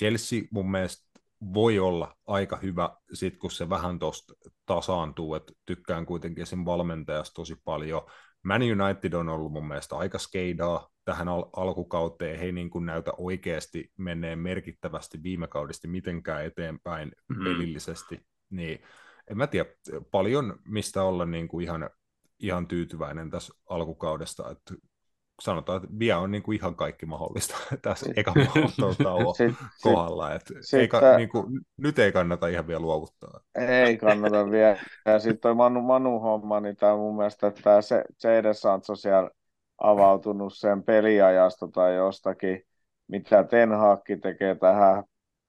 Chelsea mun mielestä voi olla aika hyvä, sit kun se vähän tuosta tasaantuu, että tykkään kuitenkin sen valmentajasta tosi paljon, Man United on ollut mun mielestä aika skeidaa tähän al- alkukauteen. He ei niin kuin näytä oikeasti menneen merkittävästi viime kaudesta mitenkään eteenpäin mm-hmm. pelillisesti. Niin en mä tiedä, paljon mistä olla niin kuin ihan, ihan tyytyväinen tässä alkukaudesta. Että sanotaan, että vielä on niin kuin ihan kaikki mahdollista tässä eka tauon kohdalla. Että sit, ei, sit, niin kuin, nyt ei kannata ihan vielä luovuttaa. Ei kannata vielä. Ja sitten toi Manu, Manu-homma, niin tämä mun mielestä, että tämä Jade Sancho siellä avautunut sen peliajasta tai jostakin, mitä Ten Hag tekee tähän.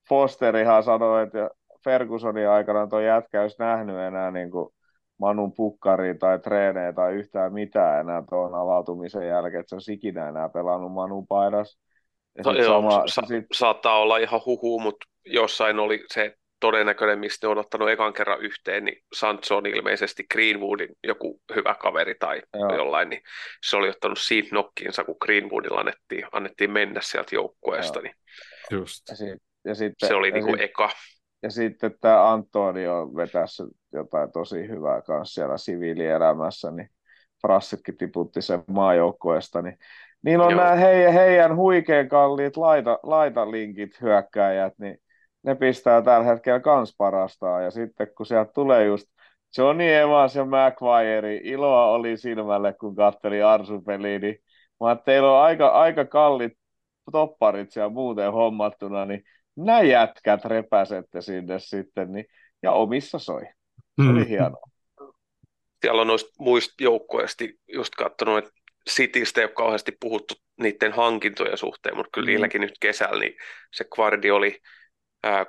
Fosterihan sanoi, että Fergusonin aikana tuo jätkä olisi nähnyt enää niin kuin Manun pukkari tai treenejä tai yhtään mitään enää tuon avautumisen jälkeen, että se olisi ikinä enää pelannut Manun paidas. no, joo, sama, sa- sit... saattaa olla ihan huhu, mutta jossain oli se todennäköinen, mistä ne on ottanut ekan kerran yhteen, niin Sancho on ilmeisesti Greenwoodin joku hyvä kaveri tai Joo. jollain, niin se oli ottanut siitä nokkiinsa, kun Greenwoodilla annettiin, annettiin mennä sieltä joukkueesta. Niin Just. Ja, sit, ja sitten, se oli niin kuin eka. Ja sitten tämä Antonio vetäisi jotain tosi hyvää kanssa siellä siviilielämässä, niin Frassitkin tiputti sen maajoukkueesta, niin Niillä on Joo. nämä heidän, heidän huikean kalliit laita, laitalinkit hyökkääjät, niin ne pistää tällä hetkellä kans parastaa. Ja sitten kun sieltä tulee just Johnny Evans ja McVire, iloa oli silmälle, kun katteli Arsu-peliä, niin mä teillä on aika, aika kallit topparit siellä muuten hommattuna, niin nämä jätkät repäsette sinne sitten, niin, ja omissa soi. Se oli mm. hienoa. Siellä on noista muista joukkoista just katsonut, että Citystä ei ole kauheasti puhuttu niiden hankintojen suhteen, mutta kyllä mm. niilläkin nyt kesällä niin se kvardi oli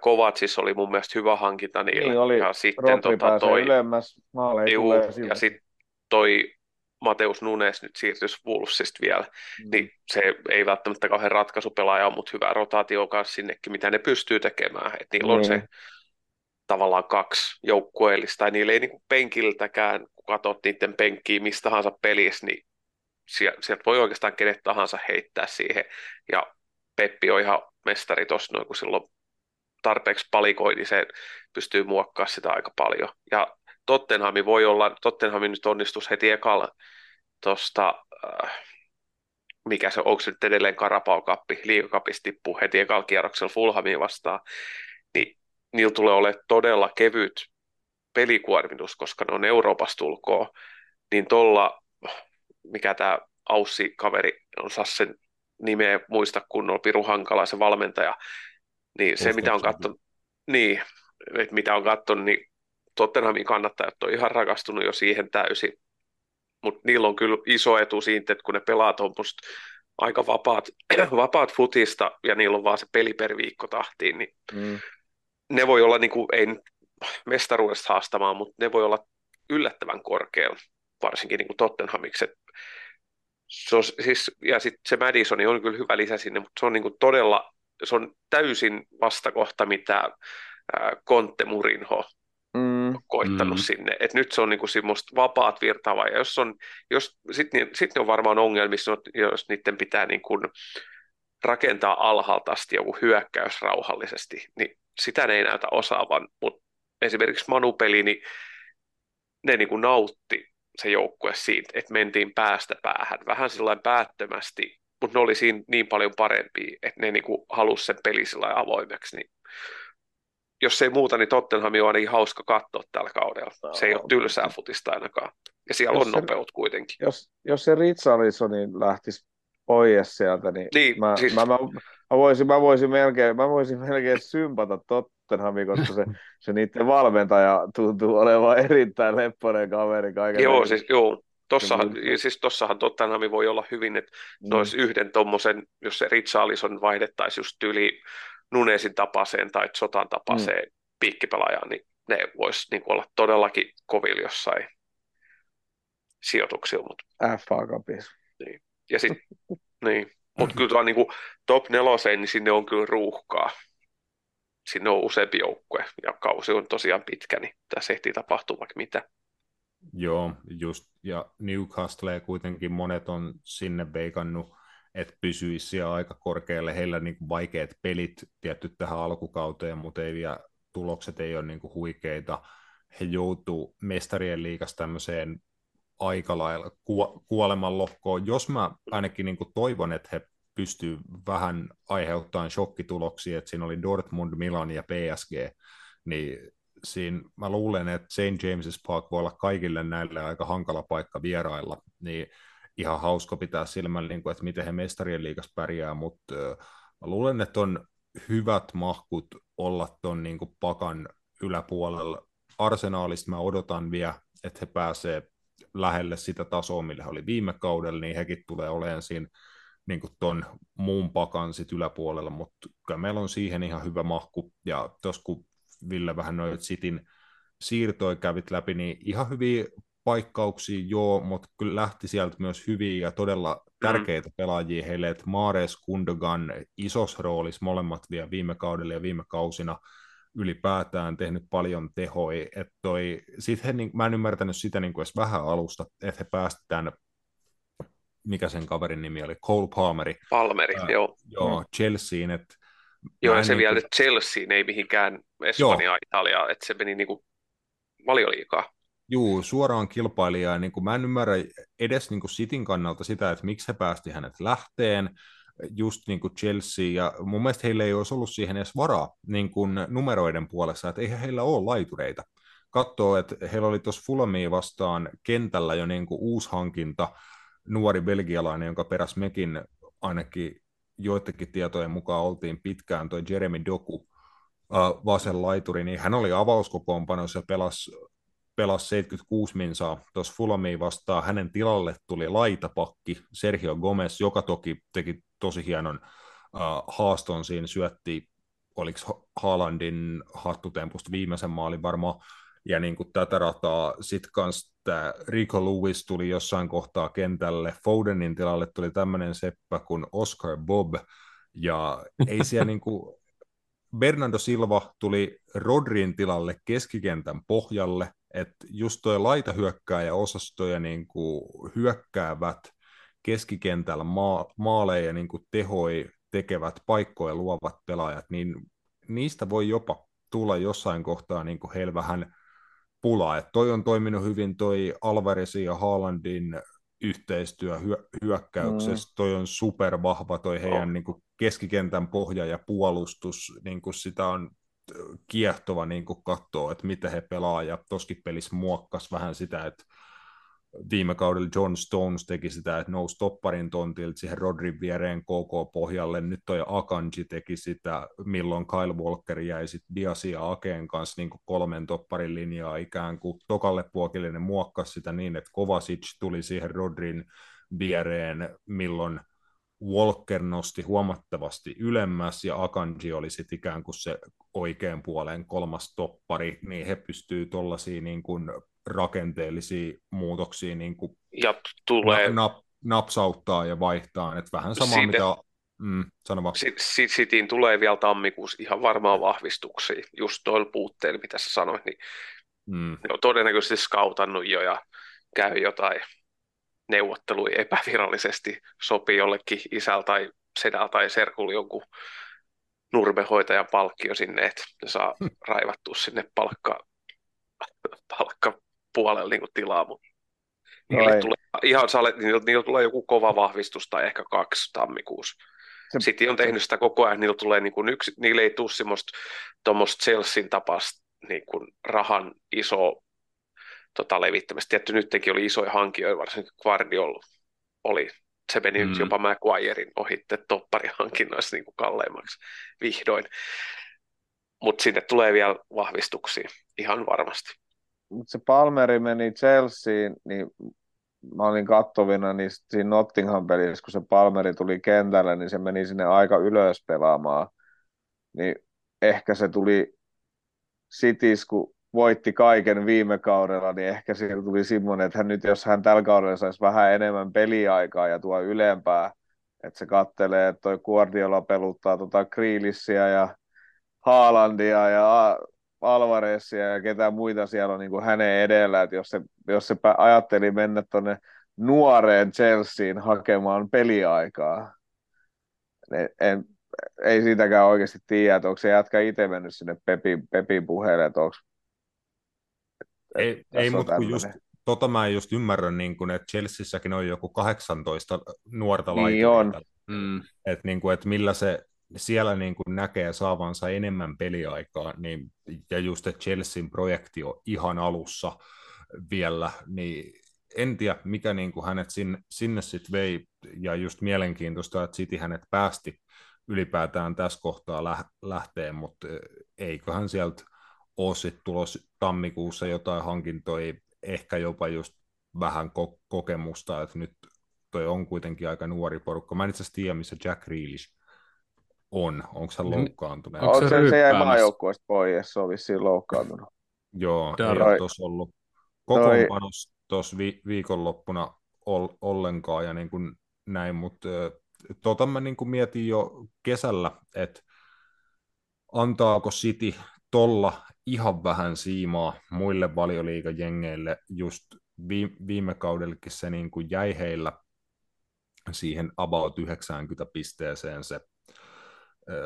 Kovacsis oli mun mielestä hyvä hankinta niille. Niin oli, ja sitten tota, toi, ylemmäs, juu, ja sitten toi Mateus Nunes nyt siirtyisi Wolvesista vielä, mm. niin se ei välttämättä kauhean ratkaisupelaaja ole, mutta hyvä rotaatio kanssa sinnekin, mitä ne pystyy tekemään. Et niillä mm. on se tavallaan kaksi joukkueellista, tai niillä ei niinku penkiltäkään, kun katsot niiden penkkiä mistä tahansa pelissä, niin sieltä voi oikeastaan kenet tahansa heittää siihen, ja Peppi on ihan mestari tuossa noin, kun silloin tarpeeksi palikoi, niin se pystyy muokkaamaan sitä aika paljon. Ja Tottenhami voi olla, Tottenhami nyt onnistus heti ekalla tuosta, äh, mikä se onko se nyt edelleen Karapao-kappi, liikakapista tippuu heti ekalla kierroksella Fulhamiin vastaan, niin niillä tulee olemaan todella kevyt pelikuormitus, koska ne on Euroopasta tulkoa, niin tuolla, mikä tämä Aussi-kaveri, on sen nimeä muista kunnolla, Piru Hankala, se valmentaja, niin se, mitä on katsonut, niin, että mitä on katsonut, niin Tottenhamin kannattajat on ihan rakastunut jo siihen täysin. Mutta niillä on kyllä iso etu siitä, että kun ne pelaa tuommoista aika vapaat, vapaat futista ja niillä on vaan se peli per viikko tahtiin, niin mm. ne voi olla, niin kuin, ei mestaruudesta haastamaan, mutta ne voi olla yllättävän korkealla, varsinkin niin kuin Tottenhamiksi. Se on, siis, ja sitten se Madison on kyllä hyvä lisä sinne, mutta se on niin kuin todella se on täysin vastakohta, mitä Conte Murinho mm. koittanut mm. sinne. Et nyt se on niinku semmoista vapaat virtaavaa, ja jos on, jos, sitten sit ne on varmaan ongelmissa, jos niiden pitää niinku rakentaa alhaalta asti joku hyökkäys rauhallisesti, niin sitä ne ei näytä osaavan, mutta esimerkiksi Manu-peli, niin ne niinku nautti se joukkue siitä, että mentiin päästä päähän, vähän sellainen päättömästi, mutta ne oli siinä niin paljon parempia, että ne niinku halusi sen peli sillä avoimeksi. Niin jos ei muuta, niin Tottenham on ainakin hauska katsoa tällä kaudella. No, se ei ole tylsää futista ainakaan. Ja siellä on se, nopeut kuitenkin. Jos, jos se Richarlisonin lähtisi pois sieltä, niin, niin mä, siis... mä, mä, mä, voisin, mä, voisin melkein, mä voisin melkein sympata Tottenhamin, koska se, se niiden valmentaja tuntuu olevan erittäin leppoinen kaveri kaiken. Joo, siis, joo, Tossahan, siis tossahan Tottenham voi olla hyvin, että mm. nois yhden tuommoisen, jos se Richarlison vaihdettaisiin just yli Nunesin tapaiseen tai Sotan tapaiseen mm. piikkipelaajaan, niin ne voisi niin olla todellakin kovilla jossain sijoituksilla. Mutta... FA Cupissa. Niin. Ja sit, niin. Mutta kyllä tuo niin top neloseen, niin sinne on kyllä ruuhkaa. Sinne on useampi joukkue ja kausi on tosiaan pitkä, niin tässä ehtii tapahtua vaikka mitä. Joo, just, ja Newcastle kuitenkin monet on sinne veikannut, että pysyisi siellä aika korkealle. Heillä niin kuin vaikeat pelit tietty tähän alkukauteen, mutta ei vielä, tulokset ei ole niin kuin huikeita. He joutuu mestarien liikasta tämmöiseen aika lailla ku- kuoleman lohkoon. Jos mä ainakin niin kuin toivon, että he pystyy vähän aiheuttamaan shokkituloksia, että siinä oli Dortmund, Milan ja PSG, niin siinä mä luulen, että St. James's Park voi olla kaikille näille aika hankala paikka vierailla, niin ihan hauska pitää silmällä, niin kuin, että miten he mestarien liigas pärjää, mutta mä luulen, että on hyvät mahkut olla tuon niin pakan yläpuolella. Arsenaalista mä odotan vielä, että he pääsee lähelle sitä tasoa, millä he oli viime kaudella, niin hekin tulee olemaan siinä niin kuin ton muun pakan sit yläpuolella, mutta kyllä meillä on siihen ihan hyvä mahku, ja tuossa kun Ville vähän noin Sitin siirtoi kävit läpi, niin ihan hyviä paikkauksia joo, mutta kyllä lähti sieltä myös hyviä ja todella mm. tärkeitä pelaajia heille, että Mares, Kundogan isos roolissa molemmat vielä viime kaudella ja viime kausina ylipäätään tehnyt paljon tehoi, että toi, sit he, niin, mä en ymmärtänyt sitä niin kuin edes vähän alusta, että he päästetään mikä sen kaverin nimi oli, Cole Palmeri. Palmeri, ää, joo. Joo, mm. Chelseain, että Joo, ja se niin vielä kuin... Chelseain, ei mihinkään Espanjaa, Italiaa, että se meni niin kuin valioliikaa. Juu, suoraan kilpailijaan. Niin kuin mä en ymmärrä edes niin kuin Cityn kannalta sitä, että miksi he päästi hänet lähteen, just niin kuin Chelsea, ja mun mielestä heillä ei olisi ollut siihen edes varaa niin kuin numeroiden puolessa, että eihän heillä ole laitureita. Katsoo, että heillä oli tuossa Fulamiin vastaan kentällä jo niin kuin uusi hankinta, nuori belgialainen, jonka peräs mekin ainakin joidenkin tietojen mukaan oltiin pitkään, toi Jeremy Doku, äh, vasen laituri, niin hän oli avauskokoonpanossa ja pelasi pelasi 76 minsaa. Tuossa Fulamiin vastaan. Hänen tilalle tuli laitapakki Sergio Gomez, joka toki teki tosi hienon uh, haaston siinä, syötti, oliko Haalandin hattutempusta viimeisen maalin varmaan, ja niin kuin tätä rataa sitten kanssa tämä Rico Lewis tuli jossain kohtaa kentälle, Fodenin tilalle tuli tämmöinen seppä kuin Oscar Bob, ja ei siellä niin kuin, Bernardo Silva tuli Rodrin tilalle keskikentän pohjalle, että just tuo laitahyökkääjä osastoja niin kuin hyökkäävät keskikentällä maa, maaleja niin kuin tehoi tekevät paikkoja luovat pelaajat, niin niistä voi jopa tulla jossain kohtaa niin kuin heillä vähän pulaa. Et toi on toiminut hyvin toi Alvarezin ja Haalandin yhteistyö hyö, hyökkäyksessä. Mm. Toi on supervahva toi heidän oh. niin kuin keskikentän pohja ja puolustus. Niin kuin sitä on kiehtova niin katsoa, että miten he pelaa, ja toskin pelissä muokkas vähän sitä, että viime kaudella John Stones teki sitä, että nousi topparin tontilta siihen Rodrin viereen KK-pohjalle, nyt toi Akanji teki sitä, milloin Kyle Walker jäi sitten Diasi ja Akeen kanssa niin kolmen topparin linjaa ikään kuin. Tokalle puokillinen muokkasi sitä niin, että Kovacic tuli siihen Rodrin viereen, milloin Walker nosti huomattavasti ylemmäs ja Akanji oli sitten ikään kuin se oikean puolen kolmas toppari, niin he pystyy tuollaisiin niin kuin rakenteellisia muutoksia niin kuin ja tulee... nap, napsauttaa ja vaihtaa, että vähän sama Siitä... mitä Mm, Sitiin tulee vielä tammikuussa ihan varmaan vahvistuksia, just tuolla puutteella, mitä sä sanoit, niin mm. ne on todennäköisesti skautannut jo ja käy jotain neuvotteluja epävirallisesti, sopii jollekin isällä tai sedällä tai serkulla jonkun nurmehoitajan palkkio sinne, että ne saa raivattua sinne palkka, palkkapuolelle niin tilaa, mutta niille tulee, ihan sale, niillä, niillä tulee joku kova vahvistus tai ehkä kaksi tammikuussa. Se, Sitten on tehnyt sitä koko ajan, niillä, tulee niin kuin yksi, niillä ei tule semmoista Chelsean tapasta niin kuin rahan iso tota, levittämistä. Tietty nytkin oli isoja hankijoita, varsinkin Guardiol oli. Se meni mm. nyt jopa Maguirein ohitte topparihankinnoissa niin kuin kalleimmaksi vihdoin. Mutta sinne tulee vielä vahvistuksia, ihan varmasti. Mutta se Palmeri meni Chelseain, niin mä olin kattovina niin siinä Nottingham-pelissä, kun se Palmeri tuli kentälle, niin se meni sinne aika ylös pelaamaan. Niin ehkä se tuli Cities, kun voitti kaiken viime kaudella, niin ehkä siellä tuli semmoinen, että hän nyt jos hän tällä kaudella saisi vähän enemmän peliaikaa ja tuo ylempää, että se kattelee, että toi Guardiola peluttaa tota Kriilissiä ja Haalandia ja Alvarezia ja ketä muita siellä on niin kuin hänen edellä, että jos se, jos se ajatteli mennä tuonne nuoreen Chelseain hakemaan peliaikaa, niin en, ei siitäkään oikeasti tiedä, että onko se jätkä itse mennyt sinne Pepin, Pepin puheelle, että onko ei, ei mutta kun just, tota mä en just ymmärrä, niin kuin, että Chelseassäkin on joku 18 nuorta Niin on. laitureita. Mm. Että niin kuin, että millä se siellä niin kuin näkee saavansa enemmän peliaikaa, niin, ja just, että Chelsean projekti on ihan alussa vielä, niin en tiedä, mikä niin kuin hänet sinne, sinne sitten vei, ja just mielenkiintoista, että City hänet päästi ylipäätään tässä kohtaa lä- lähteen, mutta eiköhän sieltä ole sitten tulos tammikuussa jotain hankintoja, ehkä jopa just vähän ko- kokemusta, että nyt toi on kuitenkin aika nuori porukka. Mä en itse asiassa tiedä, missä Jack Grealish on. Onko hän Niin, loukkaantunut? onko se se, se jäi maajoukkueesta pois, se on vissiin loukkaantunut. Joo, ei Darra. ole tuossa ollut kokoonpanossa tuossa vi- viikonloppuna ol- ollenkaan ja niin kuin näin, mutta tota mä niin kuin mietin jo kesällä, että antaako City tolla ihan vähän siimaa muille valioliigajengeille, just vi- viime kaudellekin se niin kuin jäi heillä siihen about 90 pisteeseen se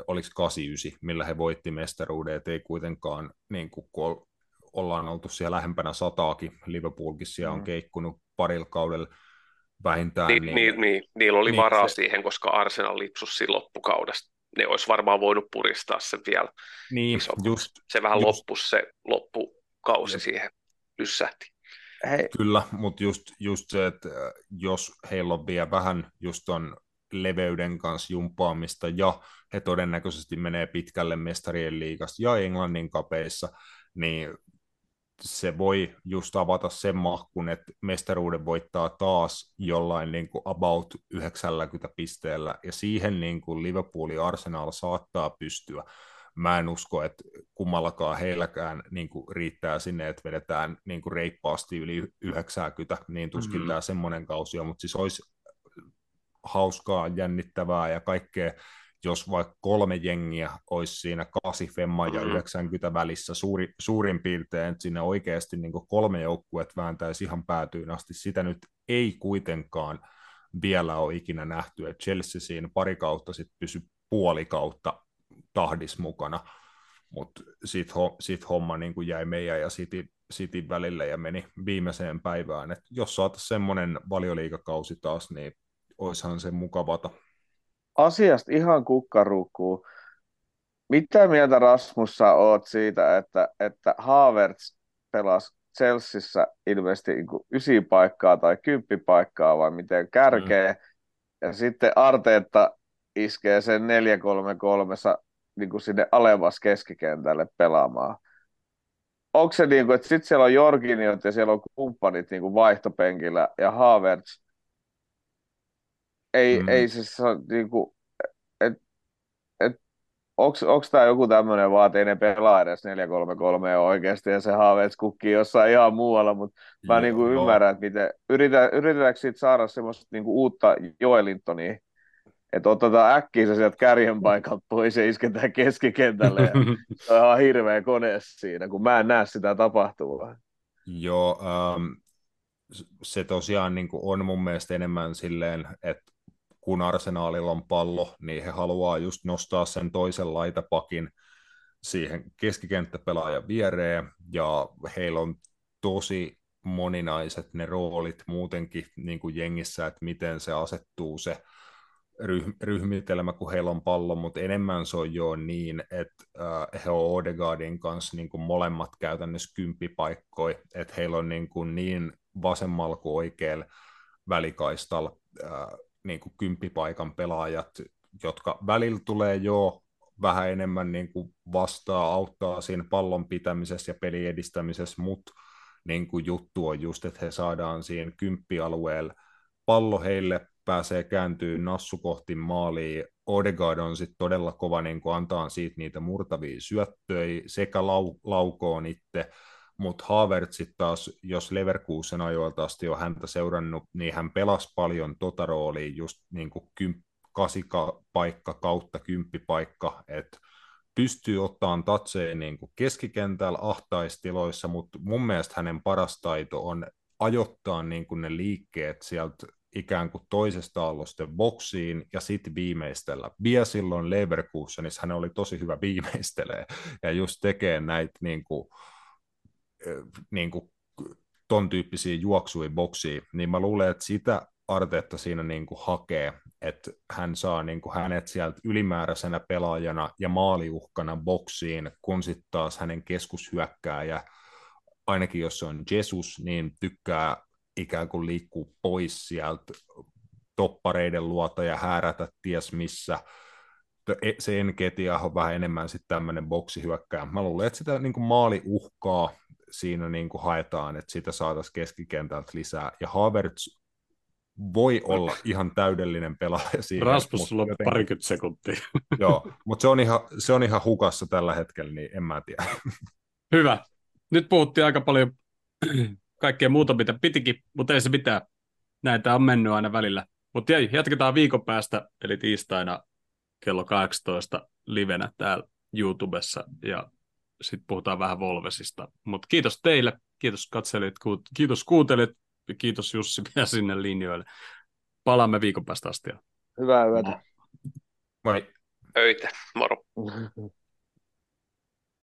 oliko 89, millä he voitti mestaruuden, et ei kuitenkaan, niin kuin, kun ol- ollaan oltu siellä lähempänä sataakin, Liverpoolkin siellä on Mm. keikkunut parilla kaudella vähintään. Ni, niin, niin, niin, niillä oli niin, niin, varaa se- siihen, koska Arsenal lipsusi siinä loppukaudesta. Ne olisi varmaan voinut puristaa sen vielä niin isommaksi. just, Se vähän just- loppusi se loppukausi Jep. siihen lyssähti. Hei, Kyllä, mutta just, just se, että äh, jos heillä on vielä vähän just ton leveyden kanssa jumpaamista ja he todennäköisesti menee pitkälle mestarien liigassa ja Englannin kapeissa, niin se voi just avata sen mahkun, että mestaruuden voittaa taas jollain niin kuin about 90 pisteellä, ja siihen niin kuin Liverpool ja Arsenal saattaa pystyä. Mä en usko, että kummallakaan heilläkään niin kuin riittää sinne, että vedetään niin kuin reippaasti yli 90, niin tuskin Mhm. mm-hmm. tämä semmoinen kausi on, mutta siis olisi hauskaa, jännittävää ja kaikkea, jos vaikka kolme jengiä olisi siinä 8 femma ja Mhm. 90 välissä suuri, suurin piirtein, että sinne oikeasti niin kolme joukkuet vääntäisi ihan päätyyn asti. Sitä nyt ei kuitenkaan vielä ole ikinä nähty, että Chelsea siinä pari kautta sitten pysy puoli kautta tahdis mukana, mutta sitten sit homma niin kuin jäi meidän ja City, City välille ja meni viimeiseen päivään. Et jos saataisiin semmoinen valioliikakausi taas, niin oishan se mukavata. Asiasta ihan kukkarukkuu. Mitä mieltä Rasmus sä oot siitä, että, että Havertz pelasi Chelseassa ilmeisesti niin kuin ysi paikkaa tai kymppi paikkaa vai miten kärkeä, mm. ja sitten Arteetta iskee sen 4-3-3 niin kuin sinne alevas keskikentälle pelaamaan. Onko se niin kuin, että sitten siellä on Jorginiot ja siellä on kumppanit niin kuin vaihtopenkillä ja Havertz ei, Mm. ei siis niin kuin, et, et, onko tämä joku tämmöinen vaan, että ei ne pelaa edes 4-3-3 oikeasti ja se Havertz kukkii jossain ihan muualla, mutta mä Joo, niin kuin joo. ymmärrän, että miten, yritetään, yritetäänkö siitä saada semmoista niin kuin uutta Joelintonia, että otetaan äkkiä se sieltä kärjen paikalta pois ja isketään keskikentälle ja se on ihan hirveä kone siinä, kun mä en näe sitä tapahtumaa. Joo, ähm, se tosiaan niin kuin on mun mielestä enemmän silleen, että kun arsenaalilla on pallo, niin he haluaa just nostaa sen toisen laitapakin siihen keskikenttäpelaajan viereen, ja heillä on tosi moninaiset ne roolit muutenkin niin kuin jengissä, että miten se asettuu se ryh- ryhmitelmä, kun heillä on pallo, mutta enemmän se on jo niin, että äh, he on Odegaardin kanssa niin kuin molemmat käytännössä kymppipaikkoja, että heillä on niin, kuin niin vasemmalla kuin oikealla välikaistalla äh, niin kuin kymppipaikan pelaajat, jotka välillä tulee jo vähän enemmän niin kuin vastaa, auttaa siinä pallon pitämisessä ja pelin edistämisessä, mutta niin kuin juttu on just, että he saadaan siihen kymppialueelle pallo heille pääsee kääntyy nassu kohti maaliin. Odegaard on sitten todella kova niin kuin antaa siitä niitä murtavia syöttöjä sekä lau- laukoon itse, mutta Havertz taas, jos Leverkusen ajoilta asti on häntä seurannut, niin hän pelasi paljon tota roolia just niin kuin kymp- kasikapaikka kautta kymppipaikka, että pystyy ottamaan tatseen niin kuin keskikentällä ahtaistiloissa, mutta mun mielestä hänen paras taito on ajoittaa niin kuin ne liikkeet sieltä ikään kuin toisesta aallosta boksiin ja sitten viimeistellä. Vielä silloin Leverkusenissa hän oli tosi hyvä viimeistelee ja just tekee näitä niin kuin, niin kuin ton tyyppisiä juoksuja boksiin, niin mä luulen, että sitä Arteetta siinä niin kuin hakee, että hän saa niin kuin hänet sieltä ylimääräisenä pelaajana ja maaliuhkana boksiin, kun sitten taas hänen keskushyökkääjä, ainakin jos se on Jesus, niin tykkää ikään kuin liikkuu pois sieltä toppareiden luota ja häärätä ties missä. E, se Enketia on vähän enemmän sitten tämmöinen boksihyökkääjä. Mä luulen, että sitä niin kuin maaliuhkaa siinä niin kuin haetaan, että sitä saataisiin keskikentältä lisää. Ja Havertz voi olla ihan täydellinen pelaaja siinä. Rasmus, sulla on jotenkin... parikymmentä sekuntia. Joo, mutta se on, ihan, se on ihan hukassa tällä hetkellä, niin en mä tiedä. Hyvä. Nyt puhuttiin aika paljon kaikkea muuta, mitä pitikin, mutta ei se mitään. Näitä on mennyt aina välillä. Mutta jatketaan viikon päästä, eli tiistaina kello 18 livenä täällä YouTubessa, ja sitten puhutaan vähän Volvesista. Mutta kiitos teille, kiitos katselijat, kiitos kuuntelijat, ja kiitos Jussi vielä sinne linjoille. Palaamme viikon päästä asti. Hyvää yötä. Moi. Öitä, moro.